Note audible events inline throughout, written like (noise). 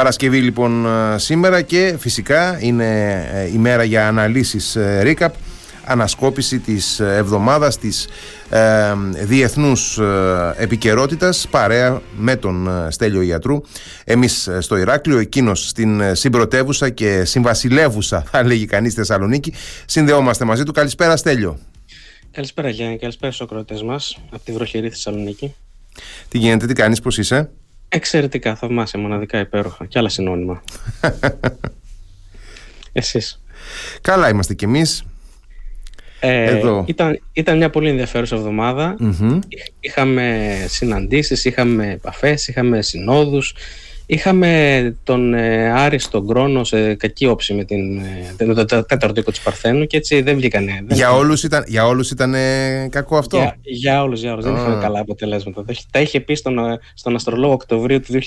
Παρασκευή λοιπόν σήμερα και φυσικά είναι η μέρα για αναλύσεις recap ανασκόπηση της εβδομάδας της ε, διεθνούς ε, επικαιρότητας παρέα με τον ε, Στέλιο Ιατρού. Εμείς ε, στο Ηράκλειο εκείνος στην ε, συμπρωτεύουσα και συμβασιλεύουσα (laughs) θα λέγει κανείς Θεσσαλονίκη συνδεόμαστε μαζί του. Καλησπέρα Στέλιο. Καλησπέρα Γιάννη, καλησπέρα στους ακροατές μας από τη βροχερή Θεσσαλονίκη. Τι γίνεται, τι κάνεις, πώς είσαι; Εξαιρετικά, θαυμάσια, μοναδικά, υπέροχα και άλλα συνώνυμα. (laughs) Εσείς. Καλά είμαστε κι εμείς. Ε, Ήταν, ήταν μια πολύ ενδιαφέρουσα Είχαμε συναντήσεις, είχαμε επαφές, είχαμε συνόδους. Είχαμε τον ε, Άριστο Γκρόνο σε κακή όψη με, την, ε, το τέταρτο οίκο της Παρθένου και έτσι δεν βγήκανε. για, όλους ήταν, για όλους ήταν κακό αυτό; Για, για όλους, για όλους. Δεν είχαμε καλά αποτελέσματα. Τα είχε πει στον, στον αστρολόγο Οκτωβρίου του 2014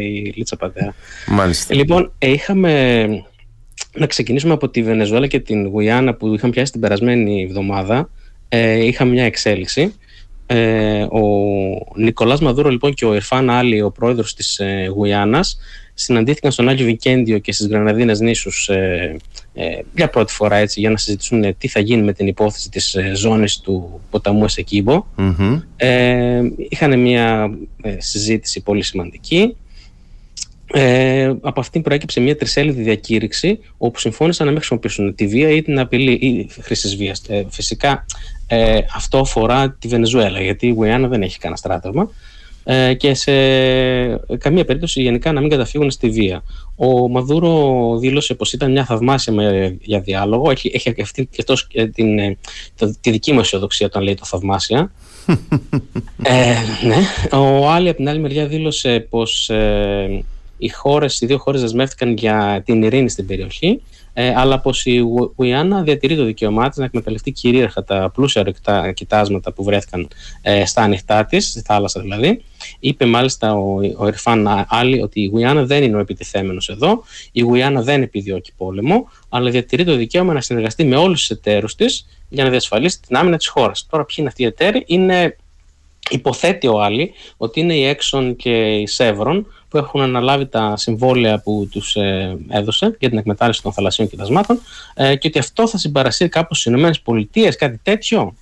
η Λίτσα Παντέα. Μάλιστα. Λοιπόν, ε, είχαμε να ξεκινήσουμε από τη Βενεζουέλα και την Γουιάννα που είχαμε πιάσει την περασμένη εβδομάδα. Ε, είχαμε μια εξέλιξη. Ε, ο Νικολάς Μαδούρο λοιπόν και ο Ερφάν Άλλη, ο πρόεδρος της ε, Γουιάννας, συναντήθηκαν στον Άγιο Βικέντιο και στις Γραναδίνες νήσους ε, ε, για πρώτη φορά έτσι, για να συζητήσουν ε, τι θα γίνει με την υπόθεση της ε, ζώνης του ποταμού Εσεκίμπο. Mm-hmm. Ε, είχαν μια συζήτηση πολύ σημαντική. Ε, από αυτήν προέκυψε μια τρισέλιδη διακήρυξη όπου συμφώνησαν να μην χρησιμοποιήσουν τη βία ή την απειλή ή χρήση βίας. Ε, φυσικά ε, αυτό αφορά τη Βενεζουέλα, γιατί η Γουιάννα δεν έχει κανένα στράτευμα ε, και σε καμία περίπτωση γενικά να μην καταφύγουν στη βία. Ο Μαδούρο δήλωσε πως ήταν μια θαυμάσια με, για διάλογο. Έχει, έχει αυτή και τόσο, ε, την, ε, τη δική μου αισιοδοξία όταν λέει το θαυμάσια. (laughs) ε, ναι. Ο Άλλη από την άλλη μεριά δήλωσε πως οι, χώρες, οι δύο χώρες δεσμεύτηκαν για την ειρήνη στην περιοχή, ε, αλλά πως η Γουιάννα διατηρεί το δικαίωμά της να εκμεταλλευτεί κυρίαρχα τα πλούσια ορεικτά κοιτάσματα που βρέθηκαν ε, στα ανοιχτά της, στη θάλασσα δηλαδή. Είπε μάλιστα ο, ο Ερφάν Άλλη ότι η Γουιάννα δεν είναι ο επιτιθέμενος εδώ, η Γουιάννα δεν επιδιώκει πόλεμο, αλλά διατηρεί το δικαίωμα να συνεργαστεί με όλους τους εταίρους της για να διασφαλίσει την άμυνα της χώρας. Τώρα ποιοι είναι αυτοί οι εταίροι, είναι Υποθέτει ο Άλλη ότι είναι η Exxon και η Chevron που έχουν αναλάβει τα συμβόλαια που τους ε, έδωσε για την εκμετάλλευση των θαλασσίων κοιτασμάτων ε, και ότι αυτό θα συμπαρασύρει κάπως στις ΗΠΑ, κάτι τέτοιο.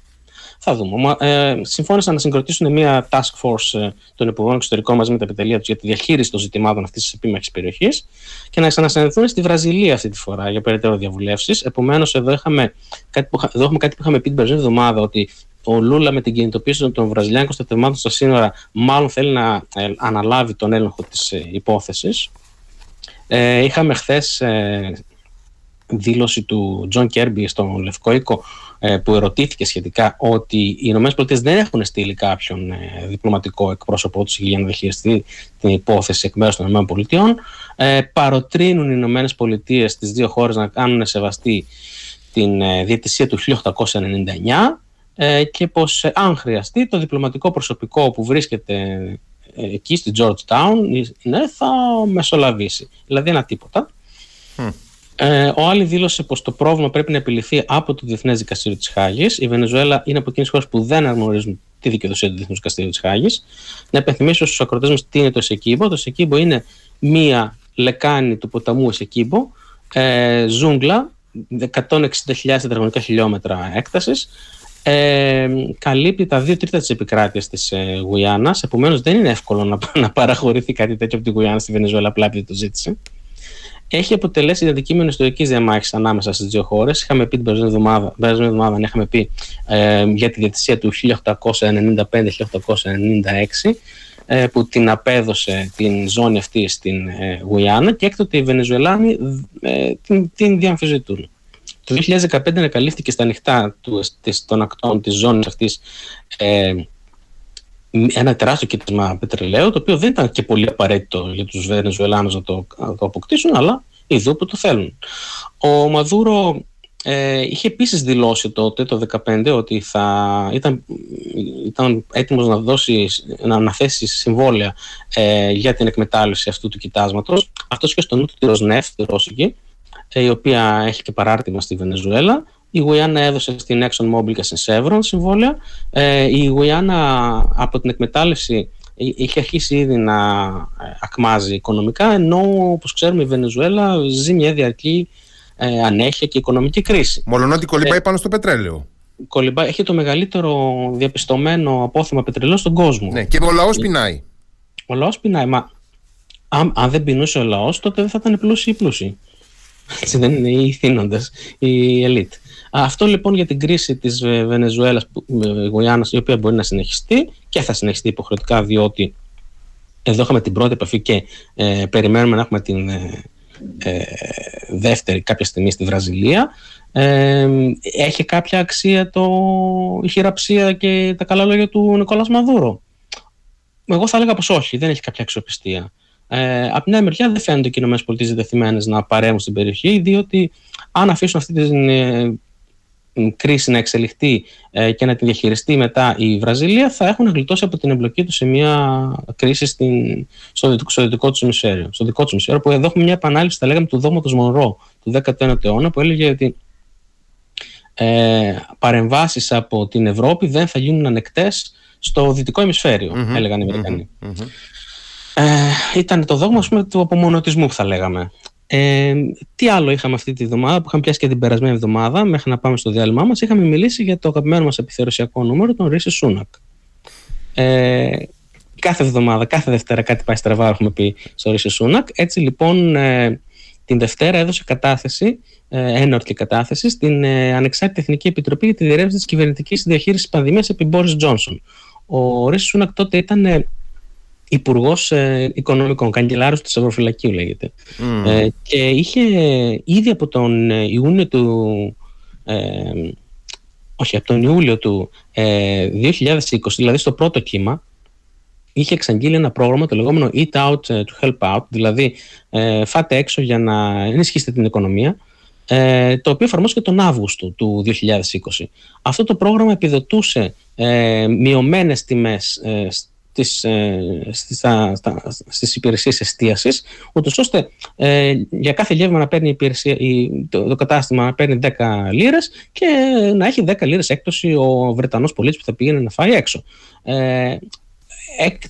Θα δούμε. Ε, συμφώνησαν να συγκροτήσουν μια task force ε, των υπουργών εξωτερικών μαζί με τα επιτελεία τους για τη διαχείριση των ζητημάτων αυτής της επίμαχης περιοχής και να ξανασυνδεθούν στη Βραζιλία αυτή τη φορά για περαιτέρω διαβουλεύσεις. Επομένως, εδώ, εδώ έχουμε κάτι που είχαμε πει την περασμένη εβδομάδα, ότι ο Λούλα με την κινητοποίηση των βραζιλιάνικων στρατευμάτων στα σύνορα μάλλον θέλει να ε, αναλάβει τον έλεγχο της ε, υπόθεσης. Ε, είχαμε χθες ε, δήλωση του Τζον Κίρμπι στον Λευκό Οίκο ε, που ερωτήθηκε σχετικά ότι οι Ηνωμένες Πολιτείες δεν έχουν στείλει κάποιον ε, διπλωματικό εκπρόσωπό τους για να διαχειριστεί την υπόθεση εκ μέρους των Ηνωμένων Πολιτειών. Ε, παροτρύνουν οι Ηνωμένες Πολιτείες τις δύο χώρες να κάνουν σεβαστή την ε, διαιτησία του 1899 ε, και πως ε, αν χρειαστεί το διπλωματικό προσωπικό που βρίσκεται ε, εκεί στη Georgetown ναι, θα μεσολαβήσει. Δηλαδή ένα τίποτα. Ε, ο Άλλη δήλωσε πως το πρόβλημα πρέπει να επιληθεί από το Διεθνές Δικαστήριο της Χάγης. Η Βενεζουέλα είναι από εκείνες χώρες που δεν αναγνωρίζουν τη δικαιοδοσία του Διεθνούς Δικαστήριου της Χάγης. Να υπενθυμίσω στους ακροτές μας τι είναι το Εσεκίμπο. Το Εσεκίμπο είναι μία λεκάνη του ποταμού Εσεκίμπο, ε, ζούγκλα, 160.000 τετραγωνικά χιλιόμετρα έκτασης, ε, καλύπτει τα δύο τρίτα της επικράτειας της ε, Γουιάννας, επομένως δεν είναι εύκολο να, (laughs) να παραχωρηθεί κάτι τέτοιο από τη Γουιάννα στη Βενεζουέλα, απλά επειδή το ζήτησε. Έχει αποτελέσει αντικείμενο ιστορική διαμάχη ανάμεσα στις δύο χώρες. Είχαμε πει την περασμένη εβδομάδα, εβδομάδα είχαμε πει ε, για τη διατησία του 1895-1896, ε, που την απέδωσε την ζώνη αυτή στην ε, Γουιάννα και έκτοτε οι Βενεζουελάνοι ε, την, την διαμφισβητούν. Το 2015 ανακαλύφθηκε στα ανοιχτά του, των ακτών της ζώνης αυτής ε, ένα τεράστιο κοίτασμα πετρελαίου, το οποίο δεν ήταν και πολύ απαραίτητο για τους Βενεζουελάνους να το, να το αποκτήσουν, αλλά ειδού που το θέλουν. Ο Μαδούρο ε, είχε επίσης δηλώσει τότε, το 2015, ότι θα ήταν, ήταν έτοιμος να, δώσει, να αναθέσει συμβόλαια ε, για την εκμετάλλευση αυτού του κοιτάσματος. Αυτός και στο νου του τη Ροσνεφ, τη Ρώσικη, ε, η οποία έχει και παράρτημα στη Βενεζουέλα. Η Γουιάννα έδωσε στην Exxon Mobil και στην Chevron συμβόλαια. Ε, η Γουιάννα από την εκμετάλλευση είχε αρχίσει ήδη να ακμάζει οικονομικά, ενώ όπως ξέρουμε η Βενεζουέλα ζει μια διαρκή ανέχεια και οικονομική κρίση. Μολονότι κολυμπάει πάνω στο πετρέλαιο. Κολυμπάει, έχει το μεγαλύτερο διαπιστωμένο απόθεμα πετρελαίου στον κόσμο. Ναι, και ο λαός πεινάει. Ο λαός πεινάει, μα αν, αν δεν πεινούσε ο λαός τότε δεν θα ήταν πλούσιοι ή πλούσιοι. Έτσι δεν είναι οι θύνοντες, η ελίτ. Αυτό λοιπόν για την κρίση της Βενεζουέλας, Γουιάννας, η οποία μπορεί να συνεχιστεί και θα συνεχιστεί υποχρεωτικά διότι εδώ είχαμε την πρώτη επαφή και ε, περιμένουμε να έχουμε την ε, ε, δεύτερη κάποια στιγμή στη Βραζιλία. Ε, έχει κάποια αξία το, η χειραψία και τα καλά λόγια του Νικόλας Μαδούρο; Εγώ θα έλεγα πως όχι, δεν έχει κάποια αξιοπιστία. Ε, από την άλλη μεριά δεν φαίνονται και οι ΗΠΑ δεθειμένες να παρέμβουν στην περιοχή διότι αν αφήσουν αυτή την ε, κρίση να εξελιχθεί ε, και να την διαχειριστεί μετά η Βραζιλία θα έχουν γλιτώσει από την εμπλοκή τους σε μια κρίση στην, στο, στο δυτικό τους ημισφαίριο. Στο δικό τους ημισφαίριο που εδώ έχουμε μια επανάληψη, θα λέγαμε, του δόγματος Μονρό του 19ου αιώνα που έλεγε ότι ε, παρεμβάσεις από την Ευρώπη δεν θα γίνουν ανεκτές στο δυτικό ημισφαίριο, mm-hmm, έλεγαν οι Αμερικανοί. Mm-hmm, ε, ήταν το δόγμα πούμε, του απομονωτισμού που θα λέγαμε. Ε, τι άλλο είχαμε αυτή τη βδομάδα που είχαμε πιάσει και την περασμένη εβδομάδα μέχρι να πάμε στο διάλειμμά μας είχαμε μιλήσει για το αγαπημένο μας επιθεωρησιακό νούμερο τον Ρίση Σούνακ ε, κάθε εβδομάδα, κάθε Δευτέρα κάτι πάει στραβά έχουμε πει στο Ρίση Σούνακ έτσι λοιπόν ε, την Δευτέρα έδωσε κατάθεση ε, ένορκη κατάθεση στην ε, Ανεξάρτητη Εθνική Επιτροπή για τη Διερεύνηση της Κυβερνητικής Διαχείρισης Πανδημίας επί Μπόρις Τζόνσον. Ο Ρίση Σούνακ τότε ήταν ε, Υπουργός ε, Οικονομικών, καγκελάρο του Ευρωφυλακίου λέγεται. Ε, και είχε ήδη από τον Ιούνιο του. Ε, όχι, από τον Ιούλιο του 2020, δηλαδή στο πρώτο κύμα, είχε εξαγγείλει ένα πρόγραμμα, το λεγόμενο Eat Out to Help Out, δηλαδή φάτε έξω για να ενισχύσετε την οικονομία, το οποίο εφαρμόστηκε τον Αύγουστο του 2020. Αυτό το πρόγραμμα επιδοτούσε ε, μειωμένες τιμές στις, ε, στις, στις υπηρεσίες εστίασης, ούτως ώστε ε, για κάθε γεύμα να παίρνει υπηρεσία, το, το, κατάστημα να παίρνει 10 λίρες και να έχει 10 λίρες έκπτωση ο Βρετανός πολίτης που θα πήγαινε να φάει έξω. Ε,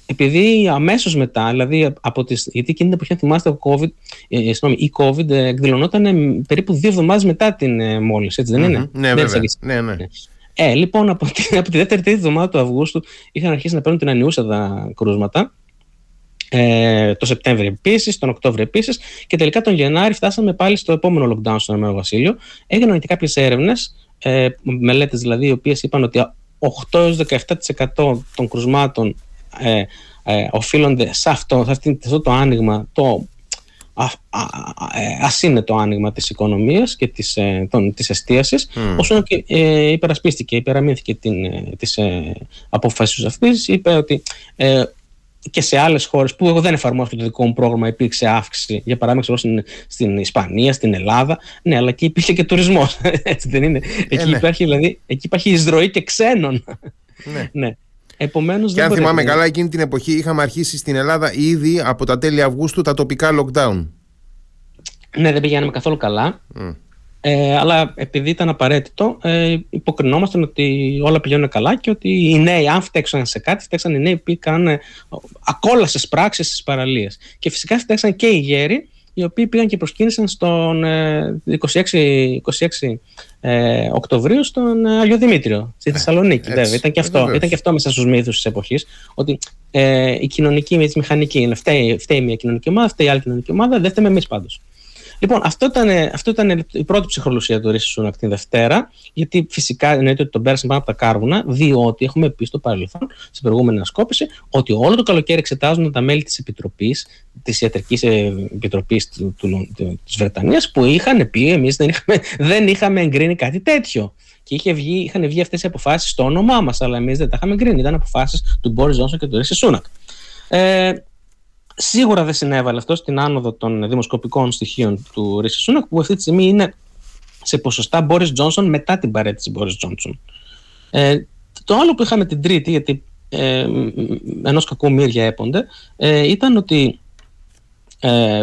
επειδή αμέσως μετά, δηλαδή από τις, γιατί εκείνη την εποχή θυμάστε ο COVID, ε, συγνώμη, η COVID ε, εκδηλωνόταν περίπου δύο εβδομάδες μετά την ε, μόλις, έτσι δεν είναι; Ναι, βέβαια. Ναι, ναι. Ε, λοιπόν, από τη, (laughs) από τη δεύτερη τρίτη εβδομάδα του Αυγούστου είχαν αρχίσει να παίρνουν την ανιούσα κρούσματα. Ε, το Σεπτέμβριο επίσης, τον Οκτώβριο επίσης και τελικά τον Γενάρη φτάσαμε πάλι στο επόμενο lockdown στον Ηνωμένο Βασίλειο. Έγιναν και κάποιες έρευνες, ε, μελέτες δηλαδή, οι οποίες είπαν ότι 8-17% των κρουσμάτων ε, ε, οφείλονται σε αυτό, σε αυτό το άνοιγμα το ε, ασύνετο άνοιγμα της οικονομίας και της, ε, των, της εστίασης mm. όσο και ε, υπερασπίστηκε, υπεραμείνθηκε την, ε, της ε, αποφάσεις αυτής είπε ότι ε, και σε άλλες χώρες που εγώ δεν εφαρμόζω το δικό μου πρόγραμμα υπήρξε αύξηση για παράδειγμα στην, στην Ισπανία, στην Ελλάδα ναι αλλά εκεί υπήρχε και τουρισμός (laughs) έτσι δεν είναι εκεί, ναι. υπάρχει, δηλαδή, εκεί υπάρχει εισρωή και ξένων ναι. (laughs) ναι. Επομένως, και αν θυμάμαι καλά, εκείνη την εποχή είχαμε αρχίσει στην Ελλάδα ήδη από τα τέλη Αυγούστου τα τοπικά lockdown. Ναι, δεν πηγαίναμε καθόλου καλά. Ε, αλλά επειδή ήταν απαραίτητο, ε, υποκρινόμασταν ότι όλα πηγαίνουν καλά και ότι οι νέοι, αν φταίξαν σε κάτι, φταίξαν οι νέοι που κάνανε ακόλασες πράξεις στις παραλίες. Και φυσικά φταίξαν και οι γέροι, οι οποίοι πήγαν και προσκύνησαν στον 26, ε, 26 ε, Οκτωβρίου στον ε, Αγιο Δημήτριο, στη Θεσσαλονίκη. βέβαια. Ήταν, και αυτό, ήταν και αυτό μέσα στους μύθους της εποχής. Ότι ε, η κοινωνική με τη μηχανική είναι φταίει, φταίει μια κοινωνική ομάδα, φταίει άλλη κοινωνική ομάδα, δεν φταίμε εμείς πάντως. Λοιπόν, αυτό ήταν, αυτό ήταν η πρώτη ψυχρολουσία του Ρίση Σούνακ την Δευτέρα, γιατί φυσικά εννοείται ότι τον πέρασαν πάνω από τα κάρβουνα, διότι έχουμε πει στο παρελθόν, στην προηγούμενη ανασκόπηση, ότι όλο το καλοκαίρι εξετάζουν τα μέλη της Επιτροπής, της Ιατρικής Επιτροπής της Βρετανίας, που είχαν πει εμείς δεν είχαμε, δεν είχαμε εγκρίνει κάτι τέτοιο. Και είχε βγει, είχαν βγει αυτές οι αποφάσεις στο όνομά μας, αλλά εμείς δεν τα είχαμε εγκρίνει. Ήταν αποφάσεις του Μπόρι Ζόνσον και του Ρίση Σούνακ. Ε, Σίγουρα δεν συνέβαλε αυτό στην άνοδο των δημοσκοπικών στοιχείων του Ρίση Σούνακ, που αυτή τη στιγμή είναι σε ποσοστά Μπόρις Τζόνσον μετά την παρέτηση Μπόρις Τζόνσον. Ε, το άλλο που είχαμε την Τρίτη, γιατί ε, ενός κακού μύρια έπονται, ε, ήταν ότι ε,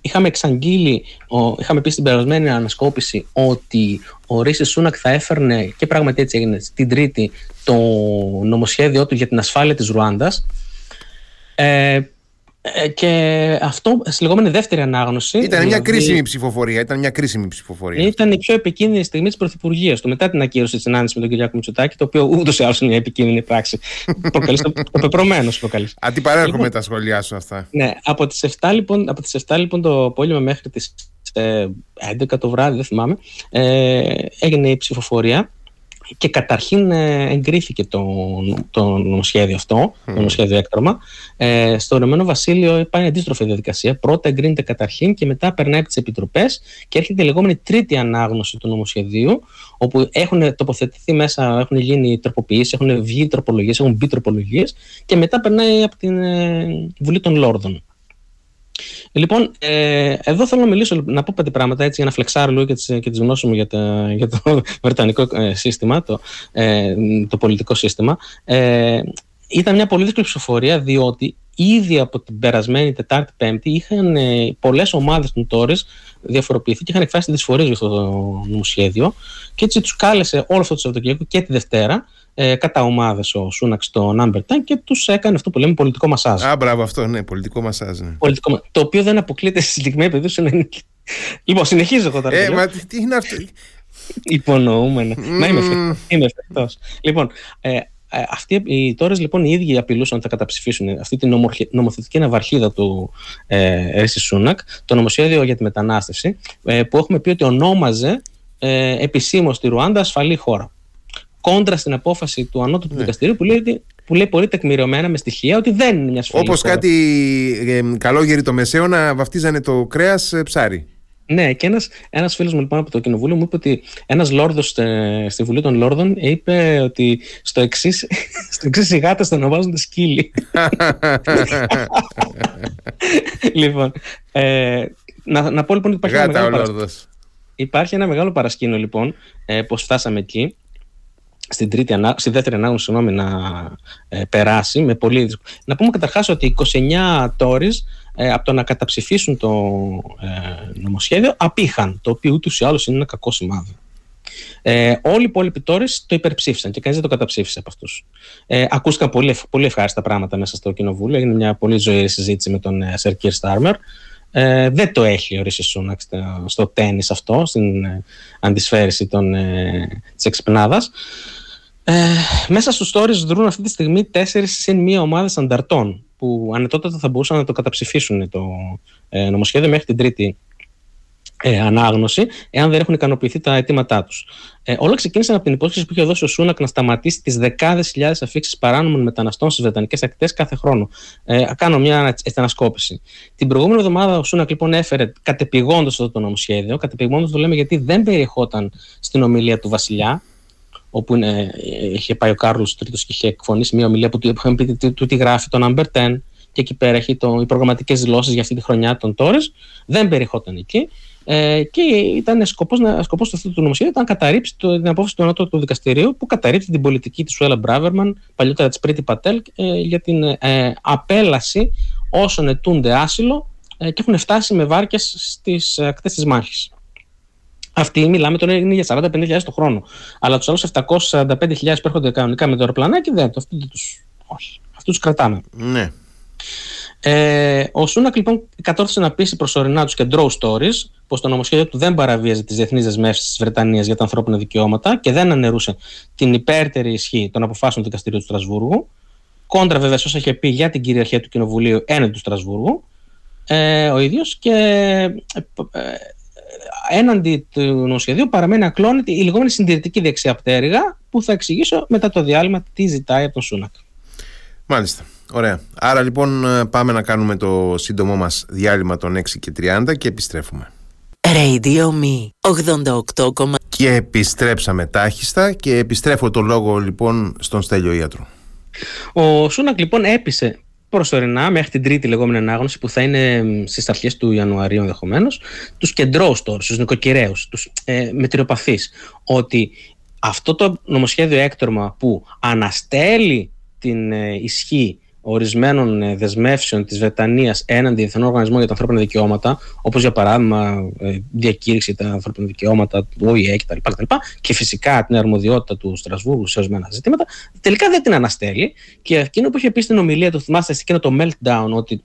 είχαμε εξαγγείλει, ο, είχαμε πει στην περασμένη ανασκόπηση ότι ο Ρίση Σούνακ θα έφερνε, και πράγματι έτσι έγινε, την Τρίτη, το νομοσχέδιό του για την ασφάλεια της Ρουάντας Ε, ε, και αυτό στη λεγόμενη δεύτερη ανάγνωση. Ήταν μια δηλαδή κρίσιμη ψηφοφορία. Ήταν μια κρίσιμη ψηφοφορία. Ήταν η πιο επικίνδυνη στιγμή της Πρωθυπουργίας του μετά την ακύρωση της συνάντησης με τον Κυριάκο Μητσοτάκη, το οποίο ούτως ή άλλως είναι μια επικίνδυνη πράξη. (laughs) προκαλείς το, το πεπρωμένο προκαλείς. Αντιπαρέρχομαι λοιπόν, τα σχόλιά σου αυτά. Ναι, από τις 7 λοιπόν, από τις 7, λοιπόν το απόγευμα μέχρι τις 11 το βράδυ, δεν θυμάμαι, ε, έγινε η ψηφοφορία και καταρχήν ε, εγκρίθηκε το, το νομοσχέδιο αυτό, το νομοσχέδιο έκτρωμα. Ε, στο Ηνωμένο Βασίλειο πάει αντίστροφη διαδικασία. Πρώτα εγκρίνεται καταρχήν και μετά περνάει από τις επιτροπές και έρχεται η λεγόμενη τρίτη ανάγνωση του νομοσχεδίου, όπου έχουν τοποθετηθεί μέσα, έχουν γίνει τροποποιήσεις, έχουν βγει τροπολογίες, έχουν μπει τροπολογίες και μετά περνάει από την ε, Βουλή των Λόρδων. Λοιπόν, ε, εδώ θέλω να μιλήσω, να πω πέντε πράγματα έτσι για να φλεξάρω λίγο και τις, και τις γνώσεις μου για, τα, για το (laughs) βρετανικό ε, σύστημα, το, ε, το πολιτικό σύστημα. Ε, ήταν μια πολύ δύσκολη ψηφοφορία διότι ήδη από την περασμένη Τετάρτη Πέμπτη είχαν ε, πολλές ομάδες των Τόρε διαφοροποιηθεί και είχαν εκφράσει δυσφορίες για αυτό το νομοσχέδιο. Και έτσι τους κάλεσε όλο αυτό το Σαββατοκύριακο και τη Δευτέρα ε, κατά ομάδες ο Σούναξ στο Number 10 και τους έκανε αυτό που λέμε πολιτικό μασάζ. Α, μπράβο, αυτό ναι, πολιτικό μασάζ. Ναι. Πολιτικό, το οποίο δεν αποκλείεται στη συγκεκριμένη περίπτωση να είναι. Λοιπόν, συνεχίζω εγώ τώρα. Ε, μα τι είναι αυτό; Υπονοούμενα. Mm. Μα είμαι εφικτό. Λοιπόν, ε, ε, αυτοί οι τόρε λοιπόν οι ίδιοι απειλούσαν να τα καταψηφίσουν αυτή την νομοθετική ναυαρχίδα του ε, Ρίση Σούνακ, το νομοσχέδιο για τη μετανάστευση, ε, που έχουμε πει ότι ονόμαζε ε, επισήμως τη Ρουάντα ασφαλή χώρα κόντρα στην απόφαση του ανώτατου ναι. δικαστηρίου που λέει, που λέει πολύ τεκμηριωμένα με στοιχεία ότι δεν είναι μια ασφαλή Όπως κάτι ε, καλόγεροι το μεσαίο να βαφτίζανε το κρέας ε, ψάρι. Ναι, και ένας, ένας φίλος μου λοιπόν από το κοινοβούλιο μου είπε ότι ένας λόρδος ε, στη Βουλή των Λόρδων είπε ότι στο εξή (laughs) στο εξής οι γάτες θα ονομάζονται σκύλοι. (laughs) λοιπόν, ε, να, να πω λοιπόν ότι υπάρχει, Γάτα, ένα μεγάλο, υπάρχει ένα μεγάλο παρασκήνιο λοιπόν ε, πως φτάσαμε εκεί στην τρίτη ανά, στη δεύτερη ανάγνωση συγγνώμη, να ε, περάσει με πολύ Να πούμε καταρχάς ότι 29 τόρις ε, από το να καταψηφίσουν το ε, νομοσχέδιο απήχαν, το οποίο ούτως ή άλλως είναι ένα κακό σημάδι. Ε, όλοι οι υπόλοιποι τόρες το υπερψήφισαν και κανείς δεν το καταψήφισε από αυτούς. Ε, ακούστηκαν πολύ, πολύ ευχάριστα πράγματα μέσα στο κοινοβούλιο. Έγινε μια πολύ ζωηρή συζήτηση με τον Σερ Κίρ Στάρμερ. Ε, δεν το έχει ο Ρίση Σούναξ στο τέννις αυτό, στην ε, αντισφαίρεση των, ε, της εξυπνάδας. Ε, μέσα στους stories δρούν αυτή τη στιγμή τέσσερις συν μία ομάδες ανταρτών που ανετότατα θα μπορούσαν να το καταψηφίσουν το ε, νομοσχέδιο μέχρι την τρίτη ε, ανάγνωση, εάν δεν έχουν ικανοποιηθεί τα αιτήματά τους. Ε, όλα ξεκίνησαν από την υπόσχεση που είχε δώσει ο Σούνακ να σταματήσει τις δεκάδες χιλιάδες αφήξεις παράνομων μεταναστών στις Βρετανικές ακτές κάθε χρόνο. Ε, κάνω μια ανασκόπηση. Την προηγούμενη εβδομάδα ο Σούνακ λοιπόν έφερε κατεπηγόντως αυτό το νομοσχέδιο. Κατεπηγόντως το λέμε γιατί δεν περιεχόταν στην ομιλία του Βασιλιά, όπου είναι, είχε πάει ο Κάρλος Τρίτος και είχε εκφωνήσει μια ομιλία που του είχαν πει του τι γράφει το Number 10 και εκεί πέρα έχει το, οι προγραμματικές δηλώσεις για αυτή τη χρονιά των Τόρες. Δεν περιεχόταν εκεί. Ε, και ήταν σκοπός, να, σκοπός αυτού του νομοσχέδιου ήταν να καταρρύψει το, την απόφαση του Ανώτατου Δικαστηρίου που καταρρύψει την πολιτική της Σουέλα Μπράβερμαν, παλιότερα της Πρίτη Πατέλ, ε, για την ε, απέλαση όσων ετούνται άσυλο ε, και έχουν φτάσει με βάρκες στις ακτές της μάχης. Αυτοί μιλάμε τώρα είναι για 40-50 το χρόνο. Αλλά τους άλλους 745.000 που έρχονται κανονικά με το αεροπλανάκι δεν, αυτό δεν του. Όχι. Αυτούς τους κρατάμε. Ναι. Ε, ο Σούνακ λοιπόν κατόρθωσε να πείσει προσωρινά τους και draw stories πως το νομοσχέδιο του δεν παραβίαζε τις διεθνείς δεσμεύσεις της Βρετανίας για τα ανθρώπινα δικαιώματα και δεν αναιρούσε την υπέρτερη ισχύ των αποφάσεων του δικαστηρίου του Στρασβούργου. Κόντρα βέβαια όσα είχε πει για την κυριαρχία του Κοινοβουλίου έναντι του Στρασβούργου ε, ο ίδιος και ε, έναντι του νομοσχεδίου παραμένει ακλόνητη η λεγόμενη συντηρητική δεξιά πτέρυγα που θα εξηγήσω μετά το διάλειμμα τι ζητάει από τον Σούνακ. Μάλιστα. Ωραία. Άρα λοιπόν ε, πάμε να κάνουμε το σύντομό μας διάλειμμα των 6 και 30 και επιστρέφουμε. Radio Me 88, και επιστρέψαμε τάχιστα και επιστρέφω το λόγο λοιπόν στον Στέλιο Ιατρό. Ο Σούνακ λοιπόν έπεισε προσωρινά μέχρι την τρίτη λεγόμενη ανάγνωση που θα είναι στις αρχές του Ιανουαρίου ενδεχομένως, τους κεντρώους τώρα, του νοικοκυρέους, τους ε, μετριοπαθείς, ότι αυτό το νομοσχέδιο έκτορμα που αναστέλει την ε, ισχύ ορισμένων ε, δεσμεύσεων της Βρετανίας έναντι Διεθνών Οργανισμών για τα Ανθρώπινα Δικαιώματα, όπως για παράδειγμα ε, διακήρυξη τα ανθρώπινα δικαιώματα του ΟΗΕ κτλ. κτλ και φυσικά την αρμοδιότητα του Στρασβούργου σε ορισμένα ζητήματα, τελικά δεν την αναστέλει. Και εκείνο που είχε πει στην ομιλία του, θυμάστε, εκείνο το meltdown, ότι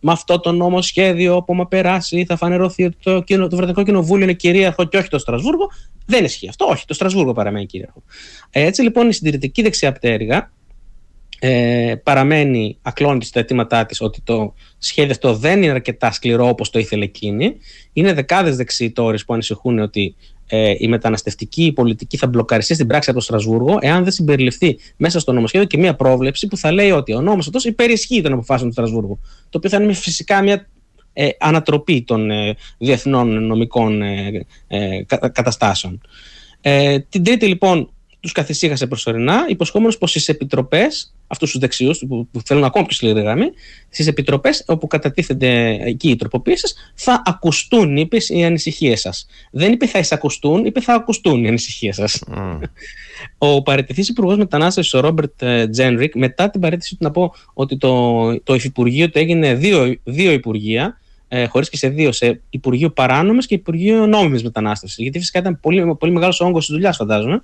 με αυτό το νομοσχέδιο που μα περάσει θα φανερωθεί ότι το, το, το Βρετανικό Κοινοβούλιο είναι κυρίαρχο και όχι το Στρασβούργο. Δεν ισχύει αυτό. Όχι, το Στρασβούργο παραμένει κυρίαρχο. Έτσι λοιπόν η συντηρητική δεξιά πτέρυγα ε, παραμένει ακλόνητη στα αιτήματά της ότι το σχέδιο αυτό δεν είναι αρκετά σκληρό όπως το ήθελε εκείνη. Είναι δεκάδες δεξιητόρες που ανησυχούν ότι ε, η μεταναστευτική πολιτική θα μπλοκαριστεί στην πράξη από το Στρασβούργο εάν δεν συμπεριληφθεί μέσα στο νομοσχέδιο και μια πρόβλεψη που θα λέει ότι ο νόμος αυτός υπερισχύει των αποφάσεων του Στρασβούργου. Το οποίο θα είναι φυσικά μια ε, ανατροπή των ε, διεθνών νομικών ε, ε καταστάσεων. Ε, την τρίτη λοιπόν τους καθησύχασε προσωρινά, υποσχόμενος πως στις επιτροπές, αυτούς τους δεξιούς που, που θέλουν ακόμα πιο σκληρή γραμμή, στις επιτροπές όπου κατατίθενται εκεί οι τροποποιήσεις, θα ακουστούν, είπε, οι ανησυχίες σας. Δεν είπε θα εισακουστούν, είπε θα ακουστούν οι ανησυχίες σας. Μμ. Ο παραιτηθείς υπουργός μετανάστευσης, ο Ρόμπερτ ε, Τζένρικ, μετά την παραίτησή του να πω ότι το, το υφυπουργείο του έγινε δύο, δύο υπουργεία, ε, χωρίστηκε σε δύο, σε Υπουργείο Παράνομης και Υπουργείο Νόμιμης Μετανάστευσης. Γιατί φυσικά ήταν πολύ, πολύ μεγάλος όγκος της δουλειάς, φαντάζομαι.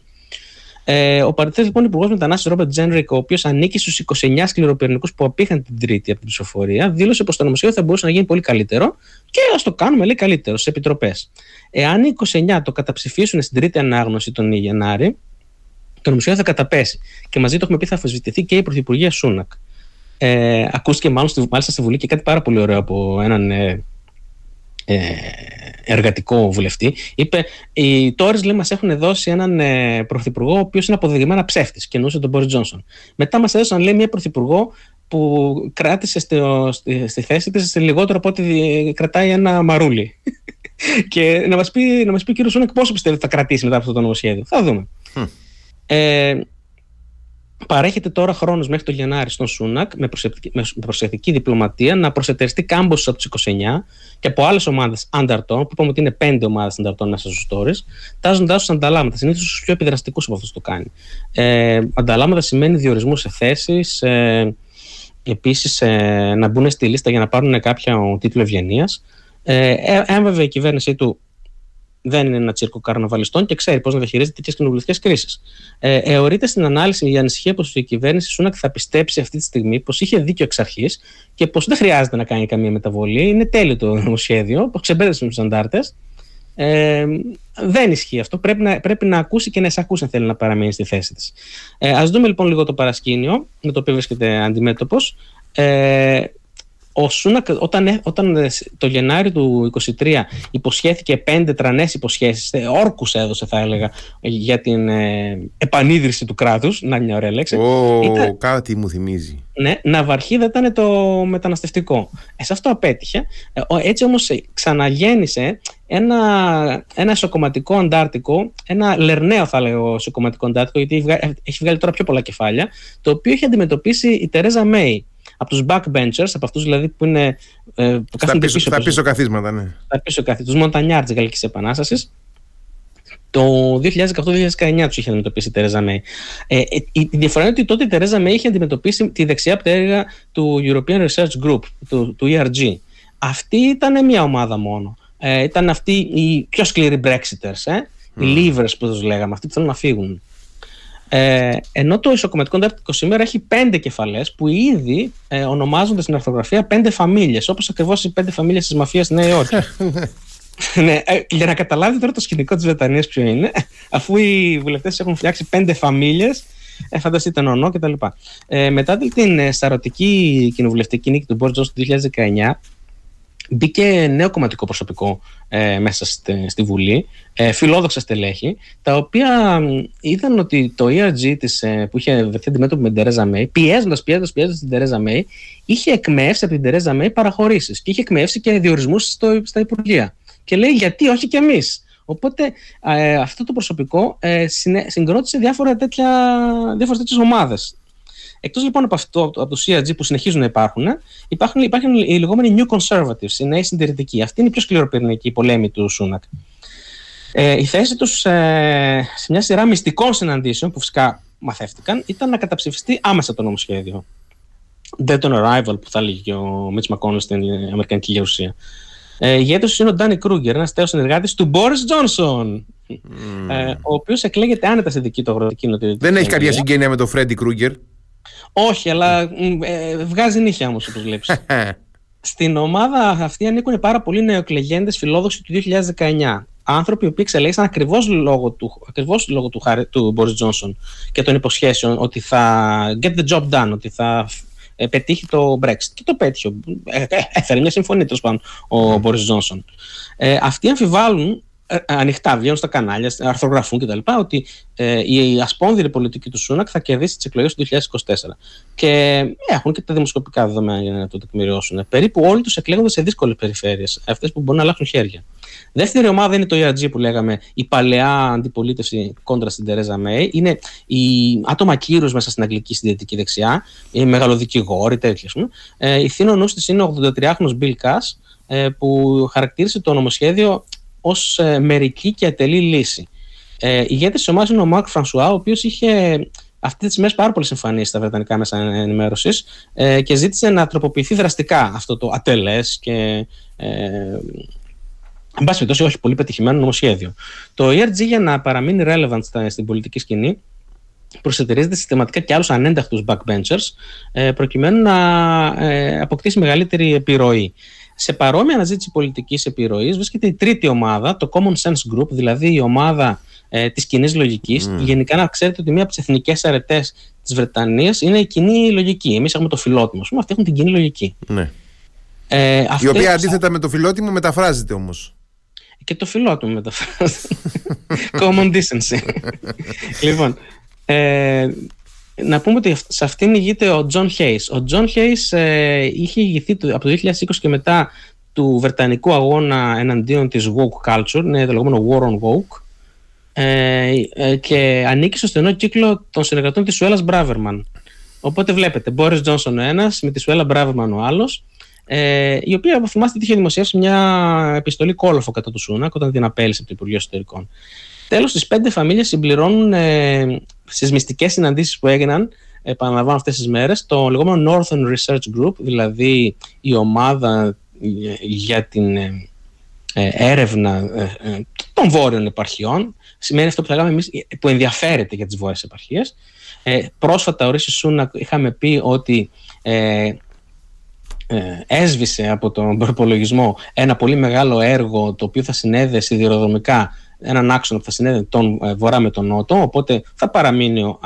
Ε, ο παραιτηθείς λοιπόν υπουργός μετανάστευσης Ρόμπερτ Τζένρικ, ο οποίος ανήκει στους 29 σκληροπυρηνικούς που απείχαν την Τρίτη από την ψηφοφορία, δήλωσε πως το νομοσχέδιο θα μπορούσε να γίνει πολύ καλύτερο και ας το κάνουμε, λέει, καλύτερο στις επιτροπές. Εάν οι 29 το καταψηφίσουν στην Τρίτη ανάγνωση τον Γενάρη, το νομοσχέδιο θα καταπέσει. Και μαζί το, έχουμε πει, θα αφισβητηθεί και η Πρωθυπουργία Σούνακ. Ε, ακούστηκε μάλιστα, μάλιστα στη Βουλή και κάτι πάρα πολύ ωραίο από έναν ε, ε, εργατικό βουλευτή, είπε: Οι Τόρε μας έχουν δώσει έναν ε, πρωθυπουργό, ο οποίος είναι αποδεδειγμένα ψεύτης, και εννοούσε τον Μπόρι Τζόνσον. Μετά μας έδωσαν, λέει, μια πρωθυπουργό που κράτησε στη, στη, στη θέση της λιγότερο από ό,τι κρατάει ένα μαρούλι. (laughs) και να μας πει, να μας πει ο κύριος Σούνεκ πόσο πιστεύει ότι θα κρατήσει μετά αυτό το νομοσχέδιο. Θα δούμε. Ε, Παρέχεται τώρα χρόνος μέχρι το Γενάρη στον Σούνακ με προσεκτική, διπλωματία να προσετεριστεί κάμπος από τους 29 και από άλλες ομάδες ανταρτών, που είπαμε ότι είναι πέντε ομάδες ανταρτών μέσα στους τόρε, τάζοντάς τους ανταλάμματα. Συνήθως τους πιο επιδραστικούς από αυτό το κάνει. Ε, ανταλάμματα σημαίνει διορισμούς σε θέσεις, ε, επίσης ε, να μπουν στη λίστα για να πάρουν κάποιο τίτλο ευγενίας. Ε, ε, βέβαια η κυβέρνησή του δεν είναι ένα τσίρκο καρναβαλιστών και ξέρει πώς να διαχειρίζεται τέτοιες κοινοβουλευτικές κρίσεις. Ε, εωρείται στην ανάλυση η ανησυχία πως η κυβέρνηση Σούνακ θα πιστέψει αυτή τη στιγμή πως είχε δίκιο εξ αρχής και πως δεν χρειάζεται να κάνει καμία μεταβολή. Είναι τέλειο το νομοσχέδιο, πως ξεμπέρδεσε με τους αντάρτες. Ε, δεν ισχύει αυτό. Πρέπει να, πρέπει να ακούσει και να εισακούσει αν θέλει να παραμείνει στη θέση της. Ε, Α δούμε λοιπόν λίγο το παρασκήνιο με το οποίο βρίσκεται αντιμέτωπος. Ε, ο Σούνακ όταν, όταν το Γενάρη του 2023 υποσχέθηκε πέντε τρανές υποσχέσεις, ε, όρκους έδωσε θα έλεγα για την ε, επανίδρυση του κράτους, να είναι μια ωραία λέξη. Oh, κάτι μου θυμίζει. Ναι, ναυαρχίδα ήταν το μεταναστευτικό. Ε, σε αυτό απέτυχε. Ε, έτσι όμως ξαναγέννησε ένα, ένα σοκομματικό αντάρτικο, ένα λερναίο θα λέγω σοκομματικό αντάρτικο, γιατί έχει βγάλει τώρα πιο πολλά κεφάλια, το οποίο έχει αντιμετωπίσει η Τερέζα Μέη από τους backbenchers, από αυτούς δηλαδή που είναι. Ε, που στα πίσω, πίσω, στα πίσω καθίσματα, ναι. Στα πίσω καθίσματα, τους Μοντανιάρ της Γαλλικής Επανάστασης. Το 2018-2019 τους είχε αντιμετωπίσει η Τερέζα Μέη. Ε, η διαφορά είναι ότι τότε η Τερέζα Μέη είχε αντιμετωπίσει τη δεξιά πτέρυγα του European Research Group, του, του ERG. Αυτή ήταν μια ομάδα μόνο. Ε, ήταν αυτοί οι πιο σκληροί Brexiters, ε; Mm. οι Leavers που τους λέγαμε, αυτοί που θέλουν να φύγουν. Ε, ενώ το ισοκομματικό αντάρτικο σήμερα έχει πέντε κεφαλές που ήδη ε, ονομάζονται στην αρθογραφία πέντε φαμίλιες, όπως ακριβώς οι πέντε φαμίλιες της μαφίας στη Νέα Υόρκη. (laughs) (laughs) ναι, ε, για να καταλάβετε τώρα το σκηνικό της Βρετανίας ποιο είναι, (laughs) αφού οι βουλευτές έχουν φτιάξει πέντε φαμίλιες, ε, φανταστείτε νονό κτλ. Ε, μετά την ε, σαρωτική κοινοβουλευτική νίκη του Μπόρτζο του 2019, μπήκε νέο κομματικό προσωπικό ε, μέσα στη, στη Βουλή, ε, φιλόδοξα στελέχη, τα οποία είδαν ότι το ERG της, ε, που είχε βρεθεί αντιμέτωπο με την Τερέζα Μέη, πιέζοντας, πιέζοντας, πιέζοντας την Τερέζα Μέη, είχε εκμεύσει από την Τερέζα Μέη παραχωρήσεις και είχε εκμεύσει και διορισμούς στα Υπουργεία. Και λέει, γιατί όχι κι εμείς. Οπότε ε, αυτό το προσωπικό ε, συγκρότησε διάφορα τέτοια, διάφορες τέτοιες ομάδες Εκτός λοιπόν από αυτό, από το CRG που συνεχίζουν να υπάρχουν, υπάρχουν, υπάρχουν οι λεγόμενοι New Conservatives, οι νέοι συντηρητικοί. Αυτή είναι η πιο σκληροπυρηνική πολέμη του Σούνακ. Ε, η θέση τους ε, σε μια σειρά μυστικών συναντήσεων που φυσικά μαθεύτηκαν ήταν να καταψηφιστεί άμεσα το νομοσχέδιο. Dead on Arrival που θα λέγει ο Μίτς Μακόνελ στην Αμερικανική Γερουσία. Ε, ηγέτης είναι ο Ντάνι Κρούγκερ, ένας τέος συνεργάτης του Μπόρις Τζόνσον. Ε, ο οποίος εκλέγεται άνετα στη δική του αγροτική νοτιοτική. Δεν έχει κάποια συγγένεια με τον Φρέντι Κρούγκερ. Όχι, αλλά ε, βγάζει νύχια όμω, όπω βλέπει. Στην ομάδα αυτή ανήκουν πάρα πολλοί νεοεκλεγέντε φιλόδοξοι του 2019. Άνθρωποι που εξελέγησαν ακριβώ λόγω του, ακριβώς λόγω του, του Boris Johnson και των υποσχέσεων ότι θα get the job done, ότι θα ε, πετύχει το Brexit. Και το πέτυχε. Ε, ε, έφερε μια συμφωνία τέλο πάντων ο Boris Johnson. Ε, αυτοί αμφιβάλλουν ε, ανοιχτά βγαίνουν στα κανάλια, αρθρογραφούν κτλ. ότι ε, η ασπόνδυρη πολιτική του Σούνακ θα κερδίσει τις εκλογές του 2024. Και έχουν και τα δημοσκοπικά δεδομένα για να το τεκμηριώσουν. Περίπου όλοι τους εκλέγονται σε δύσκολες περιφέρειες, αυτές που μπορούν να αλλάξουν χέρια. Δεύτερη ομάδα είναι το ERG που λέγαμε, η παλαιά αντιπολίτευση κόντρα στην Τερέζα Μέη. Είναι οι άτομα κύρου μέσα στην αγγλική συντηρητική δεξιά, οι μεγαλοδικηγόροι, τέτοιοι. Ε, η θύνο νου τη είναι ο 83χρονο Bill Cass, ε, που χαρακτήρισε το νομοσχέδιο ως ε, μερική και ατελή λύση. Ε, ηγέτη της ομάδας είναι ο Μάρκ Φρανσουά, ο οποίος είχε αυτή τη μέρε πάρα πολλές εμφανίσεις στα βρετανικά μέσα ενημέρωσης ε, και ζήτησε να τροποποιηθεί δραστικά αυτό το ατελές και. Ε, Εν πάση περιπτώσει, όχι πολύ πετυχημένο νομοσχέδιο. Το ERG για να παραμείνει relevant στην πολιτική σκηνή προσεταιρίζεται συστηματικά και άλλους ανένταχτους backbenchers ε, προκειμένου να ε, αποκτήσει μεγαλύτερη επιρροή. Σε παρόμοια αναζήτηση πολιτικής επιρροής βρίσκεται η τρίτη ομάδα, το Common Sense Group, δηλαδή η ομάδα ε, της κοινής λογικής. Mm. Γενικά, να ξέρετε ότι μία από τις εθνικές αρετές της Βρετανίας είναι η κοινή λογική. Εμείς έχουμε το φιλότιμο, πούμε, αυτοί έχουν την κοινή λογική. Ναι. Ε, η οποία αντίθετα με το φιλότιμο μεταφράζεται όμως. Και το φιλότιμο μεταφράζεται. (laughs) Common decency. (laughs) λοιπόν, ε, να πούμε ότι σε αυτήν ηγείται ο Τζον Χέις. Ο Τζον Χέις ε, είχε ηγηθεί από το 2020 και μετά του Βρετανικού αγώνα εναντίον της woke culture, είναι το λεγόμενο war on woke, ε, ε, και ανήκει στο στενό κύκλο των συνεργατών της Σουέλας Μπράβερμαν. Οπότε βλέπετε, Μπόρις Τζόνσον ο ένας, με τη Σουέλα Μπράβερμαν ο άλλος, ε, η οποία, θυμάστε, είχε δημοσιεύσει μια επιστολή κόλοφο κατά του Σούνακ όταν την απέλησε από το Υπουργείο Εσωτερικών. Τέλος, τις πέντε φαμίλιες συμπληρώνουν ε, στις μυστικές συναντήσεις που έγιναν, επαναλαμβάνω αυτές τις μέρες, το λεγόμενο Northern Research Group, δηλαδή η ομάδα για την ε, ε, έρευνα ε, των βόρειων επαρχιών, σημαίνει αυτό που θα λέγαμε εμείς, που ενδιαφέρεται για τις βόρειες επαρχίες. πρόσφατα, ο Ρίσης Σούνα, είχαμε πει ότι έσβησε από τον προπολογισμό ένα πολύ μεγάλο έργο το οποίο θα συνέδε σιδηροδρομικά έναν άξονα που θα συνέδεται τον ε, βορρά με τον νότο, οπότε θα παραμείνει ο,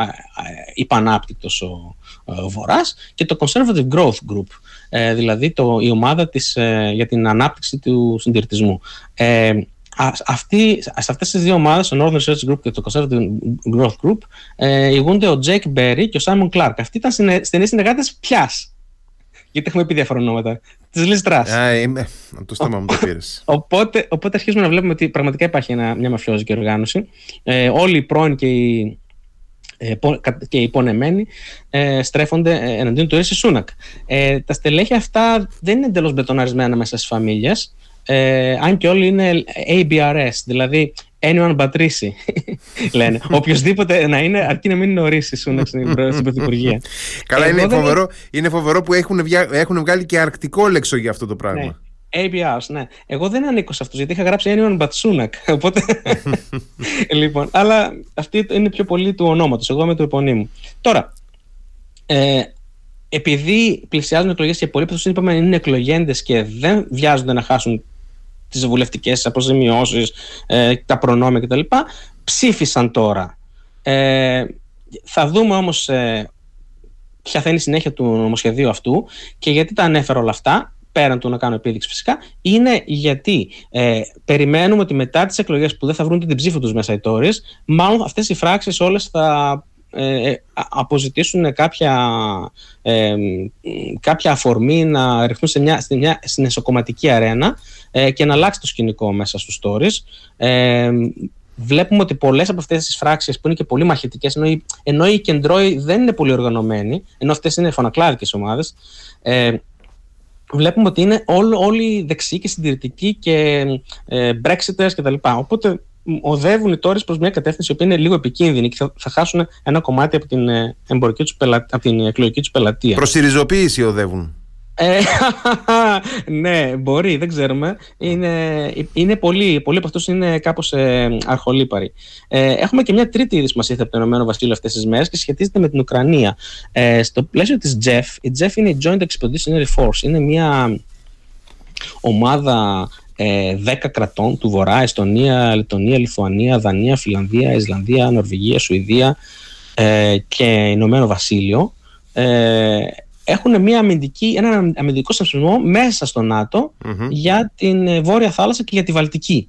υπανάπτυκτος ο, ο βορράς και το Conservative Growth Group, ε, δηλαδή το, η ομάδα της, ε, για την ανάπτυξη του συντηρητισμού. Ε, αυτοί, σε αυτές τις δύο ομάδες, ο Northern Research Group και το Conservative Growth Group, ε, ηγούνται ο Jake Berry και ο Simon Clark. Αυτοί ήταν στενοί συνεργάτες πιάς γιατί έχουμε πει διάφορα ονόματα. Της Λίστρα. Α, είμαι. το στόμα μου το πήρες. Οπότε, οπότε αρχίζουμε να βλέπουμε ότι πραγματικά υπάρχει ένα, μια μαφιόζικη οργάνωση. Ε, όλοι οι πρώην και οι, ε, και οι υπονεμένοι ε, στρέφονται ε, εναντίον του Ρίση Σούνακ. Ε, τα στελέχη αυτά δεν είναι εντελώς μπετοναρισμένα μέσα στις φαμίλιες. Ε, αν και όλοι είναι ABRS, δηλαδή anyone but Risi, (laughs) λένε. (laughs) Οποιοδήποτε να είναι, αρκεί να μην είναι ο Ρίση στην Πρωθυπουργία. Καλά, είναι, φοβερό, είναι φοβερό που έχουν, έχουν βγάλει και αρκτικό λέξο για αυτό το πράγμα. Ναι. ABRs, ναι. Εγώ δεν ανήκω σε αυτούς γιατί είχα γράψει anyone but Sunak. (laughs) Οπότε. λοιπόν, αλλά αυτή είναι πιο πολύ του ονόματος. Εγώ είμαι του επωνύμου. Τώρα, ε, επειδή πλησιάζουν εκλογές και πολλοί από είπαμε είναι εκλογέντες και δεν βιάζονται να χάσουν τις βουλευτικές αποζημιώσεις, ε, τα προνόμια κτλ. Ψήφισαν τώρα. Ε, θα δούμε όμως ε, ποια θα είναι η συνέχεια του νομοσχεδίου αυτού και γιατί τα ανέφερα όλα αυτά, πέραν του να κάνω επίδειξη φυσικά, είναι γιατί ε, περιμένουμε ότι μετά τις εκλογές που δεν θα βρουν την ψήφο τους μέσα οι Tories, μάλλον αυτές οι φράξεις όλες θα ε, ε, αποζητήσουν κάποια, ε, κάποια αφορμή να ρεχθούν σε μια, σε μια συνεσοκομματική αρένα ε, και να αλλάξει το σκηνικό μέσα στους stories. Ε, βλέπουμε ότι πολλές από αυτές τις φράξεις που είναι και πολύ μαχητικές ενώ οι, ενώ οι κεντρώοι δεν είναι πολύ οργανωμένοι ενώ αυτές είναι φωνακλάδικες ομάδες ε, βλέπουμε ότι είναι όλοι δεξιοί και συντηρητικοί και ε, Brexiters κτλ. Οπότε οδεύουν οι τόρες προς μια κατεύθυνση που είναι λίγο επικίνδυνη και θα, θα χάσουν ένα κομμάτι από την, ε, εμπορική τους πελα... από την εκλογική τους πελατεία. Προς τη οδεύουν. Ε, (laughs) ναι, μπορεί, δεν ξέρουμε. Είναι, είναι πολύ, πολλοί από αυτούς είναι κάπως ε, αρχολύπαροι. Ε, έχουμε και μια τρίτη είδη που από το Ηνωμένο Βασίλειο αυτές τις μέρες και σχετίζεται με την Ουκρανία. Ε, στο πλαίσιο της JEF, η JEF είναι η Joint Expeditionary Force. Είναι μια ομάδα ε, 10 κρατών του Βορρά, Εστονία, Λετωνία, Λιθουανία, Δανία, Φιλανδία, Ισλανδία, Νορβηγία, Σουηδία ε, και Ηνωμένο Βασίλειο. Ε, έχουν μια αμυντική, ένα αμυντικό συνασπισμό μέσα στο ΝΑΤΟ για την ε, Βόρεια Θάλασσα και για τη Βαλτική.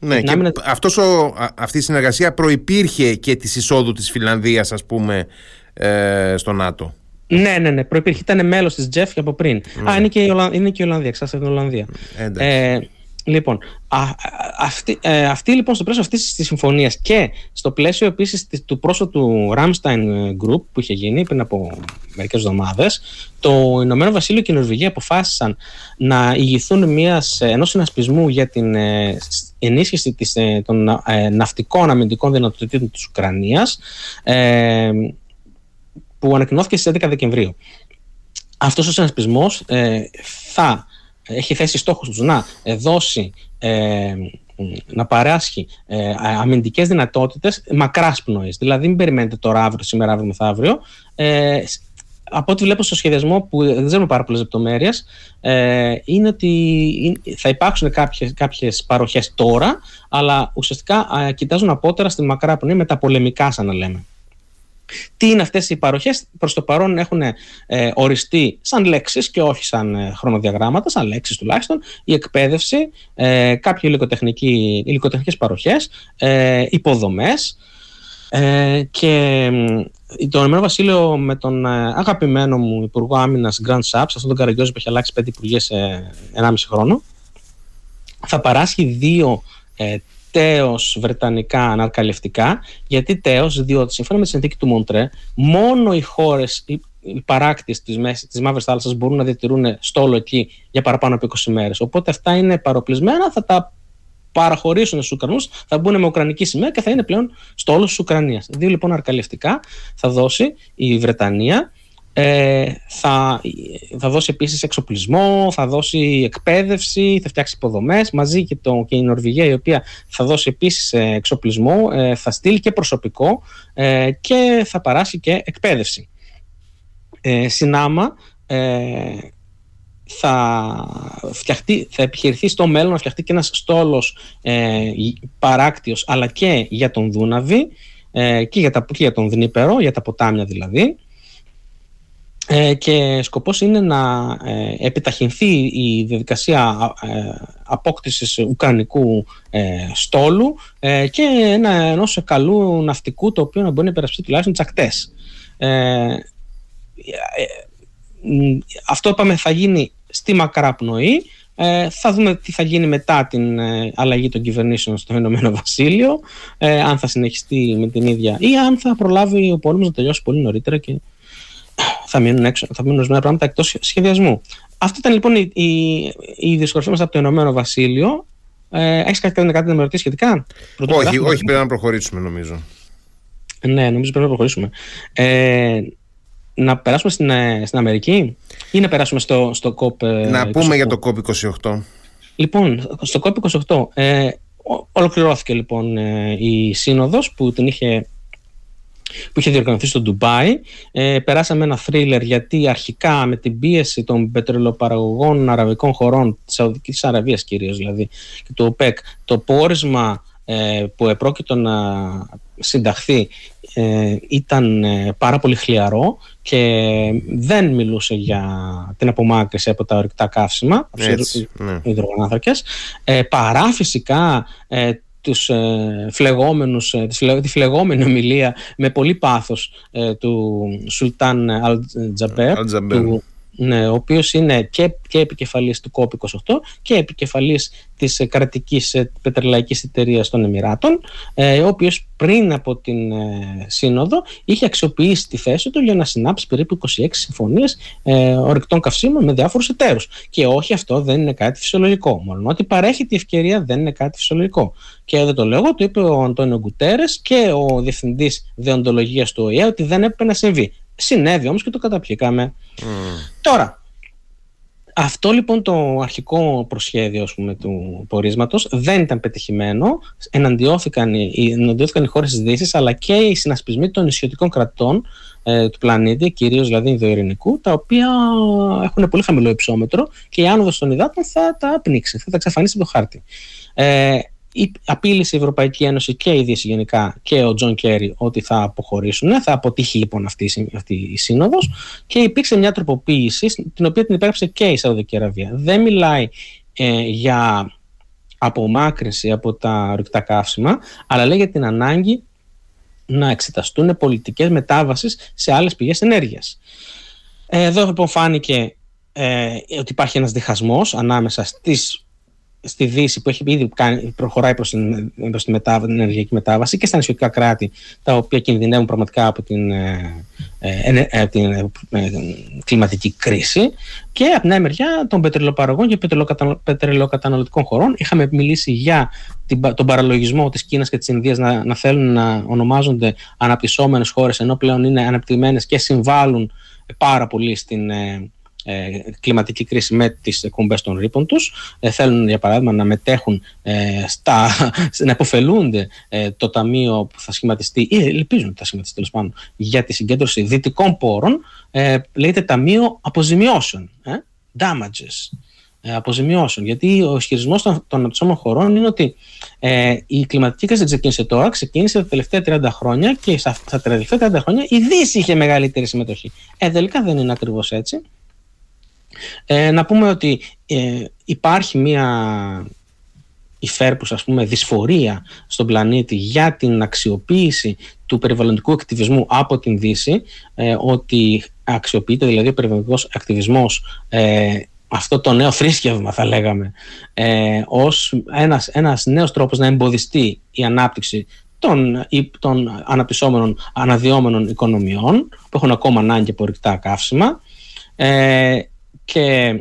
Ναι, και αυτός ο, αυτή η συνεργασία προϋπήρχε και της εισόδου της Φιλανδίας ας πούμε ε, στο ΝΑΤΟ. Ναι, ναι, ναι. Προϋπήρχε. Ήταν μέλος της Τζεφ και από πριν. Α, είναι και η, Ολλανδία, είναι και η Ολλανδία. Εξάστα την Ολλανδία. Ε, Λοιπόν, α, αυτή, ε, αυτή λοιπόν στο πλαίσιο αυτής της συμφωνίας και στο πλαίσιο επίσης του πρόσωπου Ramstein Group που είχε γίνει πριν από μερικές εβδομάδες το Ηνωμένο Βασίλειο και η Νορβηγία αποφάσισαν να ηγηθούν μιας, ενός συνασπισμού για την ε, ενίσχυση της, ε, των ε, ναυτικών αμυντικών δυνατοτήτων της Ουκρανίας ε, που ανακοινώθηκε στις 11 Δεκεμβρίου. Αυτός ο συνασπισμός ε, θα έχει θέσει στόχο τους να δώσει ε, να παράσχει ε, αμυντικές δυνατότητες μακράς πνοής. Δηλαδή μην περιμένετε τώρα αύριο, σήμερα, αύριο, μεθαύριο. Ε, από ό,τι βλέπω στο σχεδιασμό που δεν ξέρουμε πάρα πολλές λεπτομέρειες, ε, είναι ότι θα υπάρξουν κάποιες, κάποιες παροχές τώρα αλλά ουσιαστικά ε, κοιτάζουν απότερα στη μακρά πνοή με τα πολεμικά σαν να λέμε. Τι είναι αυτές οι παροχές, προς το παρόν έχουν ε, οριστεί σαν λέξεις και όχι σαν ε, χρονοδιαγράμματα, σαν λέξεις τουλάχιστον, η εκπαίδευση, ε, κάποιοι υλικοτεχνικές παροχές, ε, υποδομές ε, και το Ηνωμένο Βασίλειο με τον ε, αγαπημένο μου Υπουργό Άμυνας Grand Saps, αυτόν τον Καραγκιόζη που έχει αλλάξει πέντε υπουργές σε 1,5 χρόνο, θα παράσχει δύο ε, τέος βρετανικά αναρκαλευτικά. Γιατί τέος, διότι σύμφωνα με τη συνθήκη του Μοντρέ, μόνο οι χώρες, οι, οι παράκτε της της Μαύρης Θάλασσας μπορούν να διατηρούν στόλο εκεί για παραπάνω από 20 μέρες. Οπότε αυτά είναι παροπλισμένα, θα τα παραχωρήσουν στους Ουκρανούς, θα μπουν με Ουκρανική σημαία και θα είναι πλέον στόλος της Ουκρανίας. Δύο λοιπόν αρκαλευτικά θα δώσει η Βρετανία ε, θα, θα δώσει επίσης εξοπλισμό, θα δώσει εκπαίδευση, θα φτιάξει υποδομές μαζί και, το, και η Νορβηγία η οποία θα δώσει επίσης ε, εξοπλισμό, ε, θα στείλει και προσωπικό ε, και θα παράσει και εκπαίδευση. Ε, συνάμα θα, φτιαχτεί, θα επιχειρηθεί στο μέλλον να φτιαχτεί και ένας στόλος παράκτιος αλλά και για τον Δούναβη και για, τα, και για τον Δνήπερο, για τα ποτάμια δηλαδή ε, και σκοπός είναι να ε, επιταχυνθεί η διαδικασία ε, απόκτησης ουκρανικού ε, στόλου ε, και ένα, ενός καλού ναυτικού το οποίο να μπορεί να υπερασπιστεί τουλάχιστον τις ακτές. αυτό είπαμε θα γίνει στη μακρά πνοή. θα δούμε τι θα γίνει μετά την αλλαγή των κυβερνήσεων στο Ηνωμένο Βασίλειο, αν θα συνεχιστεί με την ίδια ή αν θα προλάβει ο πόλεμος να τελειώσει πολύ νωρίτερα και θα μείνουν, έξω, θα μείνουν ορισμένα πράγματα εκτός σχεδιασμού. Αυτή ήταν λοιπόν η, η, η δυσκολία μας από το Ηνωμένο Βασίλειο. Ε, Έχεις κάτι, κάτι να με ρωτήσεις σχετικά; Όχι, όχι, πρέπει να προχωρήσουμε νομίζω. Ναι, νομίζω πρέπει να προχωρήσουμε. Ε, να περάσουμε στην, ε, στην Αμερική ή να περάσουμε στο, στο COP28. Ε, να πούμε για το COP28. Λοιπόν, στο COP28 ε, ολοκληρώθηκε λοιπόν ε, η σύνοδος που την είχε που είχε διοργανωθεί στο Ντουμπάι. Ε, περάσαμε ένα θρίλερ γιατί αρχικά με την πίεση των πετρελοπαραγωγών αραβικών χωρών, της Σαουδικής Αραβίας κυρίως δηλαδή, και του ΟΠΕΚ, το πόρισμα ε, που επρόκειτο να συνταχθεί ε, ήταν ε, πάρα πολύ χλιαρό και δεν μιλούσε για την απομάκρυση από τα ορυκτά καύσιμα, από τους υδρογονάνθρακες, ε, παρά φυσικά τους ε, φλεγόμενους, ε, τη φλεγόμενη ομιλία με πολύ πάθος ε, του Σουλτάν Αλτζαμπέρ, του, ναι, ο οποίος είναι και, και επικεφαλής του COP28 και επικεφαλής της κρατικής πετρελαϊκής εταιρείας των Εμμυράτων, ο οποίος πριν από την Σύνοδο είχε αξιοποιήσει τη θέση του για να συνάψει περίπου 26 συμφωνίες ορεικτών καυσίμων με διάφορους εταίρους. Και όχι, αυτό δεν είναι κάτι φυσιολογικό. Μόνο ότι παρέχει τη ευκαιρία δεν είναι κάτι φυσιολογικό. Και δεν το λέω, το είπε ο Αντώνιο Γκουτέρες και ο διευθυντής δεοντολογίας του ΟΗΕ ότι δεν έπρεπε να συμβεί. Συνέβη όμως και το καταπιήκαμε. Mm. Τώρα, αυτό λοιπόν το αρχικό προσχέδιο πούμε, του πορίσματος δεν ήταν πετυχημένο. Εναντιώθηκαν οι, εναντιώθηκαν οι χώρες της Δύσης αλλά και οι συνασπισμοί των νησιωτικών κρατών ε, του πλανήτη, κυρίως δηλαδή Ινδοειρηνικού, τα οποία έχουν πολύ χαμηλό υψόμετρο και η άνοδος των υδάτων θα τα πνίξει, θα τα εξαφανίσει από το χάρτη. Ε, απείλησε η Ευρωπαϊκή Ένωση και η Δύση γενικά και ο Τζον Κέρι ότι θα αποχωρήσουν. Θα αποτύχει λοιπόν αυτή, αυτή η σύνοδος και υπήρξε μια τροποποίηση την οποία την υπέγραψε και η Σαουδική Αραβία. Δεν μιλάει ε, για απομάκρυνση από τα ορυκτά καύσιμα, αλλά λέει για την ανάγκη να εξεταστούν πολιτικές μετάβασεις σε άλλες πηγές ενέργειας. Εδώ λοιπόν φάνηκε ε, ότι υπάρχει ένας διχασμός ανάμεσα στις στη Δύση που έχει ήδη κάνει, προχωράει προς την, προς την, την ενεργειακή μετάβαση και στα νησιωτικά κράτη τα οποία κινδυνεύουν πραγματικά από την, ε, ε, ε την ε, κλιματική κρίση. Και από την άλλη μεριά των πετρελαιοπαραγών και πετρελαιοκαταναλωτικών χωρών είχαμε μιλήσει για την, τον παραλογισμό της Κίνας και της Ινδίας να, να θέλουν να ονομάζονται αναπτυσσόμενες χώρες ενώ πλέον είναι αναπτυγμένες και συμβάλλουν πάρα πολύ στην ε, κλιματική κρίση με τις εκπομπές των ρήπων τους. Ε, θέλουν για παράδειγμα να μετέχουν ε, στα, (laughs) να υποφελούνται το ταμείο που θα σχηματιστεί ή ελπίζουν ότι θα σχηματιστεί τέλος πάντων για τη συγκέντρωση δυτικών πόρων λέγεται Ταμείο Αποζημιώσεων damages αποζημιώσεων. Γιατί ο ισχυρισμός των, των χωρών είναι ότι ε, η κλιματική κρίση δεν ξεκίνησε τώρα, ξεκίνησε τα τελευταία 30 χρόνια και στα, στα τελευταία 30 χρόνια η Δύση είχε μεγαλύτερη συμμετοχή. Ε, τελικά δεν είναι ακριβώς έτσι. Ε, να πούμε ότι ε, υπάρχει μια υφέρπουσα ας πούμε δυσφορία στον πλανήτη για την αξιοποίηση του περιβαλλοντικού ακτιβισμού από την Δύση ε, ότι αξιοποιείται δηλαδή ο περιβαλλοντικός ακτιβισμός ε, αυτό το νέο θρήσκευμα θα λέγαμε ε, ως ένας, ένας νέος τρόπος να εμποδιστεί η ανάπτυξη των, των αναπτυσσόμενων αναδυόμενων οικονομιών που έχουν ακόμα ανάγκη από ρηκτά καύσιμα ε, και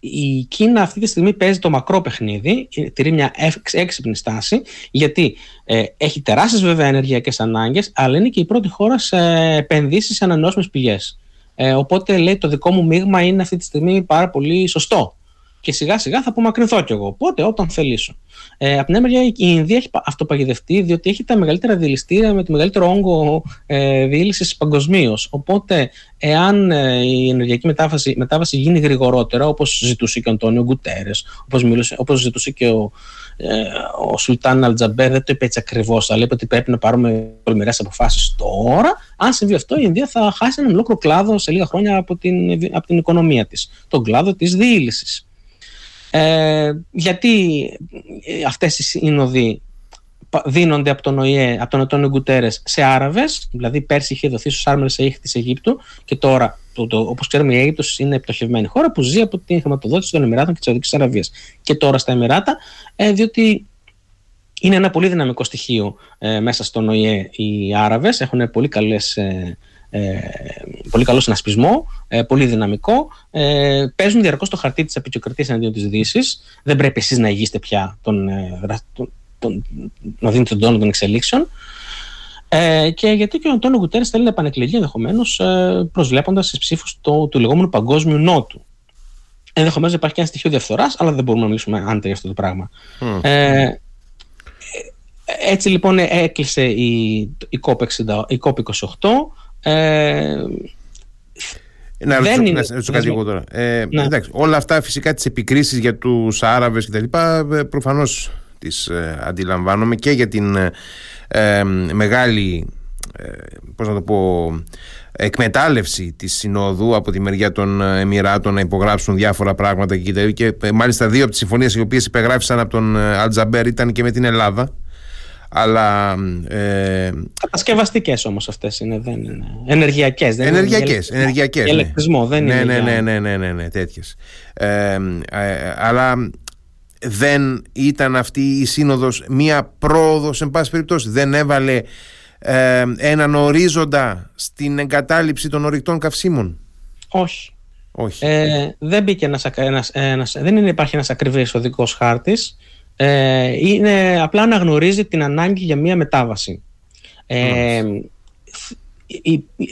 η Κίνα αυτή τη στιγμή παίζει το μακρό παιχνίδι, τηρεί μια έξυπνη στάση, γιατί ε, έχει τεράστιες βέβαια ενεργειακές ανάγκες, αλλά είναι και η πρώτη χώρα σε επενδύσεις σε ανανεώσιμες πηγές. Ε, οπότε λέει το δικό μου μείγμα είναι αυτή τη στιγμή πάρα πολύ σωστό και σιγά σιγά θα απομακρυνθώ κι εγώ. Οπότε όταν θελήσω. Ε, από την άλλη μεριά η Ινδία έχει αυτοπαγιδευτεί διότι έχει τα μεγαλύτερα δηληστήρια με το μεγαλύτερο όγκο ε, διήλυσης παγκοσμίως. Οπότε, εάν ε, η ενεργειακή μετάβαση, μετάβαση γίνει γρηγορότερα, όπως ζητούσε και ο Αντώνιο Γκουτέρες, όπως ζητούσε και ο, ε, ο Σουλτάν Αλτζαμπέρ, δεν το είπε έτσι ακριβώς, αλλά είπε ότι πρέπει να πάρουμε πολυμερέ αποφάσεις τώρα. Αν συμβεί αυτό, η Ινδία θα χάσει έναν ολόκληρο κλάδο σε λίγα χρόνια από την, από την οικονομία της. Τον κλάδο της διήλυσης. Ε, γιατί ε, αυτές οι σύνοδοι δίνονται από τον ΟΗΕ, από τον Αντώνιο Γκουτέρες σε Άραβες, δηλαδή πέρσι είχε δοθεί στους Άρμερες Σαΐχ της Αιγύπτου και τώρα, το, το, όπως ξέρουμε η Αίγυπτος είναι επιτοχευμένη χώρα που ζει από την χρηματοδότηση των Εμμυράτων και της Σαουδικής Αραβίας. Και τώρα στα Εμμυράτα, ε, διότι είναι ένα πολύ δυναμικό στοιχείο ε, μέσα στον ΟΗΕ οι Άραβες, έχουν πολύ καλές ε, ε, πολύ καλό συνασπισμό, ε, πολύ δυναμικό. Ε, παίζουν διαρκώς το χαρτί της απεικιοκρατίας εναντίον της Δύσης. Δεν πρέπει εσείς να ηγείστε πια τον, ε, τον, τον, να δίνετε τον τόνο των εξελίξεων. Ε, και γιατί και ο Αντώνιο Γκουτέρε θέλει να επανεκλεγεί ενδεχομένως ε, προσβλέποντας τι ψήφους του, του λεγόμενου Παγκόσμιου Νότου. Ενδεχομένως υπάρχει και ένα στοιχείο διαφθοράς, αλλά δεν μπορούμε να μιλήσουμε άντε για αυτό το πράγμα. Mm. Ε, έτσι λοιπόν έκλεισε η, η COP28. Ε, να δεν είναι... ρωτήσω κάτι εγώ τώρα. Ε, ναι. εντάξει, όλα αυτά φυσικά τις επικρίσεις για τους Άραβες και τα λοιπά ε, προφανώς τις ε, αντιλαμβάνομαι και για την ε, μεγάλη ε, πώς να το πω εκμετάλλευση της Συνόδου από τη μεριά των Εμμυράτων να υπογράψουν διάφορα πράγματα και, και μάλιστα δύο από τις συμφωνίες οι οποίες υπεγράφησαν από τον Αλτζαμπέρ ήταν και με την Ελλάδα αλλά... Ε, Κατασκευαστικές όμως αυτές είναι, δεν είναι ενεργειακές. Δεν ενεργειακές, είναι ενεργειακές. Για ηλεκτρισμό, δεν ναι, είναι ναι, για... ναι, ναι, ναι, ναι, ναι, τέτοιες. Ε, ε, αλλά δεν ήταν αυτή η σύνοδος μία πρόοδος, εν πάση περιπτώσει, δεν έβαλε ε, έναν ορίζοντα στην εγκατάλειψη των ορυκτών καυσίμων. Όχι. Όχι. Ε, δεν, μπήκε ένας, ένας, ένας, δεν είναι, υπάρχει ένας ακριβής οδικός χάρτης. Ε, είναι, απλά αναγνωρίζει την ανάγκη για μία μετάβαση. Ε,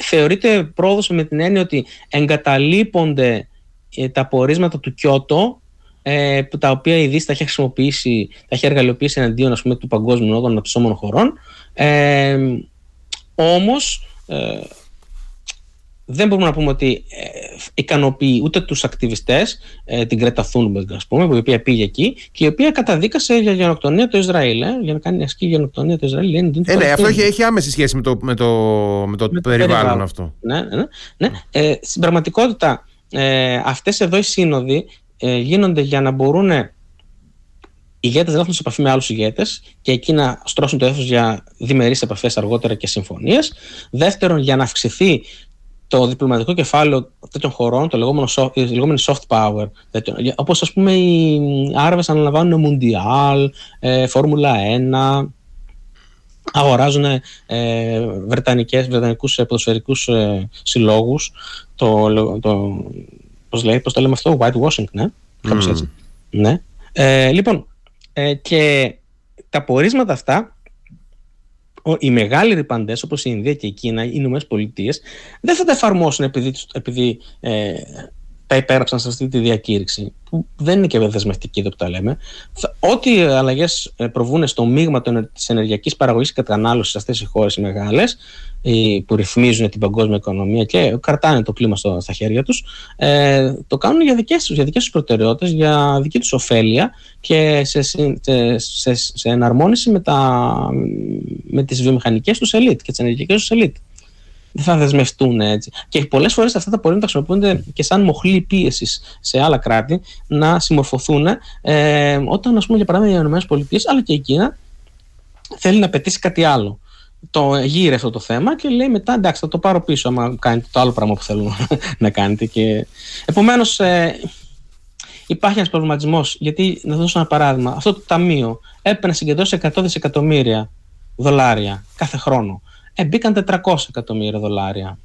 θεωρείται πρόοδος με την έννοια ότι εγκαταλείπονται ε, τα πορίσματα του Κιώτο ε, τα οποία η Δύση τα έχει χρησιμοποιήσει, τα έχει εργαλειοποιήσει εναντίον ας πούμε, του παγκόσμιου νότου των αναπτυσσόμενων χωρών. Ε, όμως ε, δεν μπορούμε να πούμε ότι ε, ικανοποιεί ούτε τους ακτιβιστές, ε, την Κρέτα Thunberg ας πούμε, η οποία πήγε εκεί και η οποία καταδίκασε για γενοκτονία το Ισραήλ, ε, για να κάνει ασκή γενοκτονία το Ισραήλ. ε, ναι, αυτό έχει, έχει άμεση σχέση με το, με το, με το, με το περιβάλλον, αυτό. Ναι, ναι, ναι. Ε, στην πραγματικότητα ε, αυτές εδώ οι σύνοδοι ε, γίνονται για να μπορούν οι ηγέτες να έρθουν σε επαφή με άλλους ηγέτες και εκεί να στρώσουν το έθο για διμερείς επαφές αργότερα και συμφωνίες. Δεύτερον, για να αυξηθεί το διπλωματικό κεφάλαιο τέτοιων χωρών, το λεγόμενο soft, η λεγόμενη soft power. Όπως ας πούμε οι Άραβες αναλαμβάνουν Μουντιάλ, ε, Φόρμουλα 1, αγοράζουν ε, βρετανικές, βρετανικούς ποδοσφαιρικούς ε, συλλόγους το, το, πώς, λέει, πώς το λέμε αυτό, white washing, ναι, κάπως έτσι. Ναι. Ε, λοιπόν, ε, και τα πορίσματα αυτά, οι μεγάλοι ρηπαντές όπως η Ινδία και η Κίνα, οι Ηνωμένες Πολιτείες, δεν θα τα εφαρμόσουν επειδή, επειδή ε, τα υπέραψαν σε αυτή τη διακήρυξη, που δεν είναι και δεσμευτική εδώ που τα λέμε. Ό,τι αλλαγές ε, προβούν στο μείγμα της ενεργειακής παραγωγής και κατανάλωσης σε αυτές οι χώρες οι μεγάλε, που ρυθμίζουν την παγκόσμια οικονομία και κρατάνε το κλίμα στο, στα χέρια τους, ε, το κάνουν για δικές τους για προτεραιότητες, για δική τους ωφέλεια και σε, σε, σε, σε εναρμόνιση με, τα, με τις βιομηχανικές τους ελίτ και τις ενεργειακές τους ελίτ δεν θα δεσμευτούν έτσι. Και πολλές φορές αυτά τα πορεία χρησιμοποιούνται και σαν μοχλή πίεσης σε άλλα κράτη να συμμορφωθούν ε, όταν, ας πούμε, για παράδειγμα, οι ΗΠΑ αλλά και η Κίνα θέλει να πετύσει κάτι άλλο. Το γύρε αυτό το θέμα και λέει μετά εντάξει, θα το πάρω πίσω άμα κάνετε το άλλο πράγμα που θέλω (laughs) να κάνετε. Και... Επομένως, ε, υπάρχει ένας προβληματισμός. Γιατί, να δώσω ένα παράδειγμα, αυτό το ταμείο έπρεπε να συγκεντρώσει 100 δισεκατομμύρια δολάρια κάθε χρόνο ε, μπήκαν 400 εκατομμύρια δολάρια.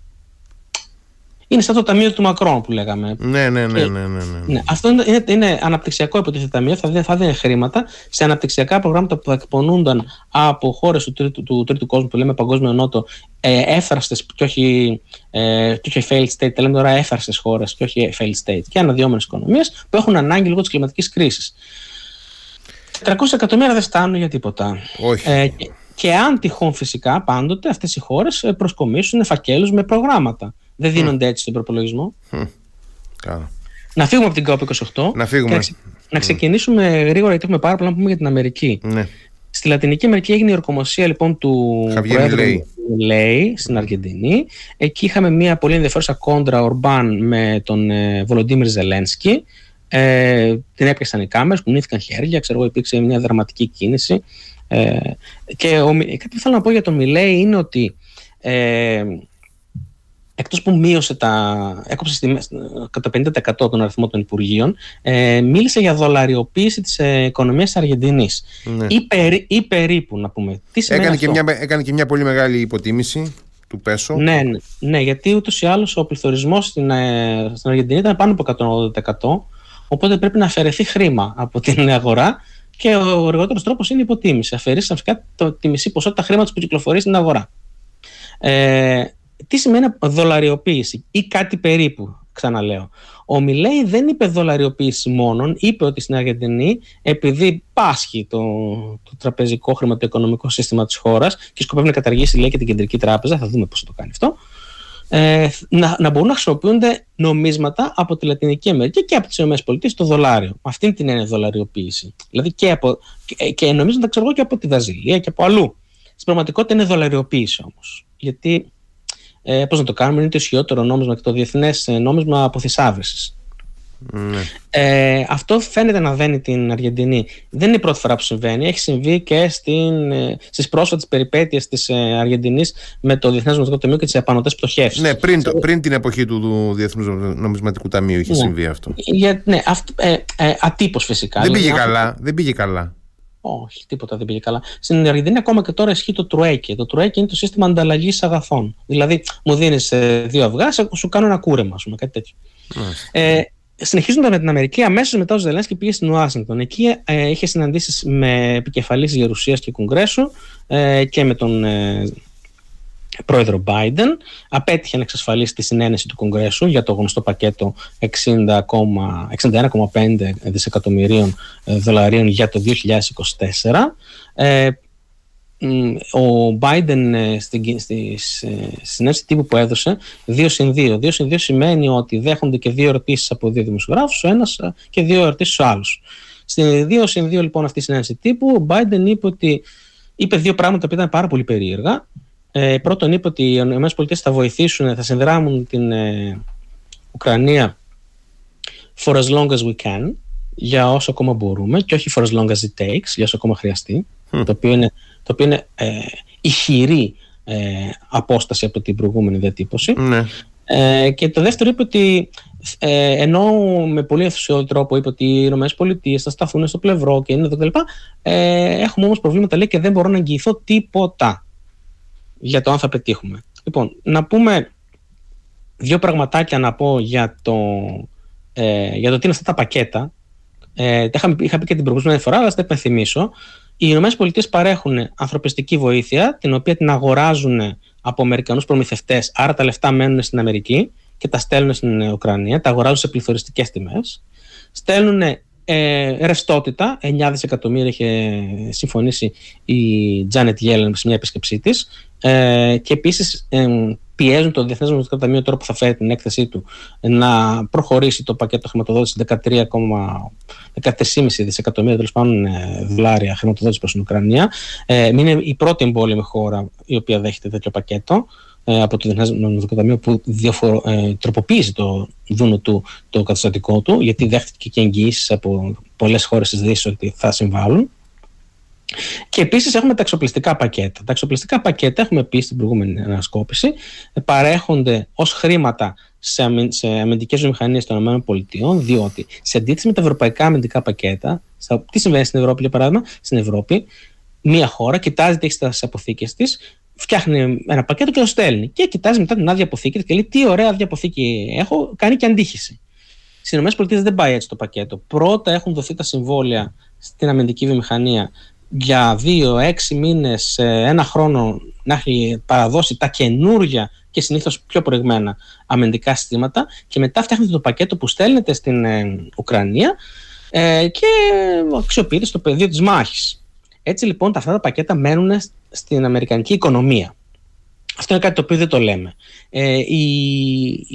Είναι σαν το ταμείο του Μακρόν που λέγαμε. Ναι, ναι, ναι. ναι, ναι, ναι. ναι αυτό είναι, είναι, είναι αναπτυξιακό υποτίθεται ταμείο, θα, θα δίνει χρήματα σε αναπτυξιακά προγράμματα που θα εκπονούνταν από χώρες του, τρίτου, του τρίτου κόσμου που λέμε Παγκόσμιο Νότο, ε, έφραστες και όχι, ε, και όχι failed state, τα λέμε τώρα έφραστες χώρες και όχι failed state και αναδυόμενες οικονομίες που έχουν ανάγκη λόγω της κλιματικής κρίσης. 300 εκατομμύρια δεν φτάνουν για τίποτα. Όχι. Ε, και αν τυχόν φυσικά πάντοτε αυτές οι χώρες ε, προσκομίσουν φακέλους με προγράμματα. Δεν δίνονται έτσι στον προπολογισμό. Να φύγουμε από την COP28 να, φύγουμε. Και να, ξεκινήσουμε γρήγορα γιατί έχουμε πάρα πολλά να πούμε για την Αμερική. Ναι. Στη Λατινική Αμερική έγινε η ορκομοσία λοιπόν του Πρόεδρου Λέι στην Αργεντινή. Εκεί είχαμε μια πολύ ενδιαφέρουσα κόντρα Ορμπάν με τον ε, Βολοντίμιρ Ζελένσκι. Ε, την έπιασαν οι κάμερες, κουνήθηκαν χέρια, ξέρω εγώ, υπήρξε μια δραματική κίνηση. Ε, και ο, κάτι που θέλω να πω για τον Μιλέη είναι ότι ε, εκτός που μείωσε τα, έκοψε στη, κατά 50% τον αριθμό των Υπουργείων, ε, μίλησε για δολαριοποίηση της ε, οικονομίας της Αργεντινής. Ναι. Ή, περί, ή περίπου, να πούμε. Τι έκανε, αυτό; Και μια, έκανε και μια πολύ μεγάλη υποτίμηση του πέσο. Ναι, ναι, ναι γιατί ούτως ή άλλως ο πληθωρισμός στην, ε, στην Αργεντινή ήταν πάνω από 180%, οπότε πρέπει να αφαιρεθεί χρήμα από την αγορά και ο γρηγορότερο τρόπος είναι η υποτίμηση. Αφαιρείς φυσικά τη μισή ποσότητα χρήματος που κυκλοφορεί στην αγορά. Ε, τι σημαίνει δολαριοποίηση ή κάτι περίπου, ξαναλέω. Ο Μιλέη δεν είπε δολαριοποίηση μόνον, είπε ότι στην Αργεντινή, επειδή πάσχει το, το τραπεζικό χρηματοοικονομικό σύστημα της χώρας και σκοπεύει να καταργήσει λέει, και την κεντρική τράπεζα, θα δούμε πώς θα το κάνει αυτό, ε, να, να μπορούν να χρησιμοποιούνται νομίσματα από τη Λατινική Αμερική και από τις ΗΠΑ το δολάριο. Με αυτήν την έννοια δολαριοποίηση. Δηλαδή και, από, και, και νομίσματα ξέρω εγώ και από τη Βραζιλία και από αλλού. Στην πραγματικότητα είναι δολαριοποίηση όμως. Γιατί, ε, πώς να το κάνουμε, είναι το ισχυρότερο νόμισμα και το διεθνές ε, νόμισμα αποθυσάβρηση. Ναι. Ε, αυτό φαίνεται να δένει την Αργεντινή. Δεν είναι η πρώτη φορά που συμβαίνει. Έχει συμβεί και στην, ε, στις πρόσφατες περιπέτειες της ε, Αργεντινής με το Διεθνές Νομισματικό Ταμείο και τις επανωτές πτωχεύσεις. Ναι, πριν, το, πριν την εποχή του, του Διεθνούς Νομισματικού Ταμείου είχε ναι. συμβεί αυτό. Για, ναι, αυτό, ε, ε, ατύπως φυσικά. Δεν πήγε, καλά, δεν πήγε καλά. Όχι, τίποτα δεν πήγε καλά. Στην Αργεντινή ακόμα και τώρα ισχύει το τρουέκι. Το τρουέκι είναι το σύστημα ανταλλαγής αγαθών. Δηλαδή, μου δίνεις δύο αυγά, σου κάνω ένα κούρεμα, ας πούμε, κάτι τέτοιο. Ε, συνεχίζοντα με την Αμερική, αμέσως μετά ο Ζελένσκι πήγε στην Ουάσιγκτον. Εκεί ε, είχε συναντήσεις με επικεφαλής Γερουσίας και Κογκρέσου ε, και με τον ε, πρόεδρο Biden. Απέτυχε να εξασφαλίσει τη συνένεση του Κογκρέσου για το γνωστό πακέτο 61,5 δισεκατομμυρίων ε, δολαρίων για το 2024. Ε, ο Biden ε, στην, στη συνέντευξη τύπου που έδωσε 2 συν 2. 2 συν 2 σημαίνει ότι δέχονται και δύο ερωτήσεις από δύο δημοσιογράφους, ο ένας και δύο ερωτήσεις ο άλλος. Στην 2 συν 2 λοιπόν αυτή η συνέντευξη τύπου, ο Biden είπε ότι είπε δύο πράγματα που ήταν πάρα πολύ περίεργα. Ε, πρώτον είπε ότι οι ΗΠΑ θα βοηθήσουν, θα συνδράμουν την ε, Ουκρανία for as long as we can, για όσο ακόμα μπορούμε και όχι for as long as it takes, για όσο ακόμα χρειαστεί, το οποίο είναι, το οποίο είναι ε, ηχηρή ε, απόσταση από την προηγούμενη διατύπωση. Ναι. Ε, και το δεύτερο είπε ότι ε, ενώ με πολύ ενθουσιώδη τρόπο είπε ότι οι ΗΠΑ θα σταθούν στο πλευρό και είναι εδώ κλπ. Ε, έχουμε όμως προβλήματα λέει και δεν μπορώ να εγγυηθώ τίποτα για το αν θα πετύχουμε. Λοιπόν, να πούμε δύο πραγματάκια να πω για το, ε, για το τι είναι αυτά τα πακέτα. Ε, είχα, είχα πει και την προηγούμενη φορά, αλλά θα τα υπενθυμίσω. Οι ΗΠΑ παρέχουν ανθρωπιστική βοήθεια, την οποία την αγοράζουν από Αμερικανούς προμηθευτές, άρα τα λεφτά μένουν στην Αμερική και τα στέλνουν στην Ουκρανία, τα αγοράζουν σε πληθωριστικές τιμές. Στέλνουν ε, ρευστότητα, 9 δισεκατομμύρια είχε συμφωνήσει η Τζάνετ Γέλεν σε μια επίσκεψή της. Ε, και επίσης ε, πιέζουν το Διεθνές Νομισματικό Ταμείο τώρα που θα φέρει την έκθεσή του να προχωρήσει το πακέτο χρηματοδότησης 13,5 δισεκατομμύρια τέλος πάντων ε, δολάρια χρηματοδότηση προς την Ουκρανία. Ε, είναι η πρώτη εμπόλεμη χώρα η οποία δέχεται τέτοιο πακέτο ε, από το Διεθνές Νομισματικό Ταμείο που διαφορο, ε, τροποποίησε το δούνο του, το καταστατικό του, γιατί δέχτηκε και εγγυήσεις από πολλές χώρες της Δύσης ότι θα συμβάλλουν. Και επίσης έχουμε τα εξοπλιστικά πακέτα. Τα εξοπλιστικά πακέτα, έχουμε πει στην προηγούμενη ανασκόπηση, παρέχονται ως χρήματα σε, αμυ... σε αμυντικές βιομηχανίες των ΗΠΑ, διότι σε αντίθεση με τα ευρωπαϊκά αμυντικά πακέτα, τι συμβαίνει στην Ευρώπη, για παράδειγμα, στην Ευρώπη, μία χώρα κοιτάζει τι έχει στις αποθήκες της, φτιάχνει ένα πακέτο και το στέλνει. Και κοιτάζει μετά την άδεια αποθήκης και λέει: Τι ωραία άδεια αποθήκη έχω, κάνει και αντίχηση. Στις ΗΠΑ δεν πάει έτσι το πακέτο. Πρώτα έχουν δοθεί τα συμβόλαια στην αμυντική βιομηχανία για δύο, έξι μήνες, ένα χρόνο να έχει παραδώσει τα καινούργια και συνήθως πιο προηγμένα αμυντικά συστήματα και μετά φτιάχνετε το πακέτο που στέλνετε στην ε, Ουκρανία ε, και αξιοποιείται στο πεδίο της μάχης. Έτσι λοιπόν αυτά τα πακέτα μένουν στην αμερικανική οικονομία. Αυτό είναι κάτι το οποίο δεν το λέμε. Ε, οι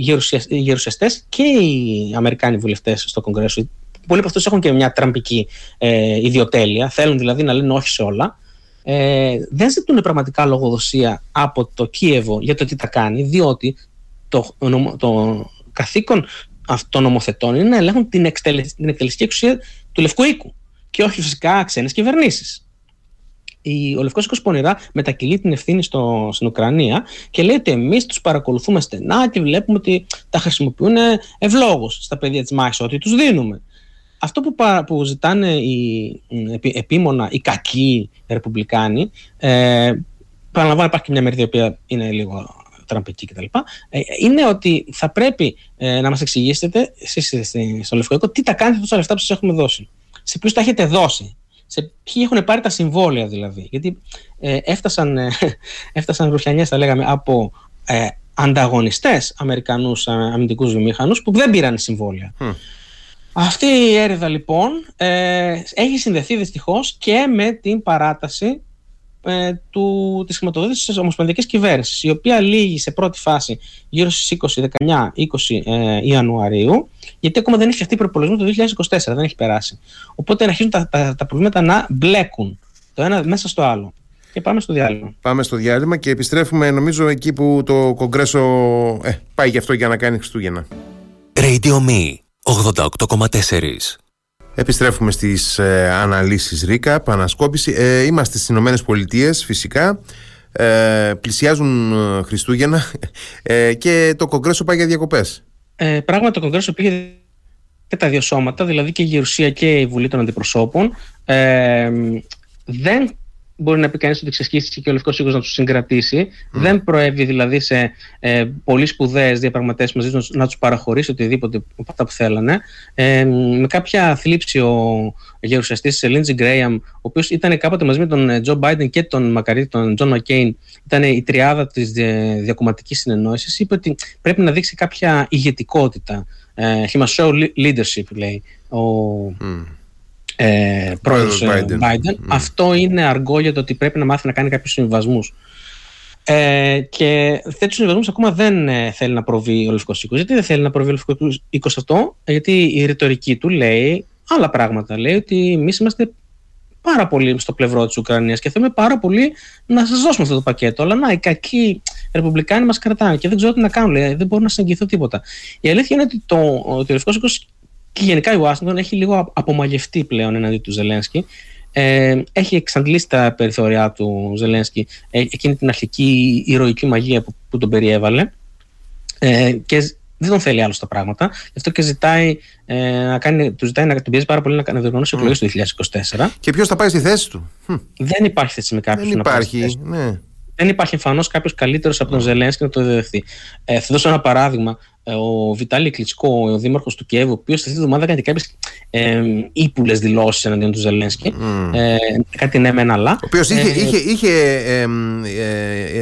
γερουσιαστές και οι Αμερικάνοι βουλευτές στο Κογκρέσο, πολλοί από αυτούς έχουν και μια τραμπική ε, ιδιοτέλεια, θέλουν δηλαδή να λένε όχι σε όλα, ε, δεν ζητούν πραγματικά λογοδοσία από το Κίεβο για το τι θα κάνει, διότι το, το καθήκον αυτών των νομοθετών είναι να ελέγχουν την, την εκτελεστική εξουσία του Λευκού Οίκου και όχι φυσικά ξένες κυβερνήσεις. Ο Λευκός Οίκος πονηρά μετακυλεί την ευθύνη στο, στην Ουκρανία και λέει ότι εμείς τους παρακολουθούμε στενά και βλέπουμε ότι τα χρησιμοποιούν ευλόγως στα παιδιά της μάχης, ότι τους δίνουμε. Αυτό που, που ζητάνε οι επίμονα, οι κακοί ρεπουμπλικάνοι, ε, παραλαμβάνω υπάρχει και μια μερίδα η οποία είναι λίγο τραμπική κτλ. Ε, είναι ότι θα πρέπει ε, να μας εξηγήσετε εσείς στο Λευκό Οίκο τι τα κάνετε τόσα λεφτά που σας έχουμε δώσει. Σε ποιους τα έχετε δώσει σε ποιοι έχουν πάρει τα συμβόλαια δηλαδή. Γιατί ε, έφτασαν, ε, (laughs) έφτασαν ρουφιανιές, θα λέγαμε, από ε, ανταγωνιστές Αμερικανούς ε, αμυντικούς βιομήχανους που δεν πήραν συμβόλαια. Αυτή η έρηδα λοιπόν ε, έχει συνδεθεί δυστυχώς και με την παράταση ε, του, της χρηματοδότησης της Ομοσπονδιακής Κυβέρνησης η οποία λύγει σε πρώτη φάση γύρω στις 20, 19, 20 ε, Ιανουαρίου γιατί ακόμα δεν έχει φτιαχτεί προπολογισμό το 2024, δεν έχει περάσει. Οπότε αρχίζουν τα, τα, τα προβλήματα να μπλέκουν το ένα μέσα στο άλλο. Και πάμε στο διάλειμμα. Πάμε στο διάλειμμα και επιστρέφουμε νομίζω εκεί που το Κογκρέσο ε, πάει γι' αυτό για να κάνει Χριστούγεννα. Radio Me 88,4 Επιστρέφουμε στις ε, αναλύσεις ΡΙΚΑ, ανασκόπηση. Ε, είμαστε στις Ηνωμένες Πολιτείες φυσικά. Ε, πλησιάζουν ε, Χριστούγεννα ε, και το Κογκρέσο πάει για διακοπές. Ε, πράγματι το Κογκρέσο πήγε και τα δύο σώματα, δηλαδή και η Γερουσία και η Βουλή των Αντιπροσώπων. Ε, δεν μπορεί να πει κανείς ότι ξεσχίστηκε και ο Λευκός Οίκο να τους συγκρατήσει. Δεν προέβη δηλαδή σε ε, πολύ σπουδαίες διαπραγματεύσεις μαζί τους να τους παραχωρήσει οτιδήποτε από αυτά που θέλανε. Ε, με κάποια θλίψη ο γερουσιαστής τη Λίντζι Γκρέιαμ, ο οποίος ήταν κάποτε μαζί με τον Τζο Μπάιντεν και τον μακαρίτη, τον Τζον Μακέιν, ήταν η τριάδα της διακομματικής συνεννόησης, είπε ότι πρέπει να δείξει κάποια ηγετικότητα. Ε, he must show leadership, λέει ο, ε, πρόεδρος ε, Biden. Biden. Μμ. Αυτό είναι αργκό για το ότι πρέπει να μάθει να κάνει κάποιους συμβιβασμούς. Ε, και τέτοιους συμβιβασμούς ακόμα δεν ε, θέλει να προβεί ο Λευκό Οίκο. Γιατί δεν θέλει να προβεί ο Λευκό Οίκο αυτό, Γιατί η ρητορική του λέει άλλα πράγματα. Λέει ότι εμείς είμαστε πάρα πολύ στο πλευρό της Ουκρανίας και θέλουμε πάρα πολύ να σας δώσουμε αυτό το πακέτο. Αλλά να, οι κακοί Ρεπουμπλικάνοι μας κρατάνε και δεν ξέρω τι να κάνουν. Λέει, δεν μπορώ να σας εγγυηθώ τίποτα. Η αλήθεια είναι ότι, το, ότι ο Λευκό Οίκο και γενικά η Ουάσιγκτον έχει λίγο απομαγευτεί πλέον εναντί του Ζελένσκι. Ε, έχει εξαντλήσει τα περιθώριά του Ζελένσκι ε, εκείνη την αρχική ηρωική μαγεία που, που τον περιέβαλε ε, και δεν τον θέλει άλλο στα πράγματα. Γι' αυτό και ζητάει, ε, να κάνει, του ζητάει να τον πιέζει πάρα πολύ να κάνει διοργανώσει mm. εκλογές του 2024. Και ποιος θα πάει στη θέση του; Δεν υπάρχει θέση με κάποιον. Δεν υπάρχει. Ναι. Δεν υπάρχει εμφανώς κάποιος καλύτερος από τον Ζελένσκι να το διδεχθεί. Ε, θα δώσω ένα παράδειγμα. Ε, ο Βιτάλη Κλιτσκό, ο δήμαρχος του Κιέβου, ο οποίος αυτή τη εβδομάδα έκανε κάποιες ε, ύπουλες δηλώσεις εναντίον του Ζελένσκι. Mm. Ε, κάτι ναι, μεν αλλά. Ο οποίος είχε, ε, είχε, είχε, ε,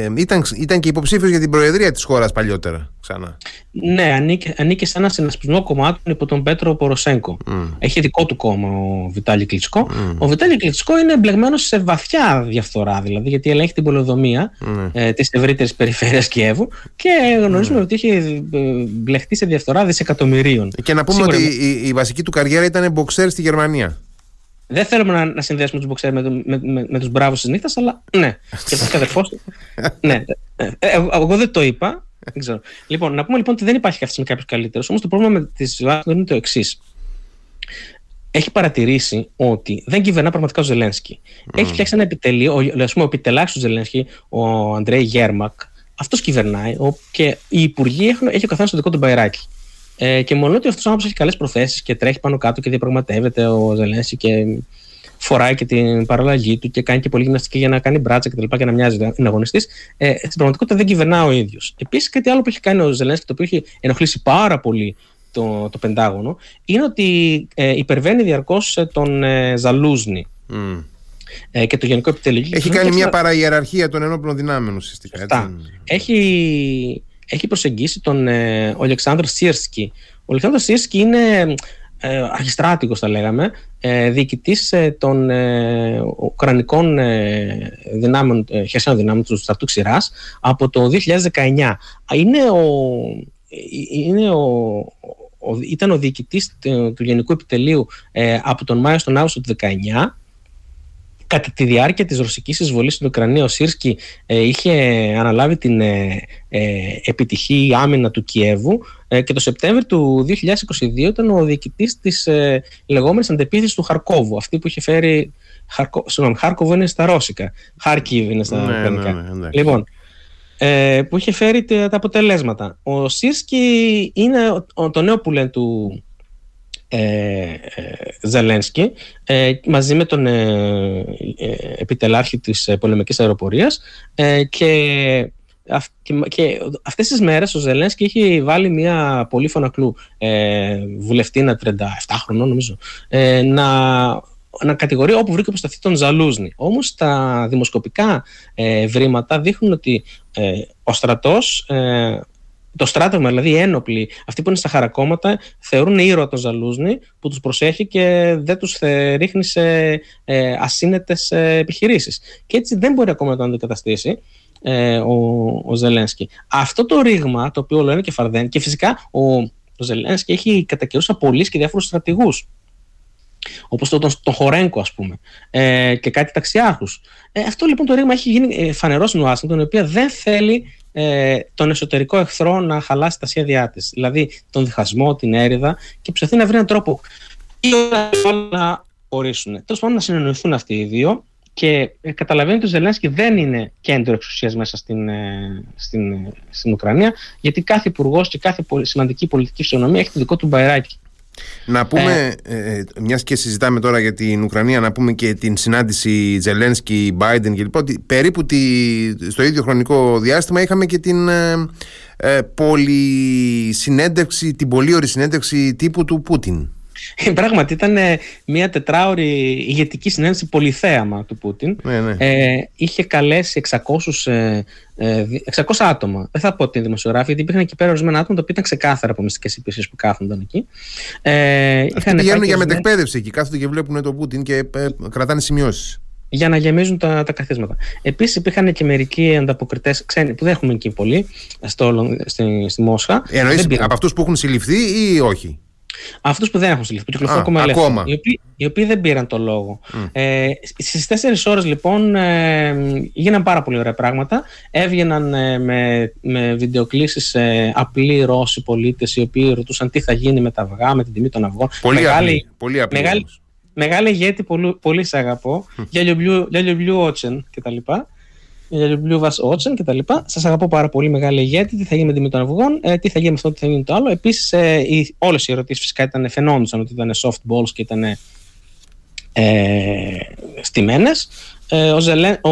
ε, ήταν, ήταν και υποψήφιος για την προεδρία της χώρας παλιότερα. Ξανά. Ναι, ανήκε, ανήκε σε ένα συνασπισμό κομμάτων υπό τον Πέτρο Ποροσέγκο. Mm. Έχει δικό του κόμμα ο Βιτάλη Κλιτσκό. Mm. Ο Βιτάλη Κλιτσκό είναι εμπλεγμένος σε βαθιά διαφθορά, δηλαδή, γιατί ελέγχει την πολεοδομία mm. ε, της ευρύτερης περιφέρειας Κιέβου και γνωρίζουμε ότι είχε μπλεχτεί σε διαφθορά δισεκατομμυρίων. Και να πούμε Σίγουρα... ότι η, η, βασική του καριέρα ήταν μποξέρ στη Γερμανία. Δεν θέλουμε να, να συνδέσουμε τους μποξέρ με, με, με, με τους μπράβους της νύχτας, αλλά ναι. Και αυτό και αδερφό τους. ναι. Ε, ε, εγώ δεν το είπα. Δεν ξέρω. Λοιπόν, να πούμε λοιπόν ότι δεν υπάρχει αυτή με κάποιος καλύτερος. Όμως το πρόβλημα με την Ουάσιγκτον είναι το εξής. Έχει παρατηρήσει ότι δεν κυβερνά πραγματικά ο Ζελένσκι. Μμ. Έχει φτιάξει ένα επιτελείο, ο, πούμε, ο επιτελάρχης του Ζελένσκι, ο Αντρέι Γέρμακ, αυτός κυβερνάει και οι υπουργοί έχουν, έχει ο καθένας το δικό του μπαϊράκι. Ε, και μόνο ότι αυτός ο άνθρωπος έχει καλές προθέσεις και τρέχει πάνω κάτω και διαπραγματεύεται ο Ζελένσκι και φοράει και την παραλλαγή του και κάνει και πολύ γυμναστική για να κάνει μπράτσα κτλ. Και, και να μοιάζει να είναι αγωνιστής. Ε, στην πραγματικότητα δεν κυβερνά ο ίδιος. Επίσης, κάτι άλλο που έχει κάνει ο Ζελένσκι, το οποίο έχει ενοχλήσει πάρα πολύ το, το Πεντάγωνο, είναι ότι ε, υπερβαίνει διαρκώς ε, τον ε, Ζαλούζνη. Mm. Ε, και το Γενικό Επιτελείο. Έχει κάνει μια παραϊεραρχία των ενόπλων δυνάμεων ουσιαστικά. Έχει, έχει προσεγγίσει τον ε, Ολεξάνδρ Σίρσκι. Ο Ολεξάνδρ Σίρσκι είναι ε, αρχιστράτηγος θα λέγαμε, ε, διοικητής ε, των ε, ουκρανικών ε, δυνάμεων, ε, χερσαίων δυνάμεων του στρατού Ξηράς από το 2019. Είναι ο, είναι ο, ο, ήταν ο διοικητής του, Γενικού Επιτελείου ε, από τον Μάιο στον Αύγουστο του 2019 Κατά τη διάρκεια της ρωσικής εισβολής στην Ουκρανία ο Σίρσκι ε, είχε αναλάβει την ε, ε, επιτυχή άμυνα του Κιέβου ε, και το Σεπτέμβριο του 2022 ήταν ο διοικητής της ε, λεγόμενης αντεπίθεσης του Χαρκόβου, αυτή που είχε φέρει Χαρκο... Συγγνώμη, Χάρκοβο είναι στα ρώσικα. Χάρκιβ είναι στα ναι, ουκρανικά. Ναι, ναι, λοιπόν, ε, που είχε φέρει τα αποτελέσματα. Ο Σίρσκι είναι το νέο που λένε του ε, ε, Ζελένσκι ε, μαζί με τον ε, επιτελάρχη της πολεμικής αεροπορίας και και αυτές τις μέρες ο Ζελένσκι έχει βάλει μια πολύ φωνακλού ε, βουλευτήνα 37χρονο νομίζω να, να κατηγορεί όπου βρήκε προσταθεί τον Ζαλούζνη. Όμως τα δημοσκοπικά ε, βρήματα δείχνουν ότι ο στρατός το στράτευμα, δηλαδή οι ένοπλοι, αυτοί που είναι στα χαρακόμματα, θεωρούν ήρωα τον Ζαλούζνη που τους προσέχει και δεν τους ρίχνει σε ε, ασύνετες επιχειρήσεις. Και έτσι δεν μπορεί ακόμα να τον αντικαταστήσει ε, ο, ο Ζελένσκι. Αυτό το ρήγμα, το οποίο λένε και φαρδέν, και φυσικά ο, ο Ζελένσκι έχει κατά καιρούς απολύσει και διάφορους στρατηγούς. όπως τον, τον Χορένκο ας πούμε ε, και κάτι ταξιάρχους. Ε, αυτό λοιπόν το ρήγμα έχει γίνει ε, φανερός στην Ουάσιγκτον, η οποία δεν θέλει ε, τον εσωτερικό εχθρό να χαλάσει τα σχέδιά της. Δηλαδή τον διχασμό, την έρηδα και προσπαθεί να βρει έναν τρόπο ή να ορίσουν. Τέλος πάντων να συνεννοηθούν αυτοί οι δύο και ε, καταλαβαίνει ότι ο Ζελένσκι δεν είναι κέντρο εξουσίας μέσα στην, ε, στην, στην Ουκρανία, γιατί κάθε υπουργός και κάθε σημαντική πολιτική φυσιονομία έχει το δικό του μπαϊράκι. Να πούμε, ε, ε, μιας και συζητάμε τώρα για την Ουκρανία, να πούμε και την συνάντηση Τζελένσκι, Μπάιντεν κλπ. Ότι περίπου τη, στο ίδιο χρονικό διάστημα είχαμε και την ε, ε, πολυσυνέντευξη, την πολύ συνέντευξη τύπου του Πούτιν. Πράγματι ήταν μια τετράωρη ηγετική συνέντευξη πολυθέαμα του Πούτιν. Ναι, ναι. Ε, είχε καλέσει 600, 600 ε, άτομα. Δεν θα πω ότι είναι δημοσιογράφοι, γιατί υπήρχαν εκεί πέρα ορισμένα άτομα τα οποία ήταν ξεκάθαρα από μυστικές υπηρεσίες που κάθονταν εκεί. Ε, Αυτοί πηγαίνουν για μετεκπαίδευση εκεί, κάθονται και βλέπουν τον Πούτιν και ε, κρατάνε σημειώσεις για να γεμίζουν τα, τα καθίσματα. Επίσης, υπήρχαν και μερικοί ανταποκριτές ξένοι που δεν έχουμε εκεί πολύ στο, στη, στη Μόσχα. Εννοείς από αυτούς που έχουν συλληφθεί ή όχι; Αυτούς που δεν έχουν συλληφθεί, που κυκλοφορούν ακόμα ελεύθερα. Οι οποίοι, οι οποίοι δεν πήραν το λόγο. Mm. Ε, Στις 4 ώρες λοιπόν ε, γίναν πάρα πολύ ωραία πράγματα. Έβγαιναν ε, με, με βιντεοκλήσεις ε, απλοί Ρώσοι πολίτες οι οποίοι ρωτούσαν τι θα γίνει με τα αυγά, με την τιμή των αυγών. Πολύ μεγάλη, απλή. Πολύ απλή μεγάλη, μεγάλη ηγέτη, πολύ, πολύ σε αγαπώ. Για Λιουμπλιού Ότσεν κτλ για Blue Vas Ocean και τα λοιπά. Σας αγαπώ πάρα πολύ μεγάλη ηγέτη, τι θα γίνει με την τιμή των αυγών, ε, τι θα γίνει με αυτό, τι θα γίνει με το άλλο. Επίσης, ε, οι, όλες οι ερωτήσεις φυσικά ήταν, φαινόντουσαν ότι ήταν soft balls και ήταν ε, στημένες. Ε, ο, Ζελέ, ο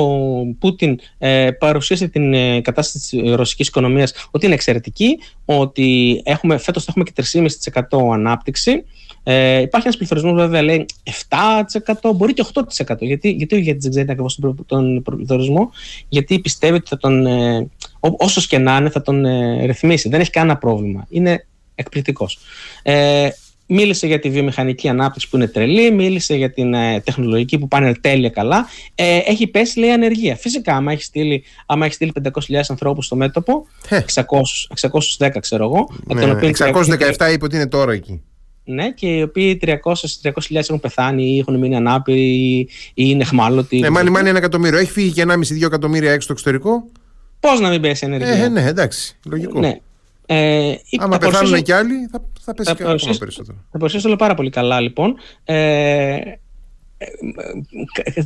Πούτιν ε, παρουσίασε την ε, κατάσταση της ρωσικής οικονομίας ότι είναι εξαιρετική, ότι έχουμε, φέτος θα έχουμε και 3,5% ανάπτυξη, ε, υπάρχει ένας πληθωρισμός που βέβαια λέει 7%, μπορεί και 8%. Γιατί, γιατί ο ηγέτης δεν ξέρει ακριβώς τον πληθωρισμό, γιατί πιστεύει ότι θα τον, ε, όσο και να είναι θα τον ε, ρυθμίσει. Δεν έχει κανένα πρόβλημα. Είναι εκπληκτικός. Ε, μίλησε για τη βιομηχανική ανάπτυξη που είναι τρελή, μίλησε για την ε, τεχνολογική που πάνε τέλεια καλά. Ε, έχει πέσει, λέει, ανεργία. Φυσικά, άμα έχει στείλει, άμα έχει στείλει 500.000 ανθρώπους στο μέτωπο, 600, 610 ξέρω εγώ. Ναι, 617 είπε ότι είναι τώρα εκεί. Ναι, και οι οποίοι 300-300 έχουν πεθάνει ή έχουν μείνει ανάπηροι ή είναι χμάλωτοι. Ναι, μάνι, μάνι ένα εκατομμύριο. Έχει φύγει και 1,5-2 εκατομμύρια έξω στο εξωτερικό; Πώς να μην πέσει ενέργεια; Ε, ναι, εντάξει. Λογικό. Ναι. Ε, Άμα πεθάνουν και άλλοι, θα, θα πέσει θα και ακόμα περισσότερο. Θα παρουσιάσω όλο πάρα πολύ καλά, λοιπόν. Ε,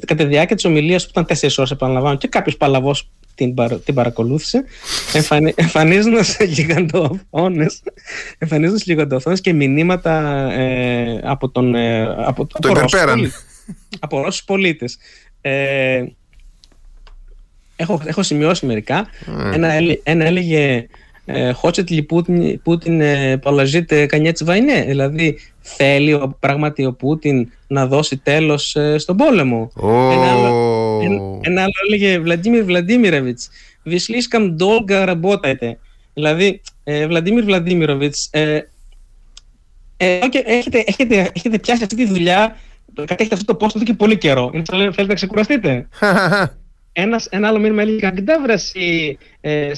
κατά τη διάρκεια της ομιλίας που ήταν 4 ώρες, επαναλαμβάνω, και κάποιος παλαβός την, την παρακολούθησε, εμφανι, εμφανίζοντας (laughs) γιγαντοοθόνε εμφανίζοντας γιγαντοοθόνες και μηνύματα ε, από τον. Ε, από, το από, Ρώσους, από Ρώσους πολίτες. Ε, έχω, έχω σημειώσει μερικά. Mm. Ένα, ένα έλεγε Хочет ли Πούτιν, Πούτιν положить конец войне, δηλαδή θέλει ο, πράγματι ο Πούτιν να δώσει τέλος ε, στον πόλεμο. Oh. Ένα, άλλο, ένα, ένα άλλο έλεγε Βλαντίμιρ Βλαντίμιρεβιτς «Вы слишком долго работаете». Δηλαδή, ε, Βλαντίμιρ Βλαντίμιροβιτς, ε, ε, okay, έχετε, έχετε, έχετε πιάσει αυτή τη δουλειά, έχετε αυτό το πόστο εδώ και πολύ καιρό. Θέλετε να ξεκουραστείτε. (laughs) ένας, ένα άλλο μήνυμα έλεγε «Καγκντά βρεσί ε,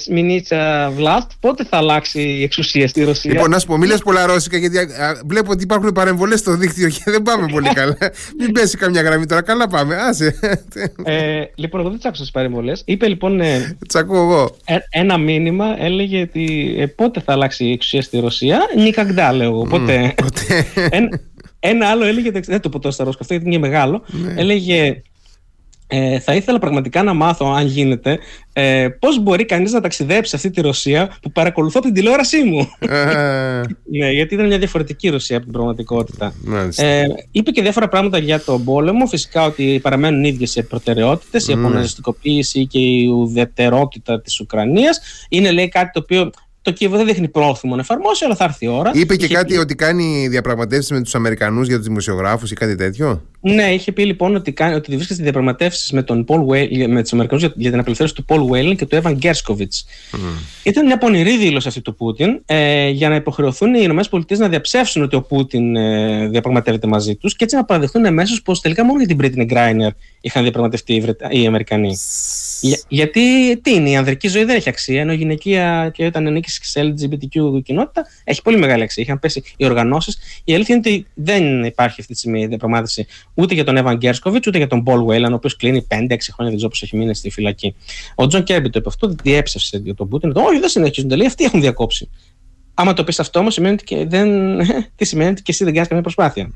Βλάστ, πότε θα αλλάξει η εξουσία στη Ρωσία». Λοιπόν, να σου πω, μην πολλά ρώσικα, γιατί α, α, βλέπω ότι υπάρχουν παρεμβολές στο δίκτυο και δεν πάμε πολύ (laughs) καλά. μην πέσει καμιά γραμμή τώρα, καλά πάμε, άσε. ε, λοιπόν, εγώ δεν τσάξω στις παρεμβολές. Είπε λοιπόν ε, εγώ. Ε, ένα μήνυμα, έλεγε ότι ε, πότε θα αλλάξει η εξουσία στη Ρωσία. Νικαγκντά, λέω εγώ, ποτέ. Mm, ποτέ. Ένα άλλο έλεγε, δεν το πω τώρα στα Ρώσικα αυτό γιατί είναι μεγάλο, ναι. έλεγε ε, θα ήθελα πραγματικά να μάθω, αν γίνεται, ε, πώς μπορεί κανείς να ταξιδέψει σε αυτή τη Ρωσία που παρακολουθώ από την τηλεόρασή μου. Ε. (laughs) ναι, γιατί ήταν μια διαφορετική Ρωσία από την πραγματικότητα. Ε, είπε και διάφορα πράγματα για τον πόλεμο. Φυσικά ότι παραμένουν ίδιες οι προτεραιότητες, η αποναζιστικοποίηση και η ουδετερότητα της Ουκρανίας. Είναι, λέει, κάτι το οποίο το Κίεβο δεν δείχνει πρόθυμο να εφαρμόσει, αλλά θα έρθει η ώρα. Είπε και κάτι πει... ότι κάνει διαπραγματεύσεις με τους Αμερικανούς για τους δημοσιογράφους ή κάτι τέτοιο; Ναι, είχε πει λοιπόν ότι, κάνει, ότι βρίσκεται στη διαπραγματεύσεις με, τον με τους Αμερικανούς για, για, την απελευθέρωση του Πολ Βέιλιν και του Εύαν Γκέρσκοβιτς. Mm. Ήταν μια πονηρή δήλωση αυτή του Πούτιν ε, για να υποχρεωθούν οι ΗΠΑ να διαψεύσουν ότι ο Πούτιν ε, διαπραγματεύεται μαζί τους και έτσι να παραδεχτούν εμέσω πως τελικά μόνο για την Brittany Griner είχαν διαπραγματευτεί οι, Βρετα... οι Αμερικανοί. Για, γιατί τι είναι, η ανδρική ζωή δεν έχει αξία, ενώ η γυναικεία και όταν ανήκει σε LGBTQ κοινότητα έχει πολύ μεγάλη αξία. Είχαν πέσει οι οργανώσεις. Η αλήθεια είναι ότι δεν υπάρχει αυτή τη στιγμή διαπραγμάτευση ούτε για τον Έβαν Γκέρσκοβιτ ούτε για τον Πολ Βέιλαν, ο οποίος κλείνει 5-6 χρόνια, δεν ξέρω πώς έχει μείνει στη φυλακή. Ο Τζον Κίρμπι το είπε αυτό, διέψευσε για τον Πούτιν. Όχι, δεν συνεχίζονται, λέει, αυτοί έχουν διακόψει. Άμα το πεις αυτό όμως, σημαίνει ότι και δεν. (laughs) Τι σημαίνει ότι και εσύ δεν κάνεις καμία προσπάθεια.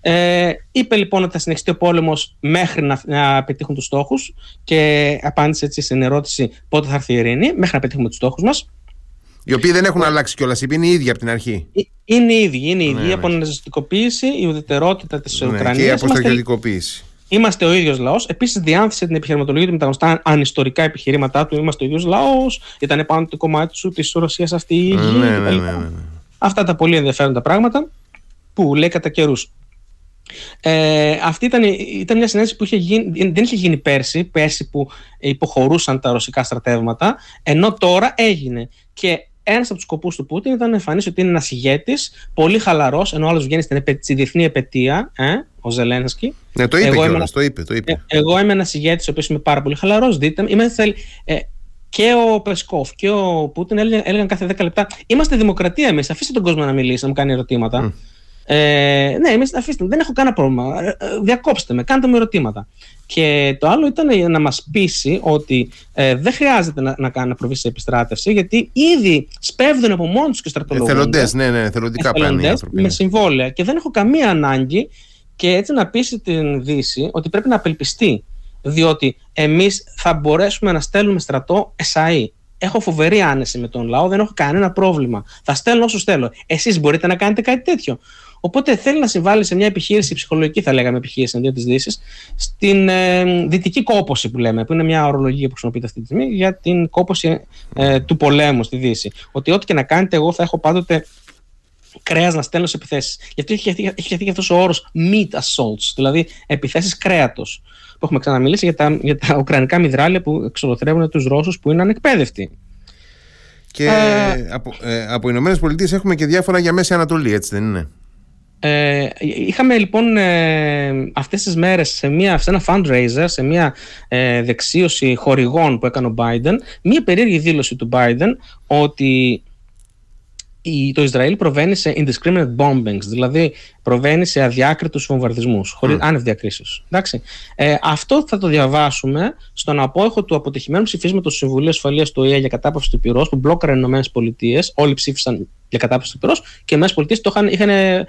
Ε, είπε λοιπόν ότι θα συνεχιστεί ο πόλεμος μέχρι να, να πετύχουν τους στόχους και απάντησε έτσι στην ερώτηση πότε θα έρθει η ειρήνη, μέχρι να πετύχουμε τους στόχους μας. Οι οποίοι δεν έχουν αλλάξει κιόλας, είναι οι ίδιοι από την αρχή. Ε, είναι οι ίδιοι. Είναι οι ίδιοι. Ναι, η αποναζιστικοποίηση, η ουδετερότητα της ναι, Ουκρανία. Και η αποστρατιωτικοποίηση. Είμαστε ο ίδιος λαός. Επίσης, διάνθησε την επιχειρηματολογία του με τα γνωστά ανιστορικά επιχειρήματά του. Είμαστε ο ίδιος λαός. Ήταν πάνω το κομμάτι σου της Ρωσίας αυτή η γη. Ναι, ναι, ναι, Αυτά τα πολύ ενδιαφέροντα πράγματα που λέει κατά καιρούς. Ε, αυτή ήταν, ήταν μια συνέντευξη που είχε γίνει, δεν είχε γίνει πέρσι, πέρσι που υποχωρούσαν τα ρωσικά στρατεύματα, ενώ τώρα έγινε. Και ένας από τους σκοπούς του Πούτιν ήταν να εμφανίσει ότι είναι ένας ηγέτης, πολύ χαλαρός, ενώ άλλος βγαίνει στην στη διεθνή επαιτία, ε, ο Ζελένσκι. Ναι, το είπε εγώ κιόλας, το είπε, το είπε. Ε, εγώ είμαι ένας ηγέτης, ο οποίος είμαι πάρα πολύ χαλαρός. Δείτε, είμαι, ε, και ο Πεσκόφ και ο Πούτιν έλεγαν, έλεγαν κάθε 10 λεπτά: Είμαστε δημοκρατία εμείς. Αφήστε τον κόσμο να μιλήσει, να μου κάνει ερωτήματα. Ε, ναι, εμείς, αφήστε, δεν έχω κανένα πρόβλημα. Ε, ε, διακόψτε με, κάντε μου ερωτήματα. Και το άλλο ήταν να μας πείσει ότι ε, δεν χρειάζεται να, να, να προβεί σε επιστράτευση, γιατί ήδη σπέβδουν από μόνοι τους και στρατολογούνται. Εθελοντές, ναι, ναι, εθελοντικά πάνε οι άνθρωποι. Με ναι. συμβόλαια. Και δεν έχω καμία ανάγκη και έτσι να πείσει την Δύση ότι πρέπει να απελπιστεί. Διότι εμείς θα μπορέσουμε να στέλνουμε στρατό εσαί. Έχω φοβερή άνεση με τον λαό, δεν έχω κανένα πρόβλημα. Θα στέλνω όσο θέλω. Εσείς μπορείτε να κάνετε κάτι τέτοιο. Οπότε θέλει να συμβάλλει σε μια επιχείρηση ψυχολογική, θα λέγαμε, επιχείρηση αντί της Δύσης, στην ε, δυτική κόποση που λέμε, που είναι μια ορολογία που χρησιμοποιείται αυτή τη στιγμή για την κόποση ε, του πολέμου στη Δύση. Ότι ό,τι και να κάνετε, εγώ θα έχω πάντοτε κρέας να στέλνω σε επιθέσεις. Γι' αυτό έχει φτιαχτεί αυτός ο όρος meat assaults, δηλαδή επιθέσεις κρέατος. Που έχουμε ξαναμιλήσει για τα, για τα ουκρανικά μυδράλια που εξολοθρεύουν τους Ρώσους που είναι ανεκπαίδευτοι. Και ε, από, ε, από Ηνωμένες Πολιτείες έχουμε και διάφορα για Μέση Ανατολή, έτσι δεν είναι; Ε, είχαμε λοιπόν ε, αυτές τις μέρες σε, μια, σε ένα fundraiser, σε μια ε, δεξίωση χορηγών που έκανε ο Biden, μια περίεργη δήλωση του Biden ότι το Ισραήλ προβαίνει σε indiscriminate bombings, δηλαδή προβαίνει σε αδιάκριτους βομβαρδισμούς, χωρίς mm. άνευ διακρίσεως. Ε, αυτό θα το διαβάσουμε στον απόϊχο του αποτυχημένου ψηφίσματος του Συμβουλίου Ασφαλείας του ΟΗΕ για κατάπαυση του πυρός, που μπλόκαραν οι ΗΠΑ, όλοι ψήφισαν για κατάπαυση του πυρός και οι ΗΠΑ το είχαν, είχαν ε,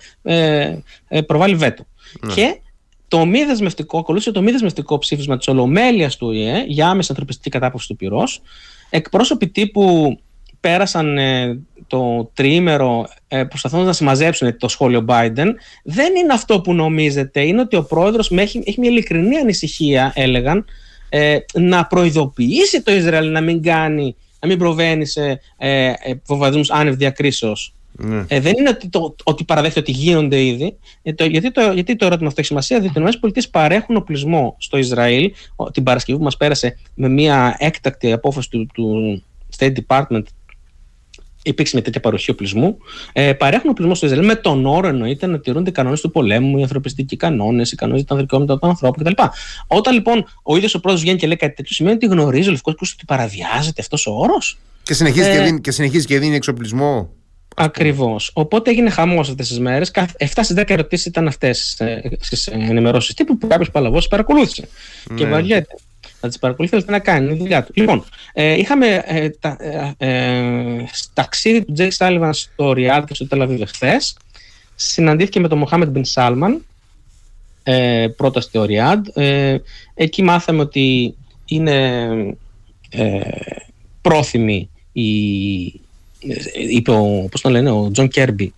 ε, προβάλει βέτο. Mm. Και το μη δεσμευτικό, ακολούθησε το μη δεσμευτικό ψήφισμα της Ολομέλειας του ΟΗΕ για άμεση ανθρωπιστική κατάπαυση του πυρός. Εκπρόσωποι τύπου πέρασαν ε, το τριήμερο ε, προσπαθώντας να συμμαζέψουν το σχόλιο Biden δεν είναι αυτό που νομίζετε. Είναι ότι ο πρόεδρος έχει, έχει μια ειλικρινή ανησυχία, έλεγαν, ε, να προειδοποιήσει το Ισραήλ να μην κάνει, να μην προβαίνει σε ε, ε βομβαρδισμούς άνευ διακρίσεως. Ναι. Ε, δεν είναι ότι, το, ότι παραδέχεται ότι γίνονται ήδη. Ε, το, γιατί, το, γιατί το ερώτημα αυτό έχει σημασία, διότι οι ΗΠΑ παρέχουν οπλισμό στο Ισραήλ την Παρασκευή που μας πέρασε με μια έκτακτη απόφαση του, του State Department υπήρξε μια τέτοια παροχή οπλισμού. Ε, παρέχουν οπλισμό στο Ισραήλ με τον όρο εννοείται να τηρούνται οι κανόνες του πολέμου, οι ανθρωπιστικοί κανόνες, οι κανόνες για τα δικαιώματα των ανθρώπων κτλ. Όταν λοιπόν ο ίδιος ο πρόεδρος βγαίνει και λέει κάτι τέτοιο, σημαίνει ότι γνωρίζει ο λευκός κόσμο ότι παραβιάζεται αυτός ο όρος. Και συνεχίζει, ε, και δίνει, και συνεχίζει και δίνει εξοπλισμό. Ακριβώς. Οπότε έγινε χαμός αυτές τις μέρες. 7 στις 10 ερωτήσεις ήταν αυτές στις ενημερώσεις τύπου που κάποιος παλαβός παρακολούθησε. Ναι. Και βαριέται να τις παρακολουθεί, αλλά τι να κάνει, είναι η δουλειά του. Λοιπόν, ε, είχαμε ε, τα, ε, ε ταξίδι του Τζέικ Σάλιβαν στο Ριάδ και στο Τελ Αβίβ χθες. Συναντήθηκε με τον Μοχάμετ Μπιν Σάλμαν, ε, πρώτα στο Ριάντ. Ε, εκεί μάθαμε ότι είναι ε, πρόθυμη η, είπε ο, πώς τον λένε, ο Τζον Κίρμπι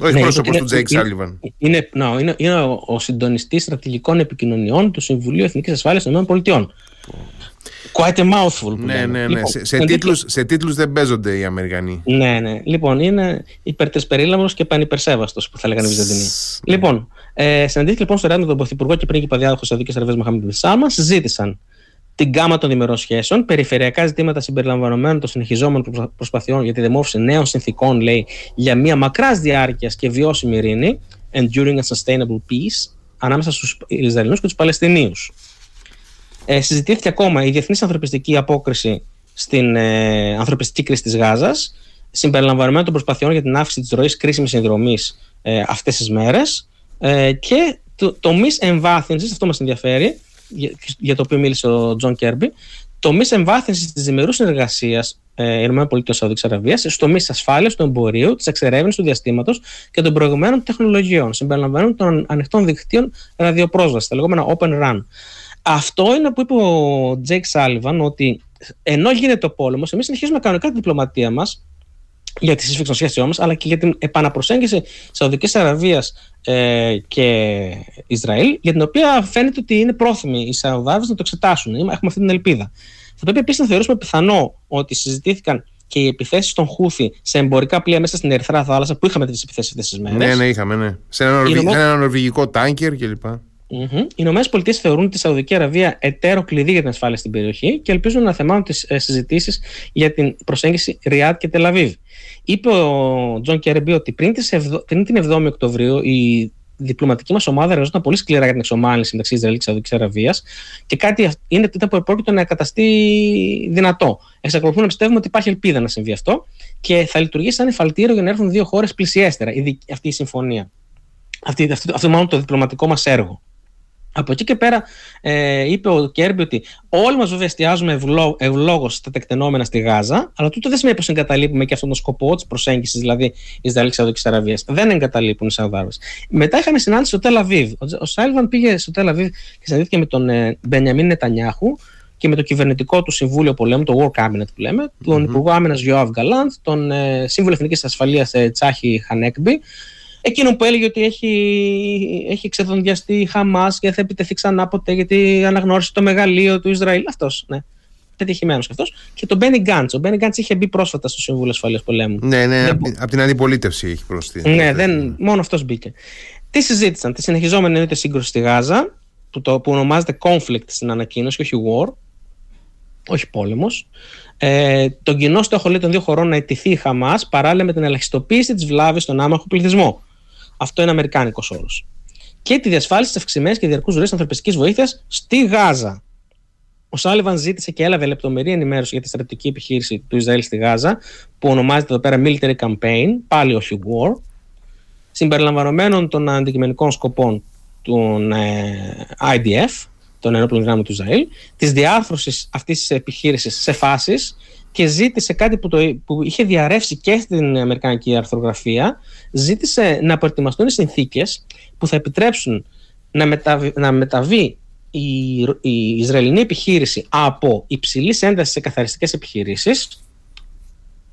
όχι εκπρόσωπος του Τζέικ Σάλιβαν. Είναι, no, είναι, είναι ο, ο συντονιστής στρατηγικών επικοινωνιών του Συμβουλίου Εθνικής Ασφάλειας των ΗΠΑ. Quite a mouthful. ναι, ναι, ναι. Λοιπόν, σε, σε, τίτλους, σε τίτλους δεν παίζονται οι Αμερικανοί. Ναι, ναι. Λοιπόν, είναι υπέρτατος περίλαμπρος και πανυπερσέβαστος που θα λέγανε οι Βυζαντινοί. Ναι. Λοιπόν, ε, συναντήθηκε λοιπόν στο Ριάντ με τον Πρωθυπουργό και πρίγκιπα διάδοχο Σαουδικής Αραβίας Μοχάμεντ Σάλμαν. Συζήτησαν την γκάμα των διμερών σχέσεων, περιφερειακά ζητήματα συμπεριλαμβανομένων των συνεχιζόμενων προσπαθειών για τη διαμόρφωση νέων συνθήκων, λέει, για μια μακράς διάρκειας και βιώσιμη ειρήνη, enduring and sustainable peace, ανάμεσα στους Ισραηλινούς και τους Παλαιστινίους. Ε, συζητήθηκε ακόμα η διεθνής ανθρωπιστική απόκριση στην ε, ανθρωπιστική κρίση της Γάζας, συμπεριλαμβανομένων των προσπαθειών για την αύξηση της ροής κρίσιμης συνδρομής ε, αυτές τις μέρες ε, και το, της εμβάθυνσης, αυτό μας ενδιαφέρει, για, για το οποίο μίλησε ο Τζον Κίρμπι, της εμβάθυνσης της διμερούς συνεργασίας ε, ΗΠΑ Σαουδικής Αραβίας στους τομείς ασφάλειας, του εμπορίου, της εξερεύνησης του διαστήματος και των προηγμένων τεχνολογιών, συμπεριλαμβανομένων των ανοιχτών δικτύων ραδιοπρόσβασης, τα λεγόμενα Open RAN. Αυτό είναι που είπε ο Τζέικ Σάλιβαν, ότι ενώ γίνεται ο πόλεμος, εμείς συνεχίζουμε κανονικά τη διπλωματία μας για τη σύσφιξη των σχέσεών μας, αλλά και για την επαναπροσέγγιση Σαουδικής Αραβίας ε, και Ισραήλ, για την οποία φαίνεται ότι είναι πρόθυμοι οι Σαουδάραβες να το εξετάσουν. Έχουμε αυτή την ελπίδα. Θα πρέπει επίσης να θεωρήσουμε πιθανό ότι συζητήθηκαν και οι επιθέσεις των Χούθι σε εμπορικά πλοία μέσα στην Ερυθρά Θάλασσα, που είχαμε τις επιθέσεις αυτές τις μέρες. Ναι, ναι, είχαμε, ναι. Σε ένα, νορβη... νορβη... ένα νορβηγικό τάνκερ κλπ. Mm-hmm. Οι Ηνωμένες Πολιτείες θεωρούν τη Σαουδική Αραβία εταίρο κλειδί για την ασφάλεια στην περιοχή και ελπίζουν να θερμάνουν τις ε, συζητήσεις για την προσέγγιση Ριάντ και Τελ Αβίβ. Είπε ο Τζον Κίρμπι ότι πριν, πριν την 7η Οκτωβρίου η διπλωματική μας ομάδα εργαζόταν πολύ σκληρά για την εξομάλυνση μεταξύ Ισραήλ και Σαουδικής Αραβίας και κάτι είναι, ήταν που επρόκειτο να καταστεί δυνατό. Εξακολουθούμε να πιστεύουμε ότι υπάρχει ελπίδα να συμβεί αυτό και θα λειτουργήσει σαν εφαλτήριο για να έρθουν οι δύο χώρες πλησιέστερα αυτή η συμφωνία. Αυτή, αυτό, αυτό μάλλον το διπλωματικό μας έργο. Από εκεί και πέρα ε, είπε ο Κέρμπι ότι όλοι μας βέβαια εστιάζουμε ευλό, ευλόγως στα τεκτενόμενα στη Γάζα, αλλά τούτο δεν σημαίνει πως εγκαταλείπουμε και αυτόν τον σκοπό της προσέγγισης, δηλαδή Ισραήλ και Σαουδική Αραβία. Δεν εγκαταλείπουν οι Σαουδάραβε. Μετά είχαμε συνάντηση στο Τελαβίβ. Ο, ο Σάιλβαν πήγε στο Τελαβίβ και συναντήθηκε με τον ε, Μπενιαμίν Νετανιάχου και με το κυβερνητικό του συμβούλιο πολέμου, το War Cabinet που λέμε, mm-hmm. τον Υπουργό Άμυνας Γιώαβ Γκαλάντ, τον ε, Σύμβουλο Εθνικής Ασφαλείας ε, Τσάχη Χανέκμπι, Εκείνο που έλεγε ότι έχει, έχει εξεδονδιαστεί η Χαμάς και θα επιτεθεί ξανά ποτέ γιατί αναγνώρισε το μεγαλείο του Ισραήλ. Αυτός, ναι. Πετυχημένος αυτός. Και τον Μπένι Γκάντς. Ο Μπένι Γκάντς είχε μπει πρόσφατα στο Συμβούλιο Ασφαλείας Πολέμου. Ναι, ναι, από, από την αντιπολίτευση έχει προσθέσει. Ναι, δεν, μόνο αυτός μπήκε. Τι συζήτησαν, τη συνεχιζόμενη εννοείται σύγκρουση στη Γάζα, που, το, που ονομάζεται conflict στην ανακοίνωση, όχι war, όχι πόλεμος. Ε, τον κοινό στόχο λέει των δύο χωρών να ετηθεί η Χαμάς παράλληλα με την ελαχιστοποίηση της βλάβης στον άμαχο πληθυσμό. Αυτό είναι αμερικάνικος όρος. Και τη διασφάλιση της αυξημένης και διαρκούς ροής ανθρωπιστικής βοήθειας στη Γάζα. Ο Σάλιβαν ζήτησε και έλαβε λεπτομερή ενημέρωση για τη στρατιωτική επιχείρηση του Ισραήλ στη Γάζα, που ονομάζεται εδώ πέρα Military Campaign, πάλι όχι War, συμπεριλαμβανομένων των αντικειμενικών σκοπών του ε, IDF, των ενόπλων δυνάμεων του Ισραήλ, της διάρθρωσης αυτής της επιχείρησης σε φάσεις και ζήτησε κάτι που, το, που είχε διαρρεύσει και στην Αμερικανική αρθρογραφία, ζήτησε να προετοιμαστούν οι συνθήκες που θα επιτρέψουν να, μεταβεί, να μεταβεί η, η Ισραηλινή επιχείρηση από υψηλής έντασης σε καθαριστικές επιχειρήσεις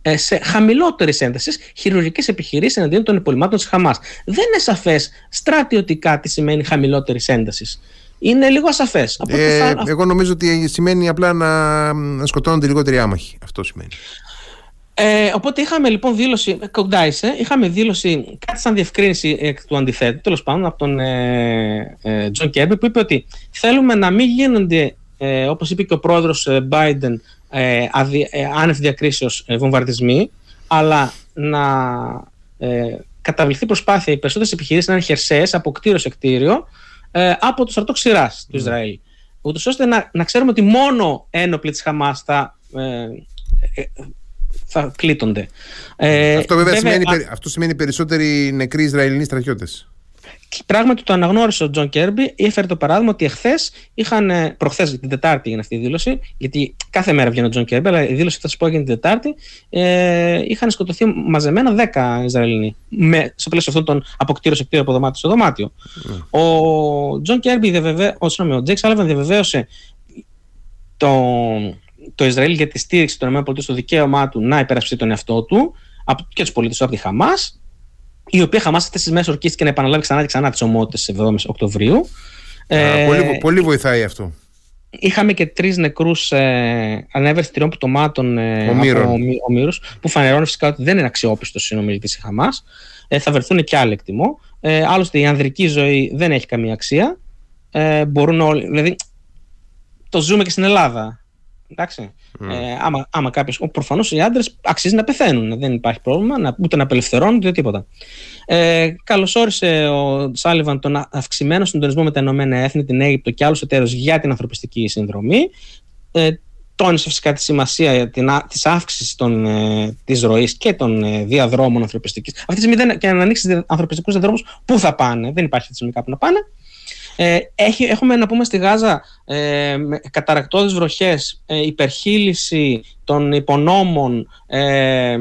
ε, σε χαμηλότερης έντασης χειρουργικές επιχειρήσεις εναντίον των υπολοιμάτων της Χαμάς. Δεν είναι σαφές στρατιωτικά τι σημαίνει χαμηλότερης έντασης είναι λίγο ασαφές. Ε, Εγώ νομίζω ότι σημαίνει απλά να σκοτώνονται λιγότεροι άμαχοι. Αυτό σημαίνει. Ε, οπότε είχαμε λοιπόν δήλωση, κοντά είχαμε δήλωση κάτι σαν διευκρίνηση εκ του αντιθέτου, τέλος πάντων από τον ε, ε, Τζον Κίρμπι, που είπε ότι θέλουμε να μην γίνονται, ε, όπως είπε και ο πρόεδρος ε, Biden, ε, ε, άνευ διακρίσεως ε, βομβαρδισμοί, αλλά να ε, καταβληθεί προσπάθεια οι περισσότερες επιχειρήσεις να είναι χερσαίες από κτίριο σε κτίριο, ε, από το στρατό ξηρά του ναι. Ισραήλ. Ούτως ώστε να, να ξέρουμε ότι μόνο ένοπλοι της Χαμάς θα, ε, ε, θα πλήττονται. Ε, αυτό βέβαια, βέβαια σημαίνει, αυτό σημαίνει περισσότεροι νεκροί Ισραηλινοί στρατιώτες. Πράγματι το αναγνώρισε ο Τζον Κίρμπι, έφερε το παράδειγμα ότι εχθές είχαν, προχθές την Τετάρτη έγινε αυτή η δήλωση, γιατί κάθε μέρα βγαίνει ο Τζον Κίρμπι, αλλά η δήλωση θα σας πω έγινε την Τετάρτη, ε, είχαν σκοτωθεί μαζεμένα 10 Ισραηλινοί με, στο πλαίσιο αυτών των από κτίριο σε κτίριο από δωμάτιο σε δωμάτιο. Mm. Ο Τζον Κίρμπι, διαβεβαίωσε, ο Τζέικ Σάλιβαν διαβεβαίωσε το, το Ισραήλ για τη στήριξη των ΗΠΑ στο δικαίωμά του να υπερασπιστεί τον εαυτό του και τους πολίτες του από τη Χαμάς η οποία Χαμάς αυτές τις μέρες ορκίστηκε να επαναλάβει ξανά και ξανά τις ωμότητες 7 Οκτωβρίου. Ε, πολύ, πολύ βοηθάει αυτό. Είχαμε και τρεις νεκρούς ε, ανέβρεση τριών πτωμάτων ε, από ομήρους, που φανερώνει φυσικά ότι δεν είναι αξιόπιστος συνομιλητής η Χαμάς. Ε, θα βρεθούν και άλλοι εκτιμώ. Ε, άλλωστε, η ανδρική ζωή δεν έχει καμία αξία. Ε, μπορούν όλοι, δηλαδή, το ζούμε και στην Ελλάδα. Εντάξει. Mm. Ε, άμα, άμα κάποιο. Προφανώς οι άντρες αξίζει να πεθαίνουν. Δεν υπάρχει πρόβλημα, να, ούτε να απελευθερώνουν ούτε τίποτα. Ε, καλωσόρισε ο Σάλιβαν τον αυξημένο συντονισμό με τα Ηνωμένα Έθνη, την Αίγυπτο και άλλους εταίρους για την ανθρωπιστική συνδρομή. Ε, τόνισε φυσικά τη σημασία της αύξησης ε, της ροής και των ε, διαδρόμων ανθρωπιστικής. Αυτή τη στιγμή δεν, και να ανοίξεις ανθρωπιστικούς διαδρόμους, πού θα πάνε, δεν υπάρχει αυτή τη στιγμή κάπου να πάνε. Ε, έχει, έχουμε να πούμε στη Γάζα ε, καταρακτώδεις βροχές, ε, υπερχείληση των υπονόμων, ε,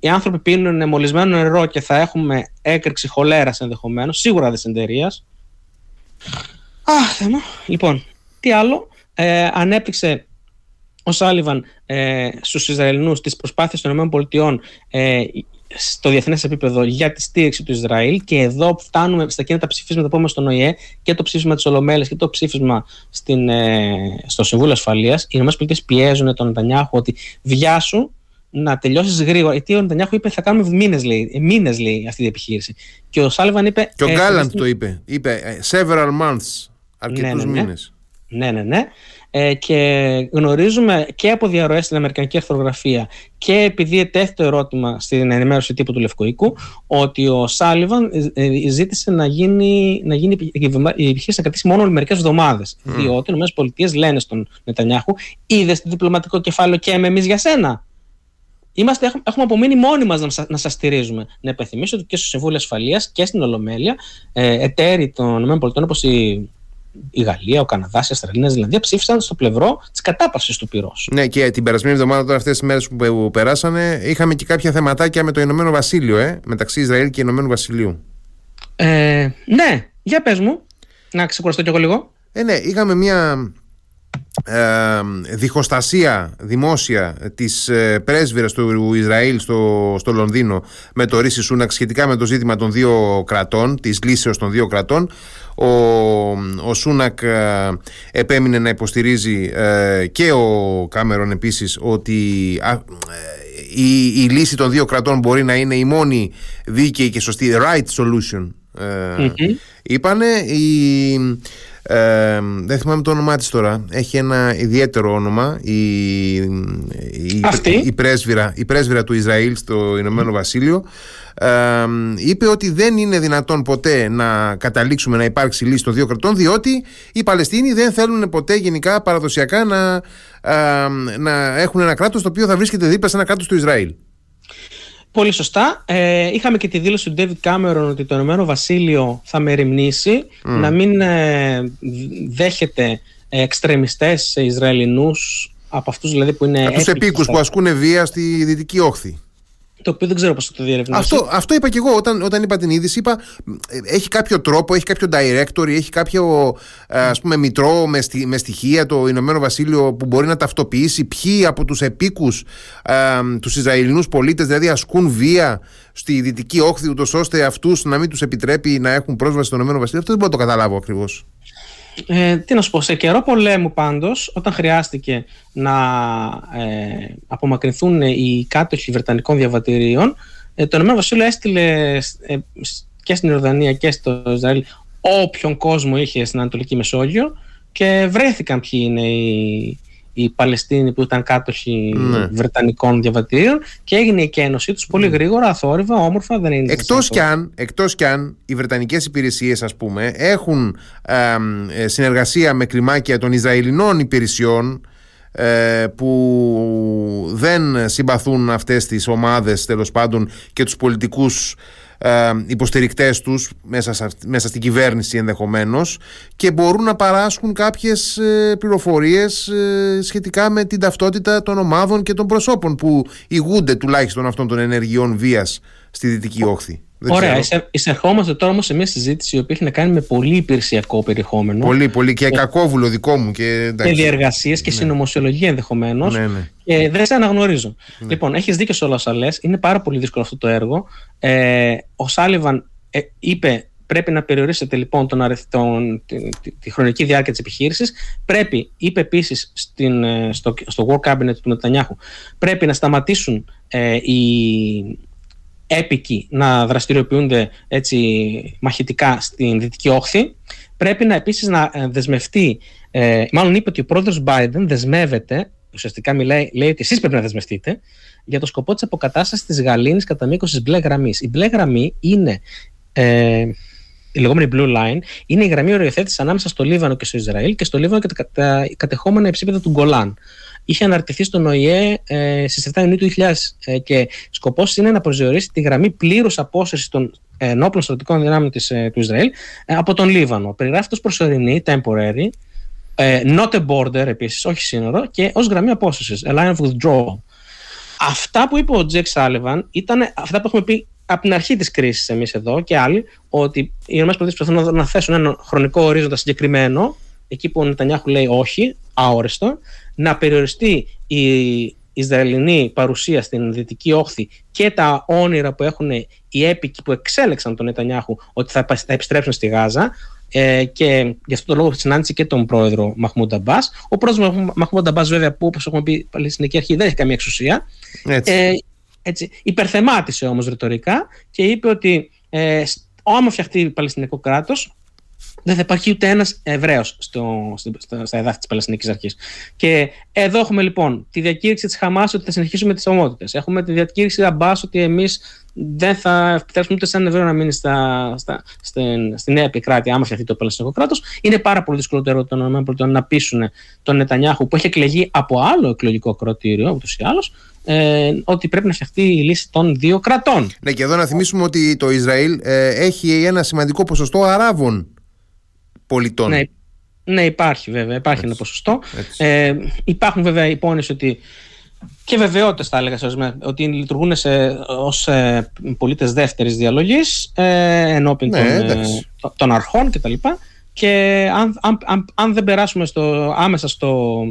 οι άνθρωποι πίνουν μολυσμένο νερό και θα έχουμε έκρηξη χολέρας ενδεχομένως, σίγουρα δυσεντερίας. Αχ, θέμα. Λοιπόν, τι άλλο; Ε, ανέπτυξε ο Σάλιβαν ε, στους Ισραηλινούς τις προσπάθειες των ΗΠΑ ε, στο διεθνές επίπεδο για τη στήριξη του Ισραήλ και εδώ φτάνουμε στα εκείνα τα ψηφίσματα που έχουμε στον ΟΗΕ και το ψήφισμα της Ολομέλειας και το ψήφισμα στην, ε, στο Συμβούλιο Ασφαλείας. Οι ΗΠΑ πιέζουν τον Νετανιάχου ότι βιάσου να τελειώσεις γρήγορα. Γιατί ο Νετανιάχου είπε θα κάνουμε μήνες, λέει, μήνες, λέει αυτή η επιχείρηση. Και ο Σάλβαν είπε. Και ο Γκάλαντ το είπε. Είπε ε, several months. Αρκετούς ναι, ναι, ναι. μήνες. Ναι, ναι, ναι. Ε, και γνωρίζουμε και από διαρροές στην Αμερικανική Αρθρογραφία και επειδή ετέθη το ερώτημα στην ενημέρωση τύπου του Λευκού Οίκου ότι ο Σάλιβαν ε, ε, ζήτησε να γίνει, να γίνει η επιχείρηση να κρατήσει μόνο μερικές εβδομάδες. Mm. Διότι οι ΗΠΑ λένε στον Νετανιάχου, είδε το διπλωματικό κεφάλαιο και εμείς για σένα. Είμαστε, έχουμε απομείνει μόνοι μας να, να σας στηρίζουμε. Να υπενθυμίσω ότι και στο Συμβούλιο Ασφαλείας και στην Ολομέλεια ε, εταίροι των ΗΠΑ όπως η η Γαλλία, ο Καναδάς, η Αυστραλία, η Ζηλανδία ψήφισαν στο πλευρό της κατάπαυσης του πυρός. Ναι, και την περασμένη εβδομάδα, τώρα αυτές τις μέρες που περάσανε, είχαμε και κάποια θεματάκια με το Ηνωμένο Βασίλειο, ε, μεταξύ Ισραήλ και Ηνωμένου Βασιλείου. Ε, ναι, για πες μου, να ξεκουραστώ κι εγώ λίγο. Ε, ναι, είχαμε μια ε, διχοστασία δημόσια της ε, πρέσβυρας του Ισραήλ στο, στο Λονδίνο με το Ρίση Σούναξ σχετικά με το ζήτημα των δύο κρατών, της λύσεως των δύο κρατών. Ο, ο Σούνακ ε, επέμεινε να υποστηρίζει ε, και ο Κάμερον επίσης ότι η, η λύση των δύο κρατών μπορεί να είναι η μόνη δίκαιη και σωστή right solution mm είπανε. Η ε, δεν θυμάμαι το όνομά της τώρα. Έχει ένα ιδιαίτερο όνομα. Η, η, η, πρέσβυρα, η πρέσβυρα του Ισραήλ στο Ηνωμένο Βασίλειο είπε ότι δεν είναι δυνατόν ποτέ να καταλήξουμε να υπάρξει λύση των δύο κρατών διότι οι Παλαιστίνοι δεν θέλουν ποτέ γενικά παραδοσιακά να, να έχουν ένα κράτος το οποίο θα βρίσκεται δίπλα σε ένα κράτος του Ισραήλ. Πολύ σωστά. Ε, είχαμε και τη δήλωση του David Cameron ότι το Ηνωμένο Βασίλειο θα μεριμνήσει να μην ε, δέχεται εξτρεμιστές Ισραηλινούς από αυτούς δηλαδή που είναι... Από τους επίκους που ασκούν βία στη Δυτική Όχθη το οποίο δεν ξέρω πώς θα το διερευνήσω. Αυτό, αυτό είπα και εγώ όταν, όταν είπα την είδηση. Είπα, έχει κάποιο τρόπο, έχει κάποιο directory, έχει κάποιο ας πούμε, μητρό με, στη, με στοιχεία το Ηνωμένο Βασίλειο που μπορεί να ταυτοποιήσει ποιοι από τους επίκους τους Ισραηλινούς πολίτες δηλαδή ασκούν βία στη δυτική όχθη, ούτως ώστε αυτούς να μην τους επιτρέπει να έχουν πρόσβαση στο Ηνωμένο Βασίλειο. Αυτό δεν μπορώ να το καταλάβω ακριβώς. Ε, τι να σου πω, σε καιρό πολέμου πάντως, όταν χρειάστηκε να ε, απομακρυνθούν οι κάτοχοι Βρετανικών διαβατηρίων, ε, το Ηνωμένο Βασίλειο έστειλε ε, και στην Ιορδανία και στο Ισραήλ όποιον κόσμο είχε στην Ανατολική Μεσόγειο και βρέθηκαν ποιοι είναι οι, οι Παλαιστίνοι που ήταν κάτοχοι ναι. Βρετανικών διαβατήριων και έγινε η κένωσή τους πολύ ναι. γρήγορα, αθόρυβα, όμορφα. Δεν είναι εκτός, κι αν, εκτός κι αν οι Βρετανικές υπηρεσίες ας πούμε έχουν ε, συνεργασία με κλιμάκια των Ισραηλινών υπηρεσιών ε, που δεν συμπαθούν αυτές τις ομάδες τέλος πάντων και τους πολιτικούς ε, υποστηρικτές τους μέσα, μέσα στην κυβέρνηση ενδεχομένως και μπορούν να παράσχουν κάποιες ε, πληροφορίες ε, σχετικά με την ταυτότητα των ομάδων και των προσώπων που ηγούνται τουλάχιστον αυτών των ενεργειών βίας στη Δυτική Όχθη. Δεν Ωραία. Εισερχόμαστε τώρα όμως σε μια συζήτηση η οποία έχει να κάνει με πολύ υπηρεσιακό περιεχόμενο. Πολύ, πολύ και, και κακόβουλο δικό μου. Και, και διεργασίες και ναι. συνωμοσιολογία ενδεχομένως. Ναι, ναι. Και δεν σε αναγνωρίζω. Ναι. Λοιπόν, έχεις δίκιο σε όλα όσα λες. Είναι πάρα πολύ δύσκολο αυτό το έργο. Ε, ο Σάλιβαν ε, είπε πρέπει να περιορίσετε λοιπόν τον, τον, τη, τη, χρονική διάρκεια της επιχείρησης. Πρέπει, είπε επίσης ε, στο, στο War Cabinet του Νετανιάχου, πρέπει να σταματήσουν ε, οι, έπικοι να δραστηριοποιούνται έτσι μαχητικά στην Δυτική Όχθη. Πρέπει να επίσης να ε, δεσμευτεί, ε, μάλλον είπε ότι ο πρόεδρος Biden δεσμεύεται ουσιαστικά μιλάει, λέει ότι εσείς πρέπει να δεσμευτείτε για το σκοπό της αποκατάστασης της γαλήνης κατά μήκος της μπλε γραμμής. Η μπλε γραμμή είναι. Ε, η λεγόμενη Blue Line είναι η γραμμή οριοθέτησης ανάμεσα στο Λίβανο και στο Ισραήλ και στο Λίβανο και τα κατεχόμενα υψίπεδα του Γκολάν. Είχε αναρτηθεί στον ΟΗΕ ε, στις 7 Ιουνίου του 2000 ε, και σκοπός είναι να προσδιορίσει τη γραμμή πλήρους απόσυρσης των ενόπλων στρατικών δυνάμεων της, ε, του Ισραήλ ε, από τον Λίβανο. Περιγράφεται ως προσωρινή, temporary, ε, not a border επίσης, όχι σύνορο, και ως γραμμή απόσυρσης, a line of withdrawal. Αυτά που είπε ο Τζεκ Σάλιβαν ήταν αυτά που έχουμε πει από την αρχή της κρίσης εμείς εδώ και άλλοι, ότι οι ΗΠΑ προσπαθούν να θέσουν ένα χρονικό ορίζοντα συγκεκριμένο, εκεί που ο Νετανιάχου λέει όχι, αόριστο, να περιοριστεί η Ισραηλινή παρουσία στην Δυτική Όχθη και τα όνειρα που έχουν οι έπικοι που εξέλεξαν τον Νετανιάχου ότι θα, θα επιστρέψουν στη Γάζα, ε, και γι' αυτό το λόγο συνάντησε και τον πρόεδρο Μαχμούντα Αμπά. Ο πρόεδρος Μαχμούντα Αμπά, βέβαια, που όπως έχουμε πει η Παλαιστινική Αρχή δεν έχει καμία εξουσία. Έτσι. Ε, έτσι, υπερθεμάτισε όμως ρητορικά και είπε ότι ε, άμα φτιαχτεί η Παλαιστινικό κράτος, δεν θα υπάρχει ούτε ένας Εβραίος στα εδάφη της Παλαιστινικής Αρχής. Και εδώ έχουμε λοιπόν τη διακήρυξη της Χαμάς ότι θα συνεχίσουμε τις ομότητες. Έχουμε τη διακήρυξη Αμπάς ότι εμείς δεν θα επιτρέψουμε ούτε σε έναν Εβραίο να μείνει στα, στα, στην, στη νέα επικράτεια, άμα φτιαχτεί το Παλαιστινικό κράτος. Είναι πάρα πολύ δυσκολότερο των ΗΠΑ να πείσουν τον Νετανιάχου, που έχει εκλεγεί από άλλο εκλογικό κροτήριο, ούτως ή άλλως, ε, ότι πρέπει να φτιαχτεί η λύση των δύο κρατών. Ναι, και εδώ να θυμίσουμε ότι το Ισραήλ ε, έχει ένα σημαντικό ποσοστό Αράβων πολιτών. Ναι, ναι υπάρχει βέβαια, υπάρχει ένα ποσοστό. Ε, υπάρχουν βέβαια υπόνοιες ότι και βεβαιότητες θα έλεγα ότι λειτουργούν ως ε, πολίτες δεύτερης διαλογής ε, ενώπιν ναι, των, ε, των, αρχών κτλ. Και, και αν, αν, αν, αν, δεν περάσουμε στο, άμεσα στο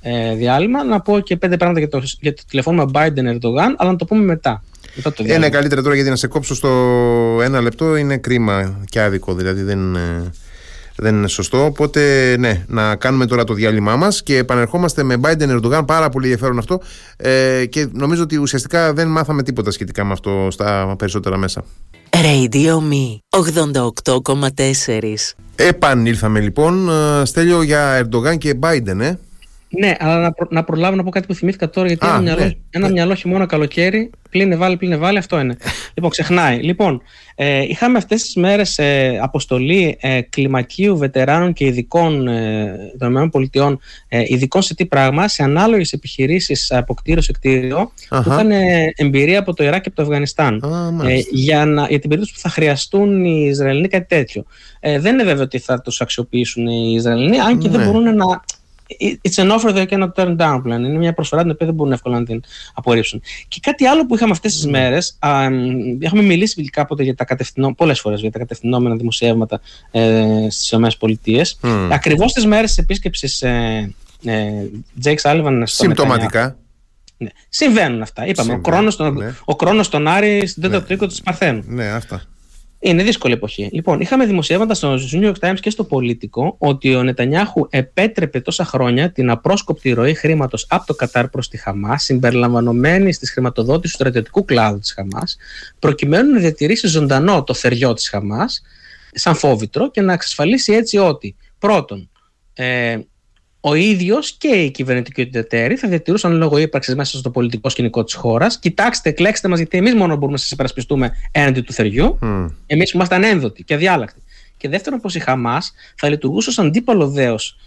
ε, διάλειμμα, να πω και πέντε πράγματα για το, για το τηλεφώνημα Biden-Erdogan, αλλά να το πούμε μετά. μετά το Ένα καλύτερα τώρα γιατί να σε κόψω στο ένα λεπτό είναι κρίμα και άδικο. Δηλαδή δεν. Ε, δεν είναι σωστό. Οπότε, ναι, να κάνουμε τώρα το διάλειμμά μας και επανερχόμαστε με Biden Erdogan. Πάρα πολύ ενδιαφέρον αυτό. Ε, και νομίζω ότι ουσιαστικά δεν μάθαμε τίποτα σχετικά με αυτό στα περισσότερα μέσα. Radio Me 88,4 Επανήλθαμε λοιπόν. Ε, Στέλιο για Erdogan και Biden, ε. Ναι, αλλά να, προ, να προλάβω να πω κάτι που θυμήθηκα τώρα, γιατί Α, ένα, μυαλό, ναι. ένα μυαλό χειμώνα καλοκαίρι, πλύνε βάλει, πλύνε βάλει, αυτό είναι. λοιπόν, ξεχνάει. Λοιπόν, ε, είχαμε αυτές τις μέρες ε, αποστολή ε, κλιμακίου βετεράνων και ειδικών ε, των ΗΠΑ, ε, ειδικών σε τι πράγμα, σε ανάλογες επιχειρήσεις από κτίριο σε κτίριο, που είχαν ε, εμπειρία από το Ιράκ και από το Αφγανιστάν. ε, για, να, για την περίπτωση που θα χρειαστούν οι Ισραηλινοί κάτι τέτοιο. Ε, δεν είναι βέβαιο ότι θα τους αξιοποιήσουν οι Ισραηλινοί, αν και δεν ναι. μπορούν να It's an offer they cannot turn down πλέον. Είναι μια προσφορά την οποία δεν μπορούν εύκολα να την απορρίψουν. Και κάτι άλλο που είχαμε αυτές τις mm. μέρες, είχαμε μιλήσει κάποτε για τα κατευθυνόμενα, πολλές φορές για τα κατευθυνόμενα δημοσιεύματα ε, στις ΗΠΑ. Mm. Ακριβώς τις μέρες της επίσκεψης ε, ε, Jake Sullivan στο Συμπτωματικά. Ναι. Συμβαίνουν αυτά. Είπαμε, Συμβαίνουν, ο χρόνο ναι. στον Άρη στην τέταρτη ναι. οίκο του Παρθένου. Ναι, αυτά. Είναι δύσκολη εποχή. Λοιπόν, είχαμε δημοσιεύματα στο New York Times και στο Πολίτικο ότι ο Νετανιάχου επέτρεπε τόσα χρόνια την απρόσκοπτη ροή χρήματος από το Κατάρ προς τη Χαμάς, συμπεριλαμβανομένη της χρηματοδότησης του στρατιωτικού κλάδου της Χαμάς, προκειμένου να διατηρήσει ζωντανό το θεριό της Χαμάς, σαν φόβητρο, και να εξασφαλίσει έτσι ότι πρώτον, ε, ο ίδιος και οι κυβερνητικοί εταίροι θα διατηρούσαν λόγω ύπαρξης μέσα στο πολιτικό σκηνικό της χώρας. Κοιτάξτε, κλέξτε μας, γιατί εμείς μόνο μπορούμε να σας υπερασπιστούμε έναντι του θεριού. Mm. Εμείς που ήμασταν ένδοτοι και αδιάλακτοι. Και δεύτερον, πως η Χαμάς θα λειτουργούσε ως αντίπαλο δέος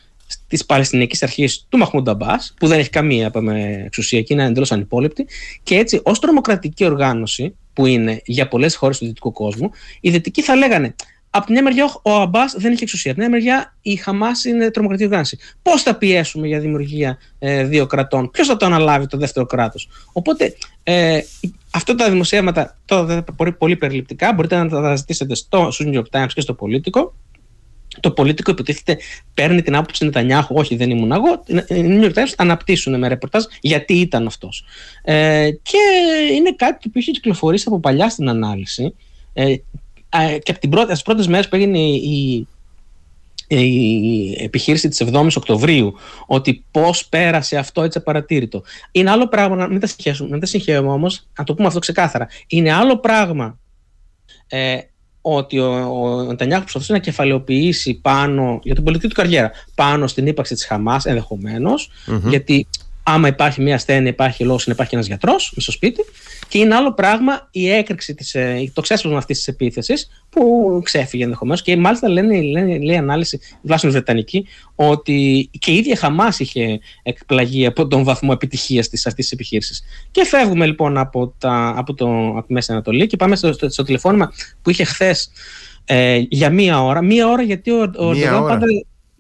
της Παλαιστινική Αρχής του Μαχμούντα Μπά, που δεν έχει καμία πάμε, εξουσία και είναι εντελώς ανυπόλοιπτη. Και έτσι, ως τρομοκρατική οργάνωση, που είναι για πολλές χώρες του δυτικού κόσμου, οι δυτικοί θα λέγανε από την μια μεριά ο Αμπάς δεν έχει εξουσία. Από την μια μεριά η Χαμάς είναι τρομοκρατική οργάνωση. Πώς θα πιέσουμε για δημιουργία ε, δύο κρατών, Ποιος θα το αναλάβει το δεύτερο κράτος; Οπότε ε, αυτά τα δημοσιεύματα τώρα πολύ, πολύ περιληπτικά μπορείτε να τα ζητήσετε στο New York Times και στο Πολίτικο. Το Πολίτικο υποτίθεται παίρνει την άποψη Νετανιάχου. Όχι, δεν ήμουν εγώ. Οι New York Times αναπτύσσουν με ρεπορτάζ γιατί ήταν αυτός. Ε, και είναι κάτι που είχε κυκλοφορήσει από παλιά στην ανάλυση. Ε, και από πρώτη, τις πρώτες μέρες που έγινε η, η επιχείρηση της 7ης Οκτωβρίου ότι πώς πέρασε αυτό έτσι απαρατήρητο. Είναι άλλο πράγμα, μην τα συγχαίουμε, μην τα συγχαίουμε όμως, να το πούμε αυτό ξεκάθαρα. Είναι άλλο πράγμα ε, ότι ο, ο Νετανιάχου προσπαθούσε να κεφαλαιοποιήσει πάνω για την πολιτική του καριέρα πάνω στην ύπαρξη της Χαμάς ενδεχομένως, mm-hmm. γιατί άμα υπάρχει μια ασθένεια, υπάρχει λόγος να υπάρχει ένας γιατρός στο σπίτι. Και είναι άλλο πράγμα η έκρηξη, της, ε, το ξέσπασμα αυτής της επίθεσης που ξέφυγε ενδεχομένως. Και μάλιστα λένε, λένε, λέει ανάλυση, τουλάχιστον Βρετανική, ότι και η ίδια Χαμάς είχε εκπλαγεί από τον βαθμό επιτυχίας της αυτής της επιχείρησης. Και φεύγουμε λοιπόν από, τα, από, το, από τη Μέση Ανατολή και πάμε στο, στο, στο τηλεφώνημα που είχε χθες ε, για μία ώρα. Μία ώρα γιατί ο, ο πάντα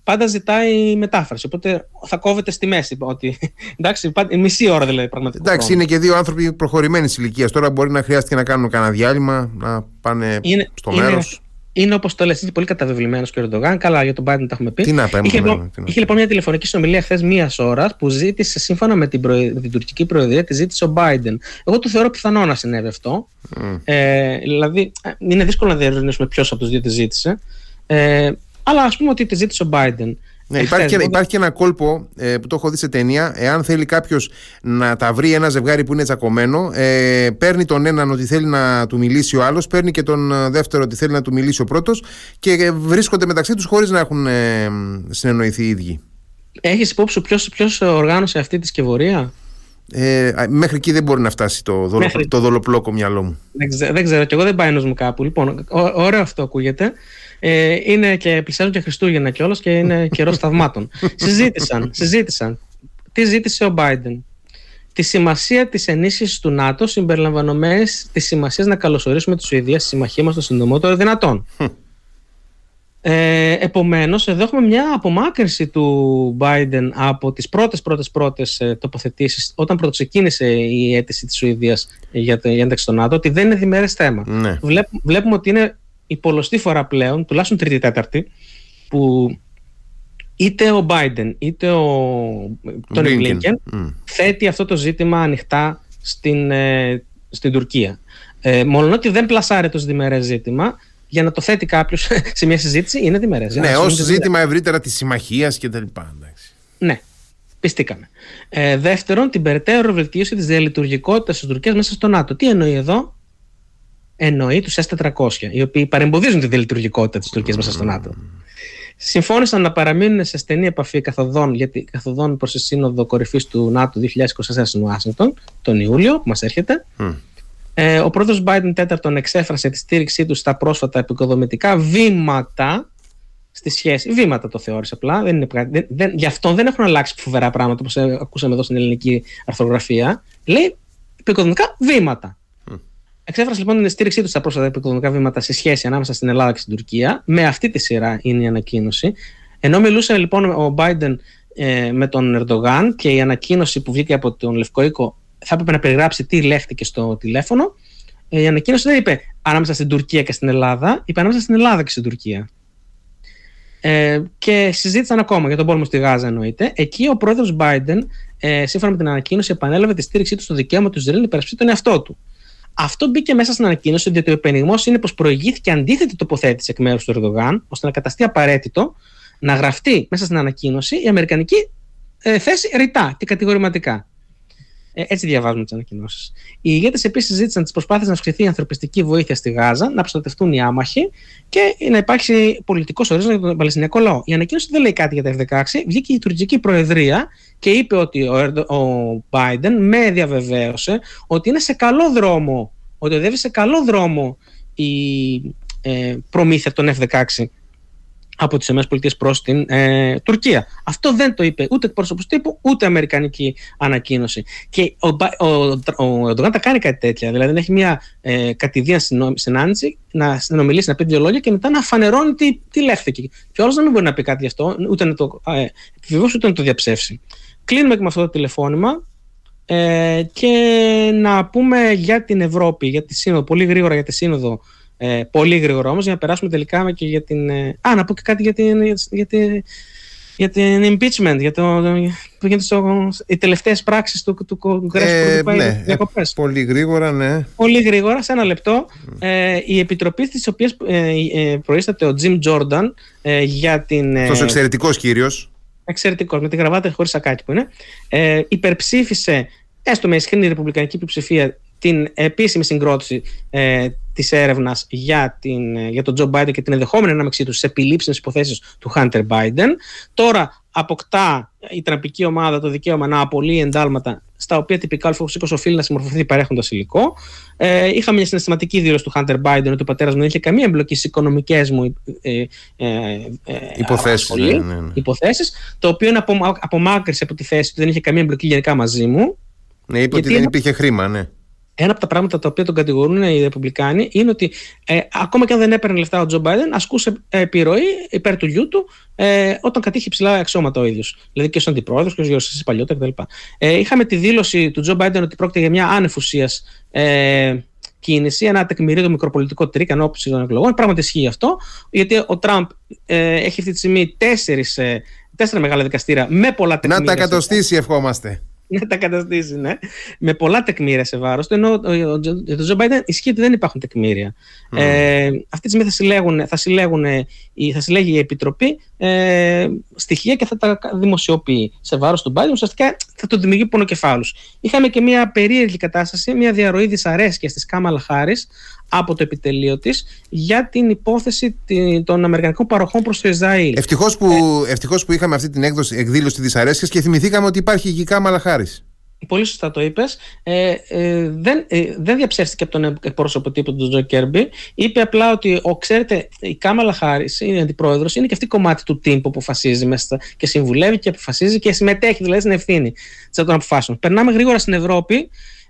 πάντα ζητάει μετάφραση. Οπότε θα κόβεται στη μέση. Ότι, (laughs) εντάξει, μισή ώρα δηλαδή πραγματικά. Εντάξει, είναι και δύο άνθρωποι προχωρημένοι ηλικίας. Τώρα μπορεί να χρειάζεται να κάνουν κανένα διάλειμμα, να πάνε είναι, στο μέρος. Είναι όπως το λες, πολύ καταβεβλημένος και ο Ερντογάν. Καλά, για τον Biden τα έχουμε πει. Τι να είχε, λοιπόν, είχε λοιπόν μια τηλεφωνική συνομιλία χθες μίας ώρας που ζήτησε σύμφωνα με την, προε... την τουρκική προεδρία, τη ζήτησε ο Biden. Εγώ το θεωρώ πιθανό να συνέβη αυτό. Mm. Ε, δηλαδή, είναι δύσκολο να διερευνήσουμε ποιος από τους δύο τη ζήτησε. Ε, αλλά ας πούμε ότι τη ζήτησε ο Biden. Ναι, υπάρχει, και, υπάρχει και ένα κόλπο ε, που το έχω δει σε ταινία. Εάν θέλει κάποιος να τα βρει ένα ζευγάρι που είναι τσακωμένο, ε, παίρνει τον έναν ότι θέλει να του μιλήσει ο άλλος, παίρνει και τον ε, δεύτερο ότι θέλει να του μιλήσει ο πρώτος και βρίσκονται μεταξύ τους χωρίς να έχουν ε, συνεννοηθεί οι ίδιοι. Έχεις υπόψη ποιος οργάνωσε αυτή τη σκευωρία; Ε, μέχρι εκεί δεν μπορεί να φτάσει το, δολο, το δολοπλόκο μυαλό μου. Δεν ξέρω, δεν ξέρω, και εγώ δεν πάει μου κάπου. Λοιπόν, ωραίο αυτό ακούγεται. Ε, είναι και πλησιάζουν και Χριστούγεννα κιόλας και είναι (laughs) καιρός θαυμάτων. συζήτησαν, συζήτησαν. Τι ζήτησε ο Biden; Τη σημασία της ενίσχυσης του ΝΑΤΟ συμπεριλαμβανομένης της σημασίας να καλωσορίσουμε τη Σουηδία στη συμμαχία μας το συντομότερο δυνατόν. Ε, επομένως, εδώ έχουμε μια απομάκρυνση του Biden από τις πρώτες πρώτες πρώτες ε, τοποθετήσεις όταν πρωτοξεκίνησε η αίτηση της Σουηδίας για, την ένταξη στο ΝΑΤΟ ότι δεν είναι διμερές θέμα. Ναι. βλέπουμε ότι είναι η πολλωστή φορά πλέον, τουλάχιστον τρίτη-τέταρτη, που είτε ο Biden είτε ο Τόνι Μπλίνκεν θέτει αυτό το ζήτημα ανοιχτά στην, ε, στην Τουρκία. Ε, μόνο ότι δεν πλασάρει το διμερές ζήτημα, για να το θέτει κάποιος (laughs) σε μια συζήτηση είναι διμερές. Ναι, ως ζήτημα ευρύτερα της συμμαχίας κτλ. Ναι, πιστήκαμε. Ε, δεύτερον, την περαιτέρω βελτίωση της διαλειτουργικότητας της Τουρκίας μέσα στο ΝΑΤΟ. Τι εννοεί εδώ, εννοεί τους S400, οι οποίοι παρεμποδίζουν τη διαλειτουργικότητα της Τουρκίας μέσα στο ΝΑΤΟ. Συμφώνησαν να παραμείνουν σε στενή επαφή καθοδόν, γιατί καθοδόν προς τη Σύνοδο Κορυφής του ΝΑΤΟ 2024 στην Ουάσιγκτον τον Ιούλιο, που μας έρχεται. Ε, ο πρόεδρος Biden τέταρτον εξέφρασε τη στήριξή του στα πρόσφατα επικοδομητικά βήματα στη σχέση. Βήματα το θεώρησε απλά. Δεν είναι, δεν, δεν, γι' αυτό δεν έχουν αλλάξει φοβερά πράγματα όπως ακούσαμε εδώ στην ελληνική αρθρογραφία. Λέει επικοδομητικά βήματα. Εξέφρασε λοιπόν την στήριξή του στα πρόσφατα επικοδομικά βήματα σε σχέση ανάμεσα στην Ελλάδα και στην Τουρκία. Με αυτή τη σειρά είναι η ανακοίνωση. Ενώ μιλούσε λοιπόν ο Biden ε, με τον Ερντογάν και η ανακοίνωση που βγήκε από τον Λευκό Οίκο θα έπρεπε να περιγράψει τι λέχτηκε στο τηλέφωνο. Ε, η ανακοίνωση δεν είπε ανάμεσα στην Τουρκία και στην Ελλάδα, είπε ανάμεσα στην Ελλάδα και στην Τουρκία. Ε, και συζήτησαν ακόμα για τον πόλεμο στη Γάζα, εννοείται. Εκεί ο πρόεδρος Biden, ε, σύμφωνα με την ανακοίνωση, επανέλαβε τη στήριξή του στο δικαίωμα του Ισραήλ να υπερασπίσει τον εαυτό του. Αυτό μπήκε μέσα στην ανακοίνωση, διότι ο επενιγμός είναι πως προηγήθηκε αντίθετη τοποθέτηση εκ μέρους του Ερδογάν, ώστε να καταστεί απαραίτητο να γραφτεί μέσα στην ανακοίνωση η αμερικανική ε, θέση ρητά και κατηγορηματικά. Ε, έτσι διαβάζουμε τις ανακοινώσεις. Οι ηγέτες επίσης ζήτησαν τις προσπάθειες να αυξηθεί η ανθρωπιστική βοήθεια στη Γάζα, να προστατευτούν οι άμαχοι και να υπάρξει πολιτικός ορίζοντας για τον Παλαιστινιακό λαό. Η ανακοίνωση δεν λέει κάτι για τα F-16. Βγήκε η τουρκική προεδρία και είπε ότι ο, ο Biden με διαβεβαίωσε ότι είναι σε καλό δρόμο, ότι οδεύει σε καλό δρόμο η ε, προμήθεια των F-16 από τις ΗΠΑ προς την ε, Τουρκία. Αυτό δεν το είπε ούτε εκπρόσωπος τύπου, ούτε αμερικανική ανακοίνωση. Και ο, ο, ο τα κάνει κάτι τέτοια. Δηλαδή να έχει μια ε, κατηδία συνάντηση, να συνομιλήσει, να πει δύο λόγια και μετά να φανερώνει τι, τι λέχθηκε. Και όλο να μην μπορεί να πει κάτι γι' αυτό, ούτε να το ε, επιβεβαιώσει, ούτε να το διαψεύσει. Κλείνουμε και με αυτό το τηλεφώνημα. Ε, και να πούμε για την Ευρώπη, για τη Σύνοδο, πολύ γρήγορα για τη Σύνοδο ε, πολύ γρήγορα όμως για να περάσουμε τελικά και για την. Ε, α, να πω και κάτι για την, για την, για την impeachment, για το, που γίνεται στο, οι τελευταίες πράξεις του, του Κογκρέσου ε, που ναι, ε, Πολύ γρήγορα, ναι. Πολύ γρήγορα, σε ένα λεπτό. Ε, η επιτροπή τη οποία ε, ε, προείσταται ο Jim Jordan ε, για την. Ε, Αυτός εξαιρετικός κύριος. Εξαιρετικός, με τη γραβάτα χωρίς σακάκι που είναι. Ε, υπερψήφισε έστω με ισχυρή ρεπουμπλικανική πλειοψηφία την επίσημη συγκρότηση ε, της έρευνας για, για τον Τζο Biden και την ενδεχόμενη ανάμεξή τους σε επιλήψιμε υποθέσεις του Hunter Biden. Τώρα αποκτά η τραμπική ομάδα το δικαίωμα να απολύει εντάλματα στα οποία τυπικά ο Φωσίκο οφείλει να συμμορφωθεί παρέχοντας υλικό. Ε, είχαμε μια συναισθηματική δήλωση του Hunter Biden ότι ο πατέρας μου δεν είχε καμία εμπλοκή στις οικονομικές μου ε, ε, ε υποθέσεις. Ναι, ναι, ναι. Υποθέσεις, το οποίο είναι απομάκρυσε από τη θέση ότι δεν είχε καμία εμπλοκή γενικά μαζί μου. Ναι, είπε ότι δεν υπήρχε χρήμα, ναι ένα από τα πράγματα τα οποία τον κατηγορούν οι Ρεπουμπλικάνοι είναι ότι ε, ακόμα και αν δεν έπαιρνε λεφτά ο Τζο Μπάιντεν, ασκούσε επιρροή υπέρ του γιού του ε, όταν κατήχε ψηλά αξιώματα ο ίδιος. Δηλαδή και ως αντιπρόεδρος και ως γερουσιαστή παλιότερα κτλ. Ε, είχαμε τη δήλωση του Τζο Μπάιντεν ότι πρόκειται για μια άνευουσία ε, κίνηση, άνευ τεκμηρίων μικροπολιτικό τρικ ενόψει των εκλογών. Πράγματι ισχύει αυτό, γιατί ο Τραμπ ε, έχει αυτή τη στιγμή τέσσερις, ε, τέσσερα μεγάλα δικαστήρια με πολλά τεκμήρια. Να τα κατοστήσει, ευχόμαστε να τα κατοστήσει, ναι. Με πολλά τεκμήρια σε βάρος του. Ενώ για τον Τζο Μπάιντεν ισχύει ότι δεν υπάρχουν τεκμήρια. Mm. Ε, αυτή τη στιγμή θα, συλλέγουν, θα, συλλέγουν, θα συλλέγει η Επιτροπή ε, στοιχεία και θα τα δημοσιοποιεί σε βάρος του Μπάιντεν. Ουσιαστικά θα του δημιουργεί πονοκεφάλους. Είχαμε και μια περίεργη κατάσταση, μια διαρροή δυσαρέσκειας της Κάμαλα Χάρις από το επιτελείο της για την υπόθεση των Αμερικανικών παροχών προς το Ισραήλ. Ευτυχώς που, ε, που είχαμε αυτή την έκδοση, εκδήλωση δυσαρέσκεια και θυμηθήκαμε ότι υπάρχει η Γικά Μαλαχάρη. Πολύ σωστά το είπες. Ε, ε, δεν, ε, δεν διαψεύστηκε από τον εκπρόσωπο τύπου του Τζο Κέρμπι. Είπε απλά ότι, ο, ξέρετε, η Κάμαλα Χάρη είναι αντιπρόεδρος, είναι και αυτή κομμάτι του team που αποφασίζει μέσα και συμβουλεύει και αποφασίζει και συμμετέχει δηλαδή στην ευθύνη των αποφάσεων. Περνάμε γρήγορα στην Ευρώπη.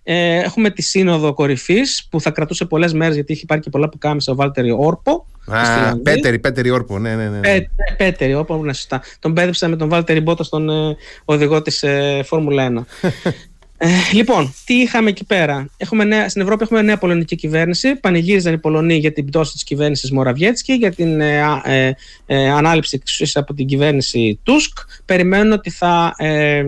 Ε, έχουμε τη Σύνοδο Κορυφής που θα κρατούσε πολλές μέρες γιατί είχε πάρει και πολλά που κάμισε ο Βάλτερη Όρπο. Α, Πέτερη, Πέτερη Όρπο, ναι, ναι. ναι. Πέ, Πέτερη Όρπο, ναι, σωστά. Τον πέδεψα με τον Βάλτερη Μπότα, στον ε, οδηγό της ε, Φόρμουλα 1. (laughs) Ε, λοιπόν, τι είχαμε εκεί πέρα; Έχουμε νέα, στην Ευρώπη έχουμε νέα πολωνική κυβέρνηση. Πανηγύριζαν οι Πολωνοί για την πτώση της κυβέρνησης Μοραβιέτσκι, για την ε, ε, ε, ανάληψη εξουσία από την κυβέρνηση Τούσκ. Περιμένουν ότι θα ε,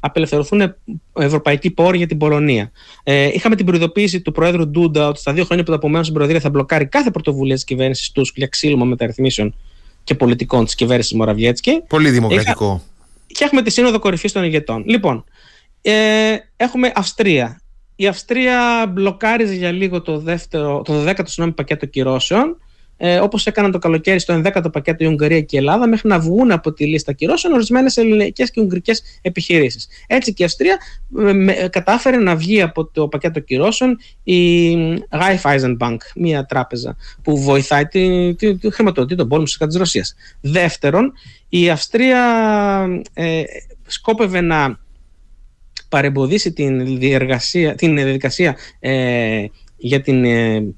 απελευθερωθούν ευρωπαϊκοί πόροι για την Πολωνία. Ε, είχαμε την προειδοποίηση του Προέδρου Ντούντα ότι στα δύο χρόνια που θα απομένουν στην Προεδρία θα μπλοκάρει κάθε πρωτοβουλία της κυβέρνησης Τούσκ για ξύλωμα μεταρρυθμίσεων και πολιτικών της κυβέρνησης Μοραβιέτσκι. Πολύ δημοκρατικό. Και έχουμε τη Σύνοδο Κορυφής των ηγετών. Λοιπόν, ε, έχουμε Αυστρία. Η Αυστρία μπλοκάριζε για λίγο το, δεύτερο, το 12ο πακέτο κυρώσεων ε, όπως έκαναν το καλοκαίρι στο 11ο πακέτο η Ουγγαρία και η Ελλάδα, μέχρι να βγουν από τη λίστα κυρώσεων ορισμένες ελληνικές και ουγγρικές επιχειρήσεις. Έτσι και η Αυστρία ε, κατάφερε να βγει από το πακέτο κυρώσεων η Raiffeisen Bank, μια τράπεζα που βοηθάει τη, τη, τη χρηματοδοτεί τον πόλεμο της Ρωσίας. Δεύτερον, η Αυστρία ε, σκόπευε να παρεμποδίσει την, διεργασία, την διαδικασία ε, για την ε,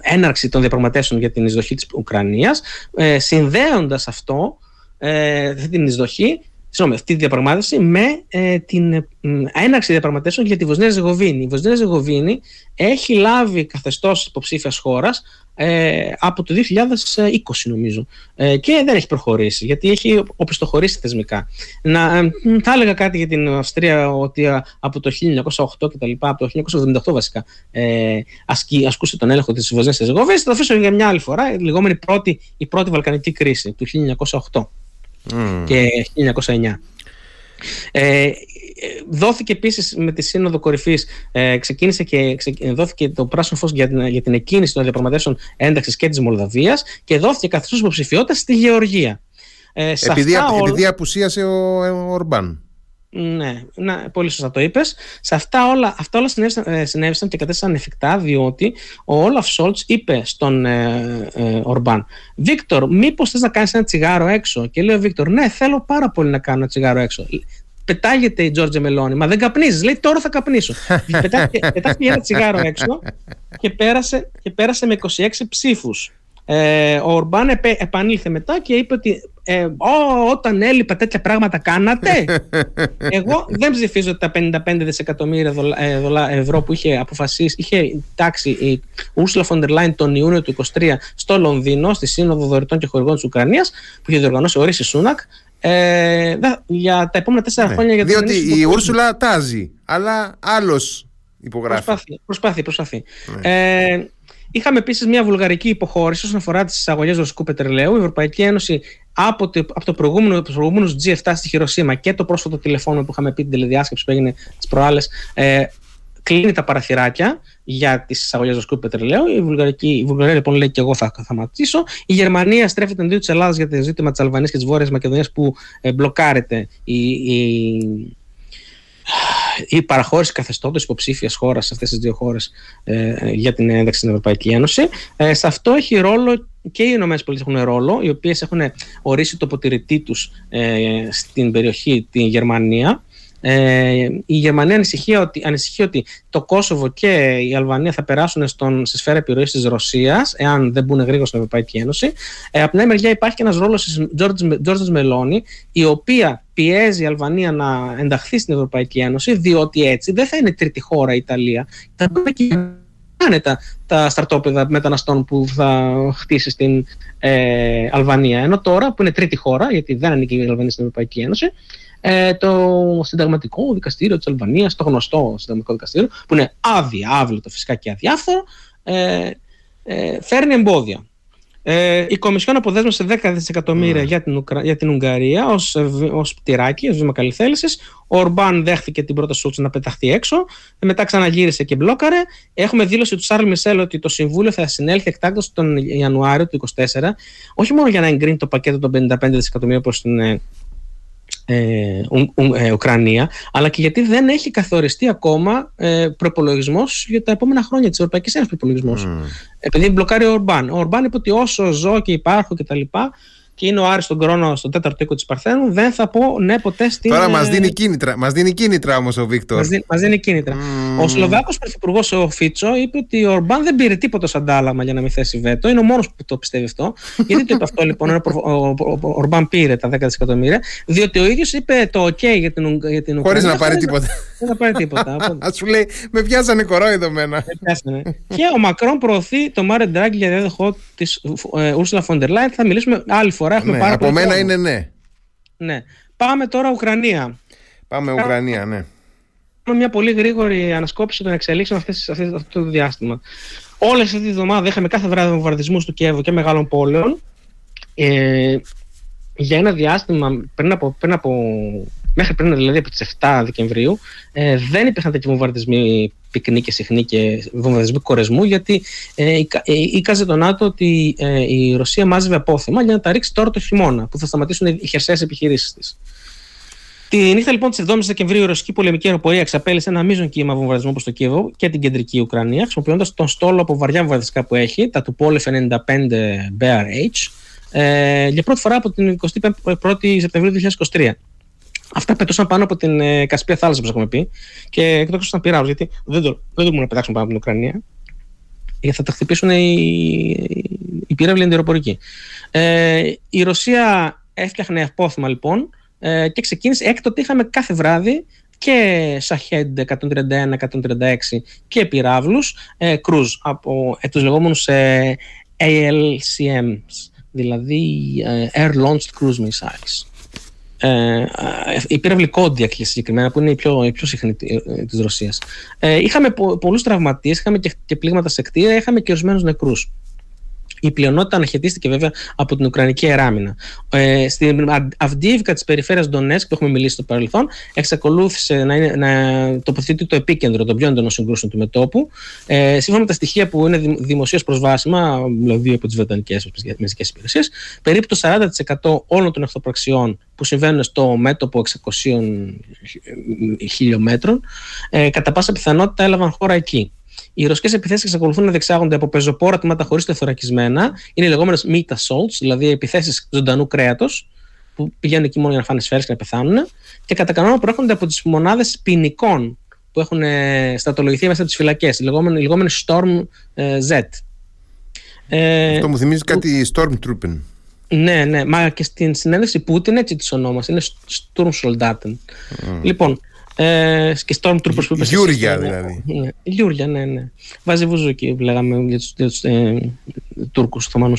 έναρξη των διαπραγματεύσεων για την εισδοχή της Ουκρανίας ε, συνδέοντας αυτό, ε, την εισδοχή συγγνώμη, αυτή τη διαπραγμάτευση με ε, την ε, έναρξη διαπραγματεύσεων για τη Βοσνία Ζεγοβίνη. Η Βοσνία Ζεγοβίνη έχει λάβει καθεστώς υποψήφιας χώρας ε, από το 2020 νομίζω ε, και δεν έχει προχωρήσει γιατί έχει οπισθοχωρήσει θεσμικά. Να, ε, θα έλεγα κάτι για την Αυστρία ότι από το 1908 και τα λοιπά, από το 1978 βασικά ε, ασκεί, ασκούσε τον έλεγχο της Βοσνίας Ζεγοβίνης. Θα το αφήσω για μια άλλη φορά, η λεγόμενη πρώτη, η πρώτη Βαλκανική κρίση του 1908 και 1909. Ε, δόθηκε επίσης με τη Σύνοδο Κορυφής, ε, ξεκίνησε και δόθηκε το πράσινο φως για την, για την εκκίνηση των διαπραγματεύσεων ένταξης και της Μολδαβίας και δόθηκε καθεστώς υποψηφιότητα στη Γεωργία. Ε, επειδή, επειδή απουσίασε ο, ο Ορμπάν. Ναι, ναι, πολύ σωστά το είπες. Σε αυτά όλα, αυτά όλα συνέβησαν, συνέβησαν και κατέστησαν εφικτά διότι ο Όλαφ Σόλτς είπε στον ε, ε, Ορμπάν, Βίκτορ, μήπως θες να κάνεις ένα τσιγάρο έξω; Και λέει ο Βίκτορ, Ναι, θέλω πάρα πολύ να κάνω ένα τσιγάρο έξω. Πετάγεται η Τζόρτζε Μελώνη, μα δεν καπνίζεις. Λέει, Τώρα θα καπνίσω. Πετάγεται ένα τσιγάρο έξω και πέρασε, και πέρασε με 26 ψήφους. Ε, ο Ορμπάν επέ, επανήλθε μετά και είπε ότι ε, όταν έλειπα τέτοια πράγματα κάνατε. (laughs) Εγώ δεν ψηφίζω τα 55 δισεκατομμύρια ε, ευρώ που είχε αποφασίσει, είχε τάξει η Ursula von der Leyen τον Ιούνιο του 2023 στο Λονδίνο, στη Σύνοδο Δωρητών και Χορηγών της Ουκρανίας, που είχε διοργανώσει ο Ρίση Σούνακ. Ε, για τα επόμενα τέσσερα ναι, χρόνια. Για διότι η Ούρσουλα τάζει, αλλά άλλος υπογράφει. Προσπαθεί, προσπαθεί. προσπαθεί. Ναι. Ε, Είχαμε επίσης μια βουλγαρική υποχώρηση όσον αφορά τις εισαγωγές ρωσικού πετρελαίου. Η Ευρωπαϊκή Ένωση από το, από το προηγούμενο, προηγούμενο G7 στη Χειροσύμα και το πρόσφατο τηλεφώνημα που είχαμε πει την τηλεδιάσκεψη που έγινε τις προάλλες, ε, κλείνει τα παραθυράκια για τις εισαγωγές ρωσικού πετρελαίου. Η, Βουλγαρική, η Βουλγαρία λοιπόν λέει και εγώ θα σταματήσω. Η Γερμανία στρέφεται εναντίον της Ελλάδας για το ζήτημα της Αλβανίας και της Βόρειας Μακεδονίας που ε, μπλοκάρεται η, η, η παραχώρηση καθεστώτος υποψήφιας χώρας σε αυτές τις δύο χώρες ε, για την ένταξη στην Ευρωπαϊκή Ένωση. Ε, σε αυτό έχει ρόλο και οι ΗΠΑ έχουν ρόλο, οι οποίες έχουν ορίσει το ποτηρητή τους ε, στην περιοχή, τη Γερμανία. Ε, η Γερμανία ανησυχεί ότι, ανησυχεί ότι το Κόσοβο και η Αλβανία θα περάσουν στον, στη σφαίρα επιρροής της Ρωσίας, εάν δεν μπουν γρήγορα στην Ευρωπαϊκή Ένωση. Ε, από την άλλη μεριά, υπάρχει και ένας ρόλος της Τζόρτζ Μελώνη, η οποία πιέζει η Αλβανία να ενταχθεί στην Ευρωπαϊκή Ένωση, διότι έτσι δεν θα είναι τρίτη χώρα η Ιταλία. Θα μπορεί και άνετα τα στρατόπεδα μεταναστών που θα χτίσει στην ε, Αλβανία. Ενώ τώρα που είναι τρίτη χώρα, γιατί δεν ανήκει η Αλβανία στην Ευρωπαϊκή Ένωση, ε, το συνταγματικό δικαστήριο της Αλβανίας, το γνωστό συνταγματικό δικαστήριο, που είναι αδιάβλητο φυσικά και αδιάφθορο, ε, ε, φέρνει εμπόδια. Ε, η Κομισιόν αποδέσμευσε 10 δισεκατομμύρια mm. για, την για την Ουγγαρία ως, ως πτυράκι, ως βήμα καλυθέλησης. Ο Ορμπάν δέχτηκε την πρώτη Σούλτς να πεταχθεί έξω. Μετά ξαναγύρισε και μπλόκαρε. Έχουμε δήλωση του Σάρλ Μισελ ότι το Συμβούλιο θα συνέλθει εκτάκτως τον Ιανουάριο του 2024, όχι μόνο για να εγκρίνει το πακέτο των 55 δισεκατομμύρια προς την ε, ε, ε, Ουκρανία, αλλά και γιατί δεν έχει καθοριστεί ακόμα ε, προπολογισμός για τα επόμενα χρόνια της Ευρωπαϊκής Ένωσης. Προπολογισμός. Mm. Επειδή μπλοκάρει ο Ορμπάν. Ο Ορμπάν είπε ότι όσο ζω και υπάρχω κτλ και είναι ο Άρης τον χρόνο στο τέταρτο οίκο της Παρθένου, δεν θα πω ναι ποτέ στην. Τώρα μας δίνει κίνητρα, μας δίνει κίνητρα όμως ο Βίκτορ. Μας δίνει, μας δίνει κίνητρα. Mm. Ο Σλοβάκος πρωθυπουργός ο Φίτσο είπε ότι ο Ορμπάν δεν πήρε τίποτα σαν αντάλλαγμα για να μην θέσει βέτο. Είναι ο μόνος που το πιστεύει αυτό. (laughs) Γιατί το είπε αυτό λοιπόν, ο, ο, Ορμπάν πήρε τα 10 δισεκατομμύρια, διότι ο ίδιος είπε το OK για την, για την (laughs) Χωρίς να πάρει τίποτα. Δεν θα πάρει τίποτα. Α σου λέει, με πιάσανε κορόιδο μένα. και ο Μακρόν προωθεί το Μάρε Ντράγκη για διάδοχο της Ursula von der Leyen. Θα μιλήσουμε άλλη φορά ναι, από μένα είναι ναι. Ναι. Πάμε τώρα Ουκρανία. Πάμε Ουκρανία, ναι. Πάμε μια πολύ γρήγορη ανασκόπηση των εξελίξεων αυτές, αυτό το διάστημα. Όλες αυτή τη εβδομάδα είχαμε κάθε βράδυ βομβαρδισμούς του Κιέβου και μεγάλων πόλεων. Ε, για ένα διάστημα πριν από, πριν από μέχρι πριν δηλαδή από τις 7 Δεκεμβρίου ε, δεν υπήρχαν τέτοιοι βομβαρδισμοί πυκνοί και συχνοί και βομβαρδισμοί κορεσμού γιατί ε, είκαζε το ΝΑΤΟ ότι ε, η Ρωσία μάζευε απόθεμα για να τα ρίξει τώρα το χειμώνα που θα σταματήσουν οι χερσαίες επιχειρήσεις της. Τη νύχτα λοιπόν της 7η Δεκεμβρίου η ρωσική πολεμική αεροπορία εξαπέλυσε ένα μείζον κύμα βομβαρδισμού προς το Κίεβο και την κεντρική Ουκρανία, χρησιμοποιώντας τον στόλο από βαριά βομβαρδιστικά που έχει, τα του Πόλεφ 95 BRH, ε, για πρώτη φορά από την 21η Σεπτεμβρίου 2023. Αυτά πετούσαν πάνω από την ε, Κασπία θάλασσα, όπως έχουμε πει, και εκτό ήταν πειράζουν, γιατί δεν το, δεν το μπορούν να πετάξουν πάνω από την Ουκρανία, γιατί θα τα χτυπήσουν οι, οι πύραυλοι αντιεροπορικοί. Ε, η Ρωσία έφτιαχνε απόθυμα λοιπόν ε, και ξεκίνησε. Έκτοτε είχαμε κάθε βράδυ και Σαχέντ 131-136 και πυράβλους ε, κρούζ από ε, τους λεγόμενους ε, ALCMs, δηλαδή ε, Air Launched Cruise Missiles ε, η πύραυλη Κόντιακ συγκεκριμένα, που είναι η πιο, η πιο συχνή ε, της Ρωσίας. Ε, είχαμε πο, πολλούς τραυματίες, είχαμε και, και πλήγματα σε κτίρια, είχαμε και ορισμένους νεκρούς. Η πλειονότητα αναχαιτίστηκε βέβαια από την Ουκρανική εράμινα. Ε, στην Αυντίβκα της περιφέρειας Ντονέσκ, που έχουμε μιλήσει στο παρελθόν, εξακολούθησε να, είναι, να τοποθετεί το επίκεντρο των πιο έντονων συγκρούσεων του μετόπου. Ε, σύμφωνα με τα στοιχεία που είναι δημοσίως προσβάσιμα, δηλαδή από τις Βρετανικές Μεσικέ Υπηρεσίες, περίπου το 40% όλων των εχθροπραξιών που συμβαίνουν στο μέτωπο 600 χιλιόμετρων, ε, κατά πάσα πιθανότητα έλαβαν χώρα εκεί. Οι ρωσικές επιθέσεις εξακολουθούν να διεξάγονται από πεζοπόρα τμήματα χωρίς τεθωρακισμένα. Είναι οι λεγόμενες meat assaults, δηλαδή επιθέσεις ζωντανού κρέατος, που πηγαίνουν εκεί μόνο για να φάνε σφαίρες και να πεθάνουν. Και κατά κανόνα προέρχονται από τις μονάδες ποινικών που έχουν ε, στρατολογηθεί μέσα από τις φυλακές, οι λεγόμενοι Storm ε, Z. Ε, Αυτό μου θυμίζει κάτι Stormtroopers. Ναι, ναι, μα και στην συνέντευξη Πούτιν έτσι τις ονόμασε. Είναι Sturmsoldaten. Mm. Λοιπόν, ε, και Stormtroopers που είπες. Γιούρια δηλαδή. Ναι, Γιούρια, ναι, ναι. Μπασιμπουζούκοι, λέγαμε για τους ε, Τούρκους Οθωμανούς.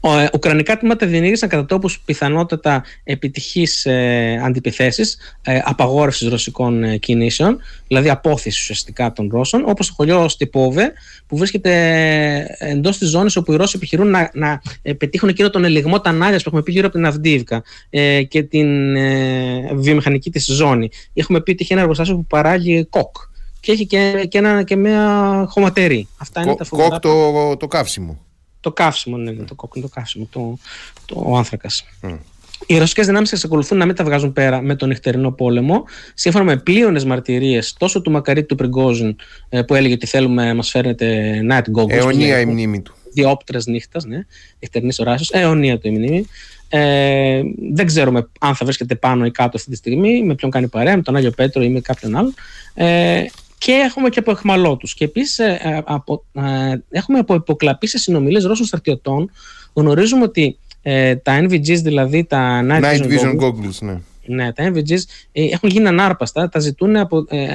Ε, ουκρανικά τμήματα διενήργησαν κατά τόπους πιθανότατα επιτυχείς ε, αντεπιθέσεις, ε, απαγόρευσης ρωσικών ε, κινήσεων, δηλαδή απόθεση ουσιαστικά των Ρώσων, όπως το χωριό Στυπόβε, που βρίσκεται εντός της ζώνης όπου οι Ρώσοι επιχειρούν να, να ε, πετύχουν εκείνο τον ελιγμό τανάλια που έχουμε πει γύρω από την Αυντίβκα ε, και την ε, βιομηχανική της ζώνη. Έχουμε πει ότι έχει ένα εργοστάσιο που παράγει κοκ και έχει και, και, ένα, και μια χωματερή. Αυτά είναι τα φωτογράφια. Κόκ το, το καύσιμο. Το καύσιμο, ναι, το κόκ είναι το καύσιμο, το, το, ο άνθρακας. Mm. Οι ρωσικές δυνάμεις εξακολουθούν να μην τα βγάζουν πέρα με τον νυχτερινό πόλεμο, σύμφωνα με πλήρωνες μαρτυρίες τόσο του Μακαρίτη του Πριγκόζιν, ε, που έλεγε ότι θέλουμε, μας φέρνετε night goggles. Αιωνία η μνήμη του. Διόπτρες νύχτας, ναι, νυχτερινής ωράσεω. Αιωνία του η μνήμη. Ε, δεν ξέρουμε αν θα βρίσκεται πάνω ή κάτω αυτή τη στιγμή, με ποιον κάνει παρέα, με τον Άγιο Πέτρο ή με κάποιον άλλον. Ε, και έχουμε και από εχμαλώτου. Και επίσης ε, ε, ε, έχουμε από υποκλαπεί σε συνομιλίες Ρώσων στρατιωτών. Γνωρίζουμε ότι ε, τα NVGs, δηλαδή τα Night, Night Vision, Goggles, ναι. Ναι, τα NVGs ε, έχουν γίνει ανάρπαστα. Τα ζητούν από, ε,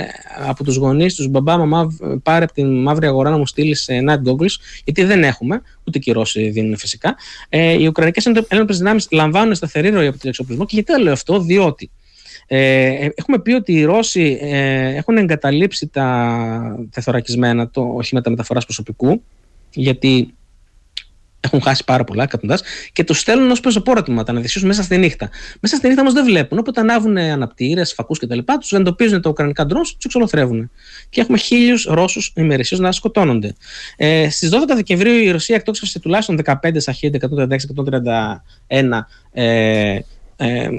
από τους γονείς τους. Μπαμπά, μαμά, πάρε από την μαύρη αγορά να μου στείλεις ε, Night Goggles, γιατί δεν έχουμε, ούτε και οι Ρώσοι δίνουν φυσικά. Ε, οι Ουκρανικές ένοπλε δυνάμεις λαμβάνουν σταθερή ροή από τον εξοπλισμό. Και γιατί το λέω αυτό, διότι ε, έχουμε πει ότι οι Ρώσοι ε, έχουν εγκαταλείψει τα τεθωρακισμένα, το οχήματα μεταφοράς προσωπικού, γιατί έχουν χάσει πάρα πολλά εκατοντάς και τους στέλνουν ως πεζοπόρατημα τα αναδυσσίσουν μέσα στη νύχτα. Μέσα στη νύχτα όμως δεν βλέπουν. Όποτε ανάβουν αναπτήρες, φακούς κτλ., τους εντοπίζουν τα ουκρανικά ντρόν, τους εξολοθρεύουν. Και έχουμε χίλιους Ρώσους ημερησίως να σκοτώνονται. Ε, Στις 12 Δεκεμβρίου η Ρωσία εκτόξευσε τουλάχιστον 15 Σαχίδ 136-131 ε, ε,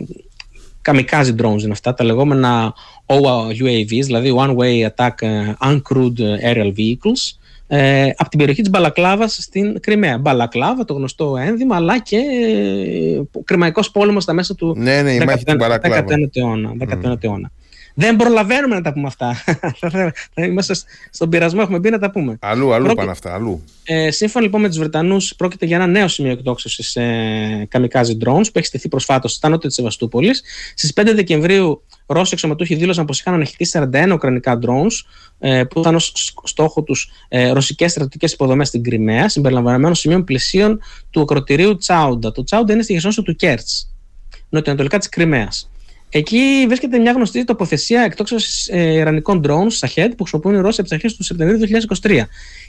kamikaze drones είναι αυτά, τα λεγόμενα OUAVs, δηλαδή One Way Attack ε, Uncrewed Aerial Vehicles, ε, από την περιοχή της Μπαλακλάβας στην Κρυμαία. Μπαλακλάβα, το γνωστό ένδυμα, αλλά και ε, κρυμαϊκός πόλεμος στα μέσα του ναι, ναι, 19ου αιώνα. αιώνα. Δεν προλαβαίνουμε να τα πούμε αυτά. (laughs) θα είμαστε στον πειρασμό, έχουμε μπει να τα πούμε. Αλλού, αλλού πάνε αυτά, αλλού. Ε, σύμφωνα λοιπόν με τους Βρετανούς, πρόκειται για ένα νέο σημείο εκτόξευση ε, καμικάζι drones που έχει στηθεί προσφάτως στα νότια της Σεβαστούπολης. Στις 5 Δεκεμβρίου, Ρώσοι εξωματούχοι δήλωσαν πως είχαν αναχειριστεί 41 ουκρανικά drones ε, που είχαν ως στόχο τους ε, ρωσικές στρατιωτικές υποδομές στην Κρυμαία, συμπεριλαμβανομένων σημείων πλαισίων του οκροτηρίου Τσάουντα. Το Τσάουντα είναι στη γεσόνσο του Κέρτς, νοτιοανατολικά της Κρυμαίας. Εκεί βρίσκεται μια γνωστή τοποθεσία εκτόξευση ε, ιρανικών drones, Σαχέντ, που χρησιμοποιούν οι Ρώσοι από τις αρχές του Σεπτεμβρίου 2023.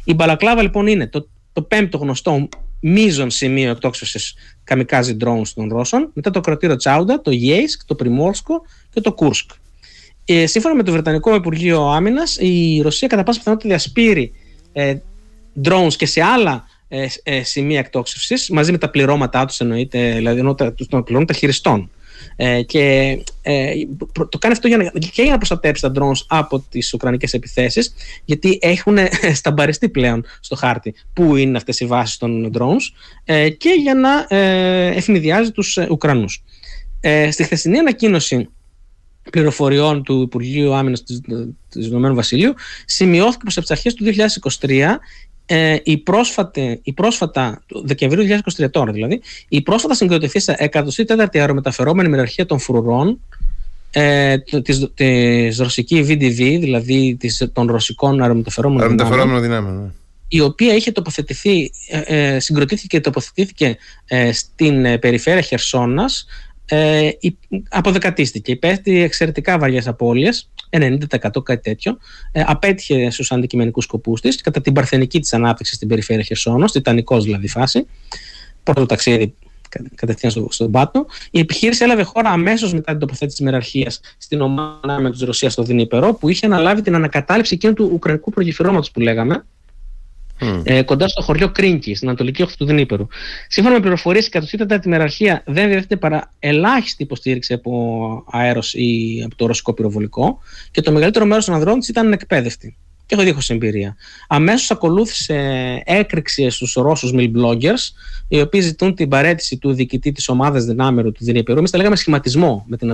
Η Μπαλακλάβα λοιπόν είναι το, το πέμπτο γνωστό μείζον σημείο εκτόξευσης καμικάζι drones των Ρώσων, μετά το κρατήριο Τσάουντα, το Γέισκ, το Πριμόρσκο και το Κούρσκ. Ε, σύμφωνα με το Βρετανικό Υπουργείο Άμυνας, η Ρωσία κατά πάσα πιθανότητα διασπείρει ε, drones και σε άλλα ε, ε, σημεία εκτόξευσης, μαζί με τα πληρώματά τους, εννοείται, δηλαδή ενώ τα, πληρώνουν τα χειριστών. Ε, και ε, το κάνει αυτό για να, και για να προστατέψει τα drones από τις ουκρανικές επιθέσεις γιατί έχουν σταμπαριστεί πλέον στο χάρτη που είναι αυτές οι βάσεις των drones ε, και για να ε, ευνηδιάζει τους Ουκρανούς. Ε, στη χθεσινή ανακοίνωση πληροφοριών του Υπουργείου Άμυνας του Ηνωμένου Βασιλείου σημειώθηκε πως από τις αρχές του 2023 ε, η, πρόσφατη, η πρόσφατα, το Δεκεμβρίου 2023 τώρα δηλαδή, η πρόσφατα συγκροτηθήσα 104η αερομεταφερόμενη μοιραρχία των φρουρών ε, της, της ρωσική VDV, δηλαδή της, των ρωσικών αερομεταφερόμενων, αερομεταφερόμενων δυνάμεων, ναι. η οποία είχε τοποθετηθεί, ε, ε συγκροτήθηκε και τοποθετήθηκε ε, στην ε, περιφέρεια Χερσόνας ε, αποδεκατίστηκε. Υπέστη εξαιρετικά βαριές απώλειες, 90% κάτι τέτοιο. Ε, απέτυχε στους αντικειμενικούς σκοπούς της κατά την παρθενική της ανάπτυξη στην περιφέρεια Χερσόνος, τιτανικός δηλαδή φάση. Πρώτο ταξίδι κατευθείαν στο, στον Πάτο. Η επιχείρηση έλαβε χώρα αμέσως μετά την τοποθέτηση της μεραρχίας στην ομάδα με τη Ρωσία στο Δνήπερο, που είχε αναλάβει την ανακατάληψη εκείνου του Ουκρανικού προγεφυρώματος που λέγαμε, ε, κοντά στο χωριό Κρίνκι, στην Ανατολική Όχθη του Δνήπερου. Σύμφωνα με πληροφορίες, η κατοστήτα τη μεραρχία δεν διαθέτει παρά ελάχιστη υποστήριξη από αέρος ή από το ρωσικό πυροβολικό και το μεγαλύτερο μέρος των ανδρών της ήταν εκπαίδευτοι. Και έχω δίχως εμπειρία. Αμέσως ακολούθησε έκρηξη στους Ρώσους mill bloggers, οι οποίοι ζητούν την παρέτηση του διοικητή της ομάδας δυνάμερου του Δνήπερου. Εμείς τα λέγαμε σχηματισμό με την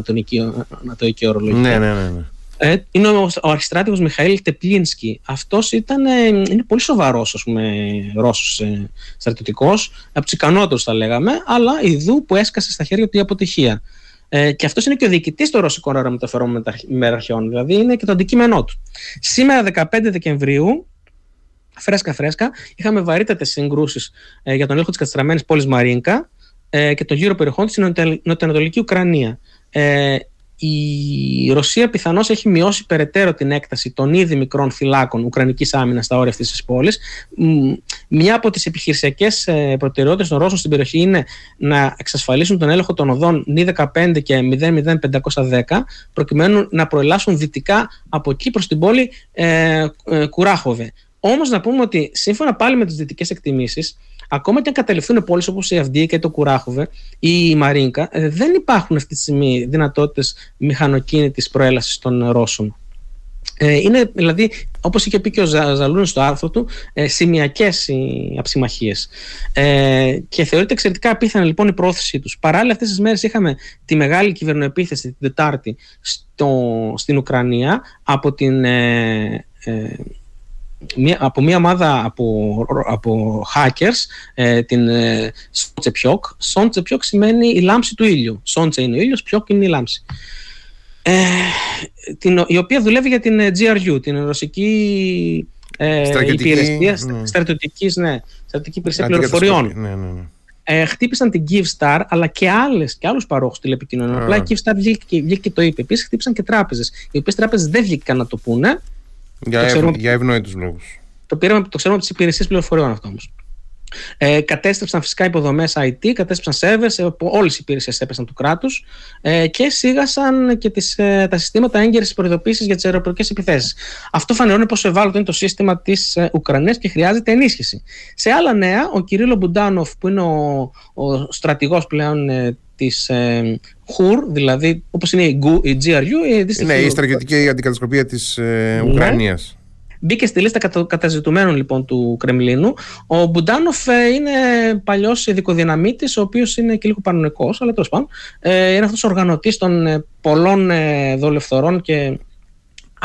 Ανατολική ορολογία. Ναι, ναι, ναι. ναι. Ε, είναι ο, ο αρχιστράτηγος Μιχαήλ Τεπλίνσκι. Αυτός ήταν, ε, είναι πολύ σοβαρός, ας πούμε, Ρώσος ε, στρατιωτικός, από τους ικανότερους θα λέγαμε, αλλά ειδού που έσκασε στα χέρια του η αποτυχία. Ε, και αυτός είναι και ο διοικητής των ρωσικών αερομεταφερών μεραρχιών, δηλαδή είναι και το αντικείμενό του. Σήμερα, 15 Δεκεμβρίου, φρέσκα φρέσκα, είχαμε βαρύτατες συγκρούσεις ε, για τον έλεγχο της καταστραμμένης πόλης Μαρίνκα ε, και των γύρω περιοχών της Νοτιοανατολική Ουκρανία. Ε, η Ρωσία πιθανώς έχει μειώσει περαιτέρω την έκταση των ήδη μικρών φυλάκων Ουκρανικής άμυνας στα όρια αυτής της πόλης. Μια από τις επιχειρησιακές ε, προτεραιότητες των Ρώσων στην περιοχή είναι να εξασφαλίσουν τον έλεγχο των οδών νη 15 και 00510, προκειμένου να προελάσουν δυτικά από εκεί προ την πόλη ε, ε, Κουράχοβε. Όμως να πούμε ότι σύμφωνα πάλι με τις δυτικές εκτιμήσεις, ακόμα και αν καταληφθούν πόλεις όπως η Αυδία και το Κουράχοβε ή η Μαρίνκα, ε, δεν υπάρχουν αυτή τη στιγμή δυνατότητες μηχανοκίνητης προέλαση των Ρώσων. Ε, είναι δηλαδή, όπως είχε πει και ο Ζαλούνι στο άρθρο του, ε, σημειακές οι αψημαχίες. Ε, και θεωρείται εξαιρετικά απίθανη λοιπόν η πρόθεσή τους. Παράλληλα, αυτές τις μέρες είχαμε τη μεγάλη κυβερνοεπίθεση την Τετάρτη στο, στην Ουκρανία από την. Ε, ε μια, από μια ομάδα από, από hackers ε, την ε, Σόντσεπιόκ. Σόντσεπιόκ σημαίνει η λάμψη του ήλιου. Σόντσε είναι ο ήλιος, Πιόκ είναι η λάμψη. Ε, την, η οποία δουλεύει για την ε, GRU, την ρωσική ε, στρατιωτική, υπηρεσία ναι. στρατιωτικής, ναι, στρατιωτική υπηρεσία πληροφοριών. Ναι, ναι, ναι. Ε, χτύπησαν την Kyivstar αλλά και, άλλες, και άλλους παρόχους τηλεπικοινωνιών. Απλά η Kyivstar βγήκε, βγήκε και το είπε. Επίσης χτύπησαν και τράπεζες. Οι οποίες τράπεζες δεν βγήκαν να το πούνε για, το ευ, για ευνόητους λόγους. Το, πήραμε, το ξέρουμε από τις υπηρεσίες πληροφοριών αυτό όμως. Ε, κατέστρεψαν φυσικά υποδομές IT, κατέστρεψαν servers, όλες οι υπηρεσίες έπεσαν του κράτους ε, και σίγασαν και τις, ε, τα συστήματα έγκαιρης προειδοποίησης για τις αεροπορικές επιθέσεις. Αυτό φανερώνει πόσο ευάλωτο είναι το σύστημα της ε, Ουκρανίας και χρειάζεται ενίσχυση. Σε άλλα νέα, ο Κυρίλο Μπουντάνοφ, που είναι ο, ο στρατηγός πλέον ε, της ε, HUR, δηλαδή όπως είναι η, η GRU. Η ναι, η στρατιωτική αντικατασκοπία της ε, Ουκρανίας. Μπήκε στη λίστα κατα, καταζητουμένων λοιπόν του Κρεμλίνου. Ο Μπουντάνοφ ε, είναι παλιός ειδικοδυναμίτη, ο οποίος είναι και λίγο παρανοϊκός, αλλά τέλος πάντων. Ε, είναι αυτός ο οργανωτής των ε, πολλών ε, δολευθορών και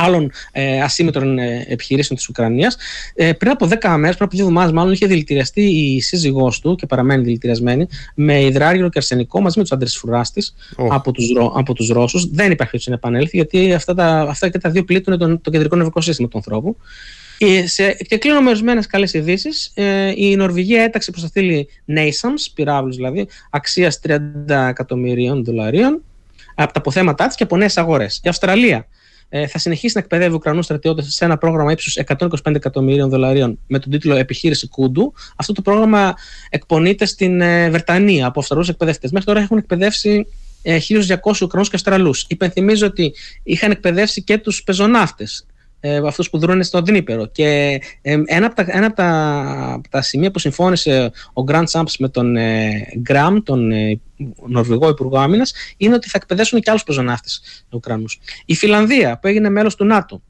άλλων ε, ασύμετρων ε, επιχειρήσεων της Ουκρανίας. Ε, πριν από 10 μέρες, πριν από δύο εβδομάδες, μάλλον είχε δηλητηριαστεί η σύζυγός του και παραμένει δηλητηριασμένη με υδράργυρο και αρσενικό μαζί με τους άντρες φρουράς της oh. από τους από τους Ρώσους. Δεν υπάρχει έτσι να επανέλθει, γιατί αυτά, τα, αυτά και τα δύο πλήττουν τον, το κεντρικό νευρικό σύστημα του ανθρώπου. Ε, σε, και κλείνω με ορισμένες καλές ειδήσεις. Ε, η Νορβηγία έταξε προς τα στήλη NASAMS, πυράβλους δηλαδή, αξίας 30 εκατομμυρίων δολαρίων από τα αποθέματά της και από νέες αγορές. Η Αυστραλία ε, θα συνεχίσει να εκπαιδεύει Ουκρανούς στρατιώτες σε ένα πρόγραμμα ύψους 125 εκατομμυρίων δολαρίων με τον τίτλο Επιχείρηση Κούντου. Αυτό το πρόγραμμα εκπονείται στην ε, Βρετανία από Αυστραλούς εκπαιδευτέ. Μέχρι τώρα έχουν εκπαιδεύσει 1.200 Ουκρανούς και Αυστραλούς. Υπενθυμίζω ότι είχαν εκπαιδεύσει και τους πεζοναύτες ε, αυτούς που δρούν στο Δνήπερο. Και ε, ένα, από τα, ένα από τα, τα σημεία που συμφώνησε ο Γκραντ Σάμπς με τον ε, Γκραμ, τον ε, Νορβηγό Υπουργό Άμυνας, είναι ότι θα εκπαιδεύσουν και άλλους πεζοναύτες Ουκρανούς. Η Φιλανδία, που έγινε μέλος του ΝΑΤΟ,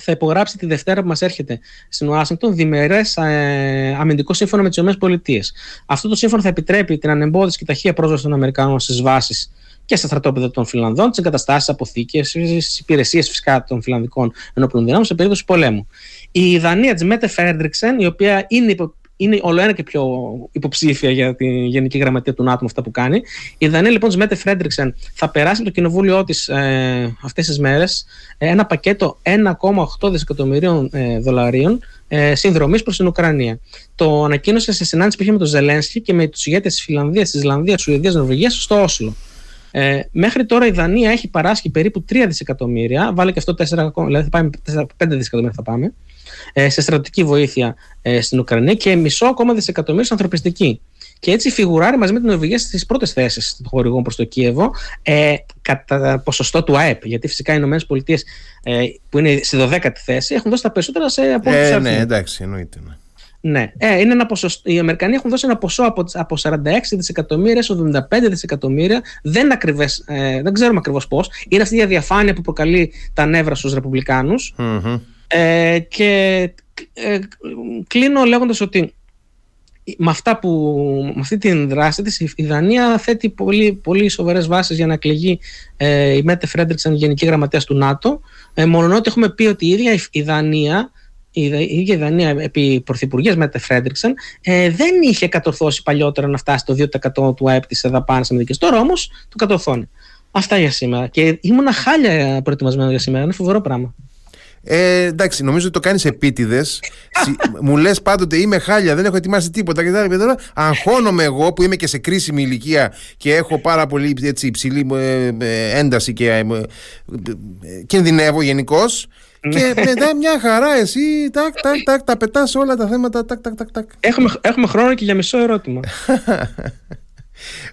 θα υπογράψει τη Δευτέρα που μας έρχεται στην Ουάσιγκτον διμερές ε, αμυντικό σύμφωνο με τις ΗΠΑ. Αυτό το σύμφωνο θα επιτρέπει την ανεμπόδιση και ταχεία πρόσβαση των Αμερικανών στις βάσεις και στα στρατόπεδα των Φιλανδών, τις εγκαταστάσεις, αποθήκες, τις υπηρεσίες φυσικά των Φιλανδικών ενόπλων δυνάμεων σε περίπτωση πολέμου. Η Δανία τη Μέτε Φέρντριξεν, η οποία είναι υπο, είναι όλο ένα και πιο υποψήφια για τη Γενική Γραμματεία του ΝΑΤΟ αυτά που κάνει. Η Δανία λοιπόν τη Μέτε Φρέντριξεν θα περάσει το κοινοβούλιο της ε, αυτές τις μέρες ένα πακέτο 1,8 δισεκατομμυρίων ε, δολαρίων ε, συνδρομής προς την Ουκρανία. Το ανακοίνωσε σε συνάντηση που είχε με τον Ζελένσκι και με τους ηγέτες της Φιλανδίας, της Ισλανδίας, Σουηδίας, Νορβηγίας στο Όσλο. Ε, μέχρι τώρα η Δανία έχει παράσχει περίπου 3 δισεκατομμύρια, βάλε και αυτό 4, δηλαδή θα πάμε 4, 5 δισεκατομμύρια θα πάμε, ε, σε στρατιωτική βοήθεια ε, στην Ουκρανία και μισό ακόμα δισεκατομμύρια σε ανθρωπιστική. Και έτσι φιγουράρει μαζί με την Νορβηγία στις πρώτες θέσεις των χορηγών προς το Κίεβο ε, κατά ποσοστό του ΑΕΠ. Γιατί φυσικά οι ΗΠΑ ε, που είναι στη 12η θέση έχουν δώσει τα περισσότερα σε από ε, Ναι, εντάξει, εννοείται. Ναι. Ναι, ε, είναι ένα ποσοστό, οι Αμερικανοί έχουν δώσει ένα ποσό από, από 46 δισεκατομμύρια σε 75 δισεκατομμύρια. Δεν, είναι ακριβές, ε, δεν ξέρουμε ακριβώς πώς. Είναι αυτή η αδιαφάνεια που προκαλεί τα νεύρα στους ρεπουμπλικανου Ε, και ε, κλείνω λέγοντας ότι με, αυτά που, με αυτή την δράση της η Δανία θέτει πολύ, πολύ σοβαρές βάσεις για να εκλεγεί ε, η Μέτε Φρέντριξαν γενική γραμματέας του ΝΑΤΟ ε, μόνο ότι έχουμε πει ότι η ίδια η Δανία η ίδια η Δανία επί πρωθυπουργίας Μέτε Φρέντριξεν ε, δεν είχε κατορθώσει παλιότερα να φτάσει το 2% του ΑΕΠ της δαπάνη αμυντική. Τώρα όμως το κατορθώνει. Αυτά για σήμερα. Και ήμουν χάλια προετοιμασμένος για σήμερα. Είναι φοβερό πράγμα. Ε, εντάξει, νομίζω ότι το κάνεις επίτηδες. μου λες πάντοτε είμαι χάλια, δεν έχω ετοιμάσει τίποτα και Αγχώνομαι εγώ που είμαι και σε κρίσιμη ηλικία και έχω πάρα πολύ έτσι, υψηλή ε, ε, ένταση και ε, κινδυνεύω γενικώς. Ναι. και μετά μια χαρά εσύ τάκ, τάκ, τάκ, τα πετάς όλα τα θέματα τάκ, τάκ, τάκ, τάκ. Έχουμε, έχουμε χρόνο και για μισό ερώτημα (laughs)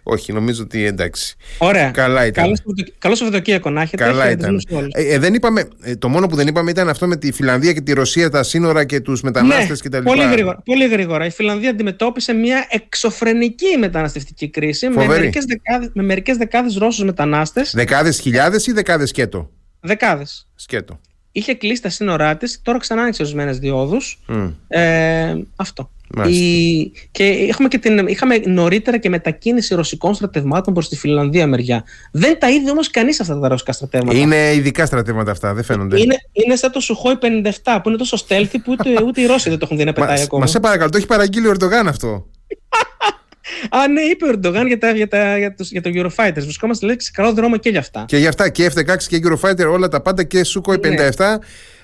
Όχι, νομίζω ότι εντάξει. Ωραία. Καλά ήταν. Καλό, καλό Σαββατοκύριακο να έχετε. Καλά ήταν. Ε, ε, δεν είπαμε, ε, το μόνο που δεν είπαμε ήταν αυτό με τη Φιλανδία και τη Ρωσία, τα σύνορα και τους μετανάστες ναι, κτλ. Πολύ γρήγορα, πολύ γρήγορα. Η Φιλανδία αντιμετώπισε μια εξωφρενική μεταναστευτική κρίση με μερικές δεκάδες με μερικές δεκάδες Ρώσους μετανάστες. Δεκάδες χιλιάδες ή δεκάδες σκέτο; Δεκάδες. Σκέτο. Είχε κλείσει τα σύνορά της, τώρα ξανά άνοιξε ορισμένες διόδους. Mm. Ε, αυτό. Η... Και, έχουμε και την... είχαμε νωρίτερα και μετακίνηση ρωσικών στρατευμάτων προς τη Φιλανδία μεριά. Δεν τα είδε όμως κανείς αυτά τα ρωσικά στρατεύματα. Είναι ειδικά στρατεύματα αυτά, δεν φαίνονται. Είναι, είναι σαν το Σουχόι 57 που είναι τόσο stealthy που ούτε, ούτε οι Ρώσοι δεν το έχουν δει να πετάει ακόμα. Μα σε παρακαλώ, το έχει παραγγείλει ο Ερντογάν αυτό. (laughs) Α, ναι, είπε ο Ερντογάν για, για, για, για το Eurofighters. Βρισκόμαστε λέει, σε καλό δρόμο και για αυτά. Και για αυτά και F-16 και Eurofighter, όλα τα πάντα και Sukhoi 57. Ναι.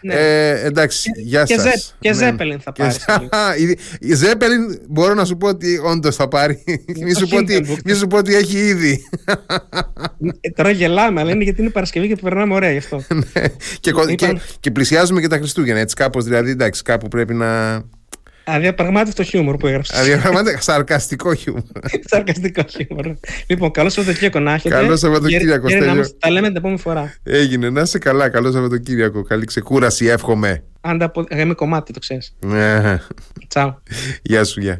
Ναι. Ε, εντάξει, και, γεια σας. Και Ζέπελιν θα πάρει. (laughs) Η Ζέπελιν μπορώ να σου πω ότι όντως θα πάρει. Μην σου, σου πω ότι έχει ήδη. Ε, τώρα γελάμε, αλλά είναι γιατί είναι Παρασκευή και περνάμε ωραία γι' αυτό. (laughs) Ναι. και, και, και πλησιάζουμε και τα Χριστούγεννα. Έτσι, κάπως δηλαδή, εντάξει, κάπου πρέπει να. Αδιαπραγμάτευτο χιούμορ που έγραψες. Αδιαπραγμάτευτο, σαρκαστικό χιούμορ. (laughs) σαρκαστικό χιούμορ. Λοιπόν, καλό Σαββατοκύριακο να έχετε. Καλό Σαββατοκύριακο. Τα λέμε την επόμενη φορά. Έγινε, να είσαι καλά. Καλό Σαββατοκύριακο. Καλή ξεκούραση, εύχομαι. Αν τα πω, κομμάτι, το ξέρεις. Ναι. Τσαου. Γεια σου, γεια.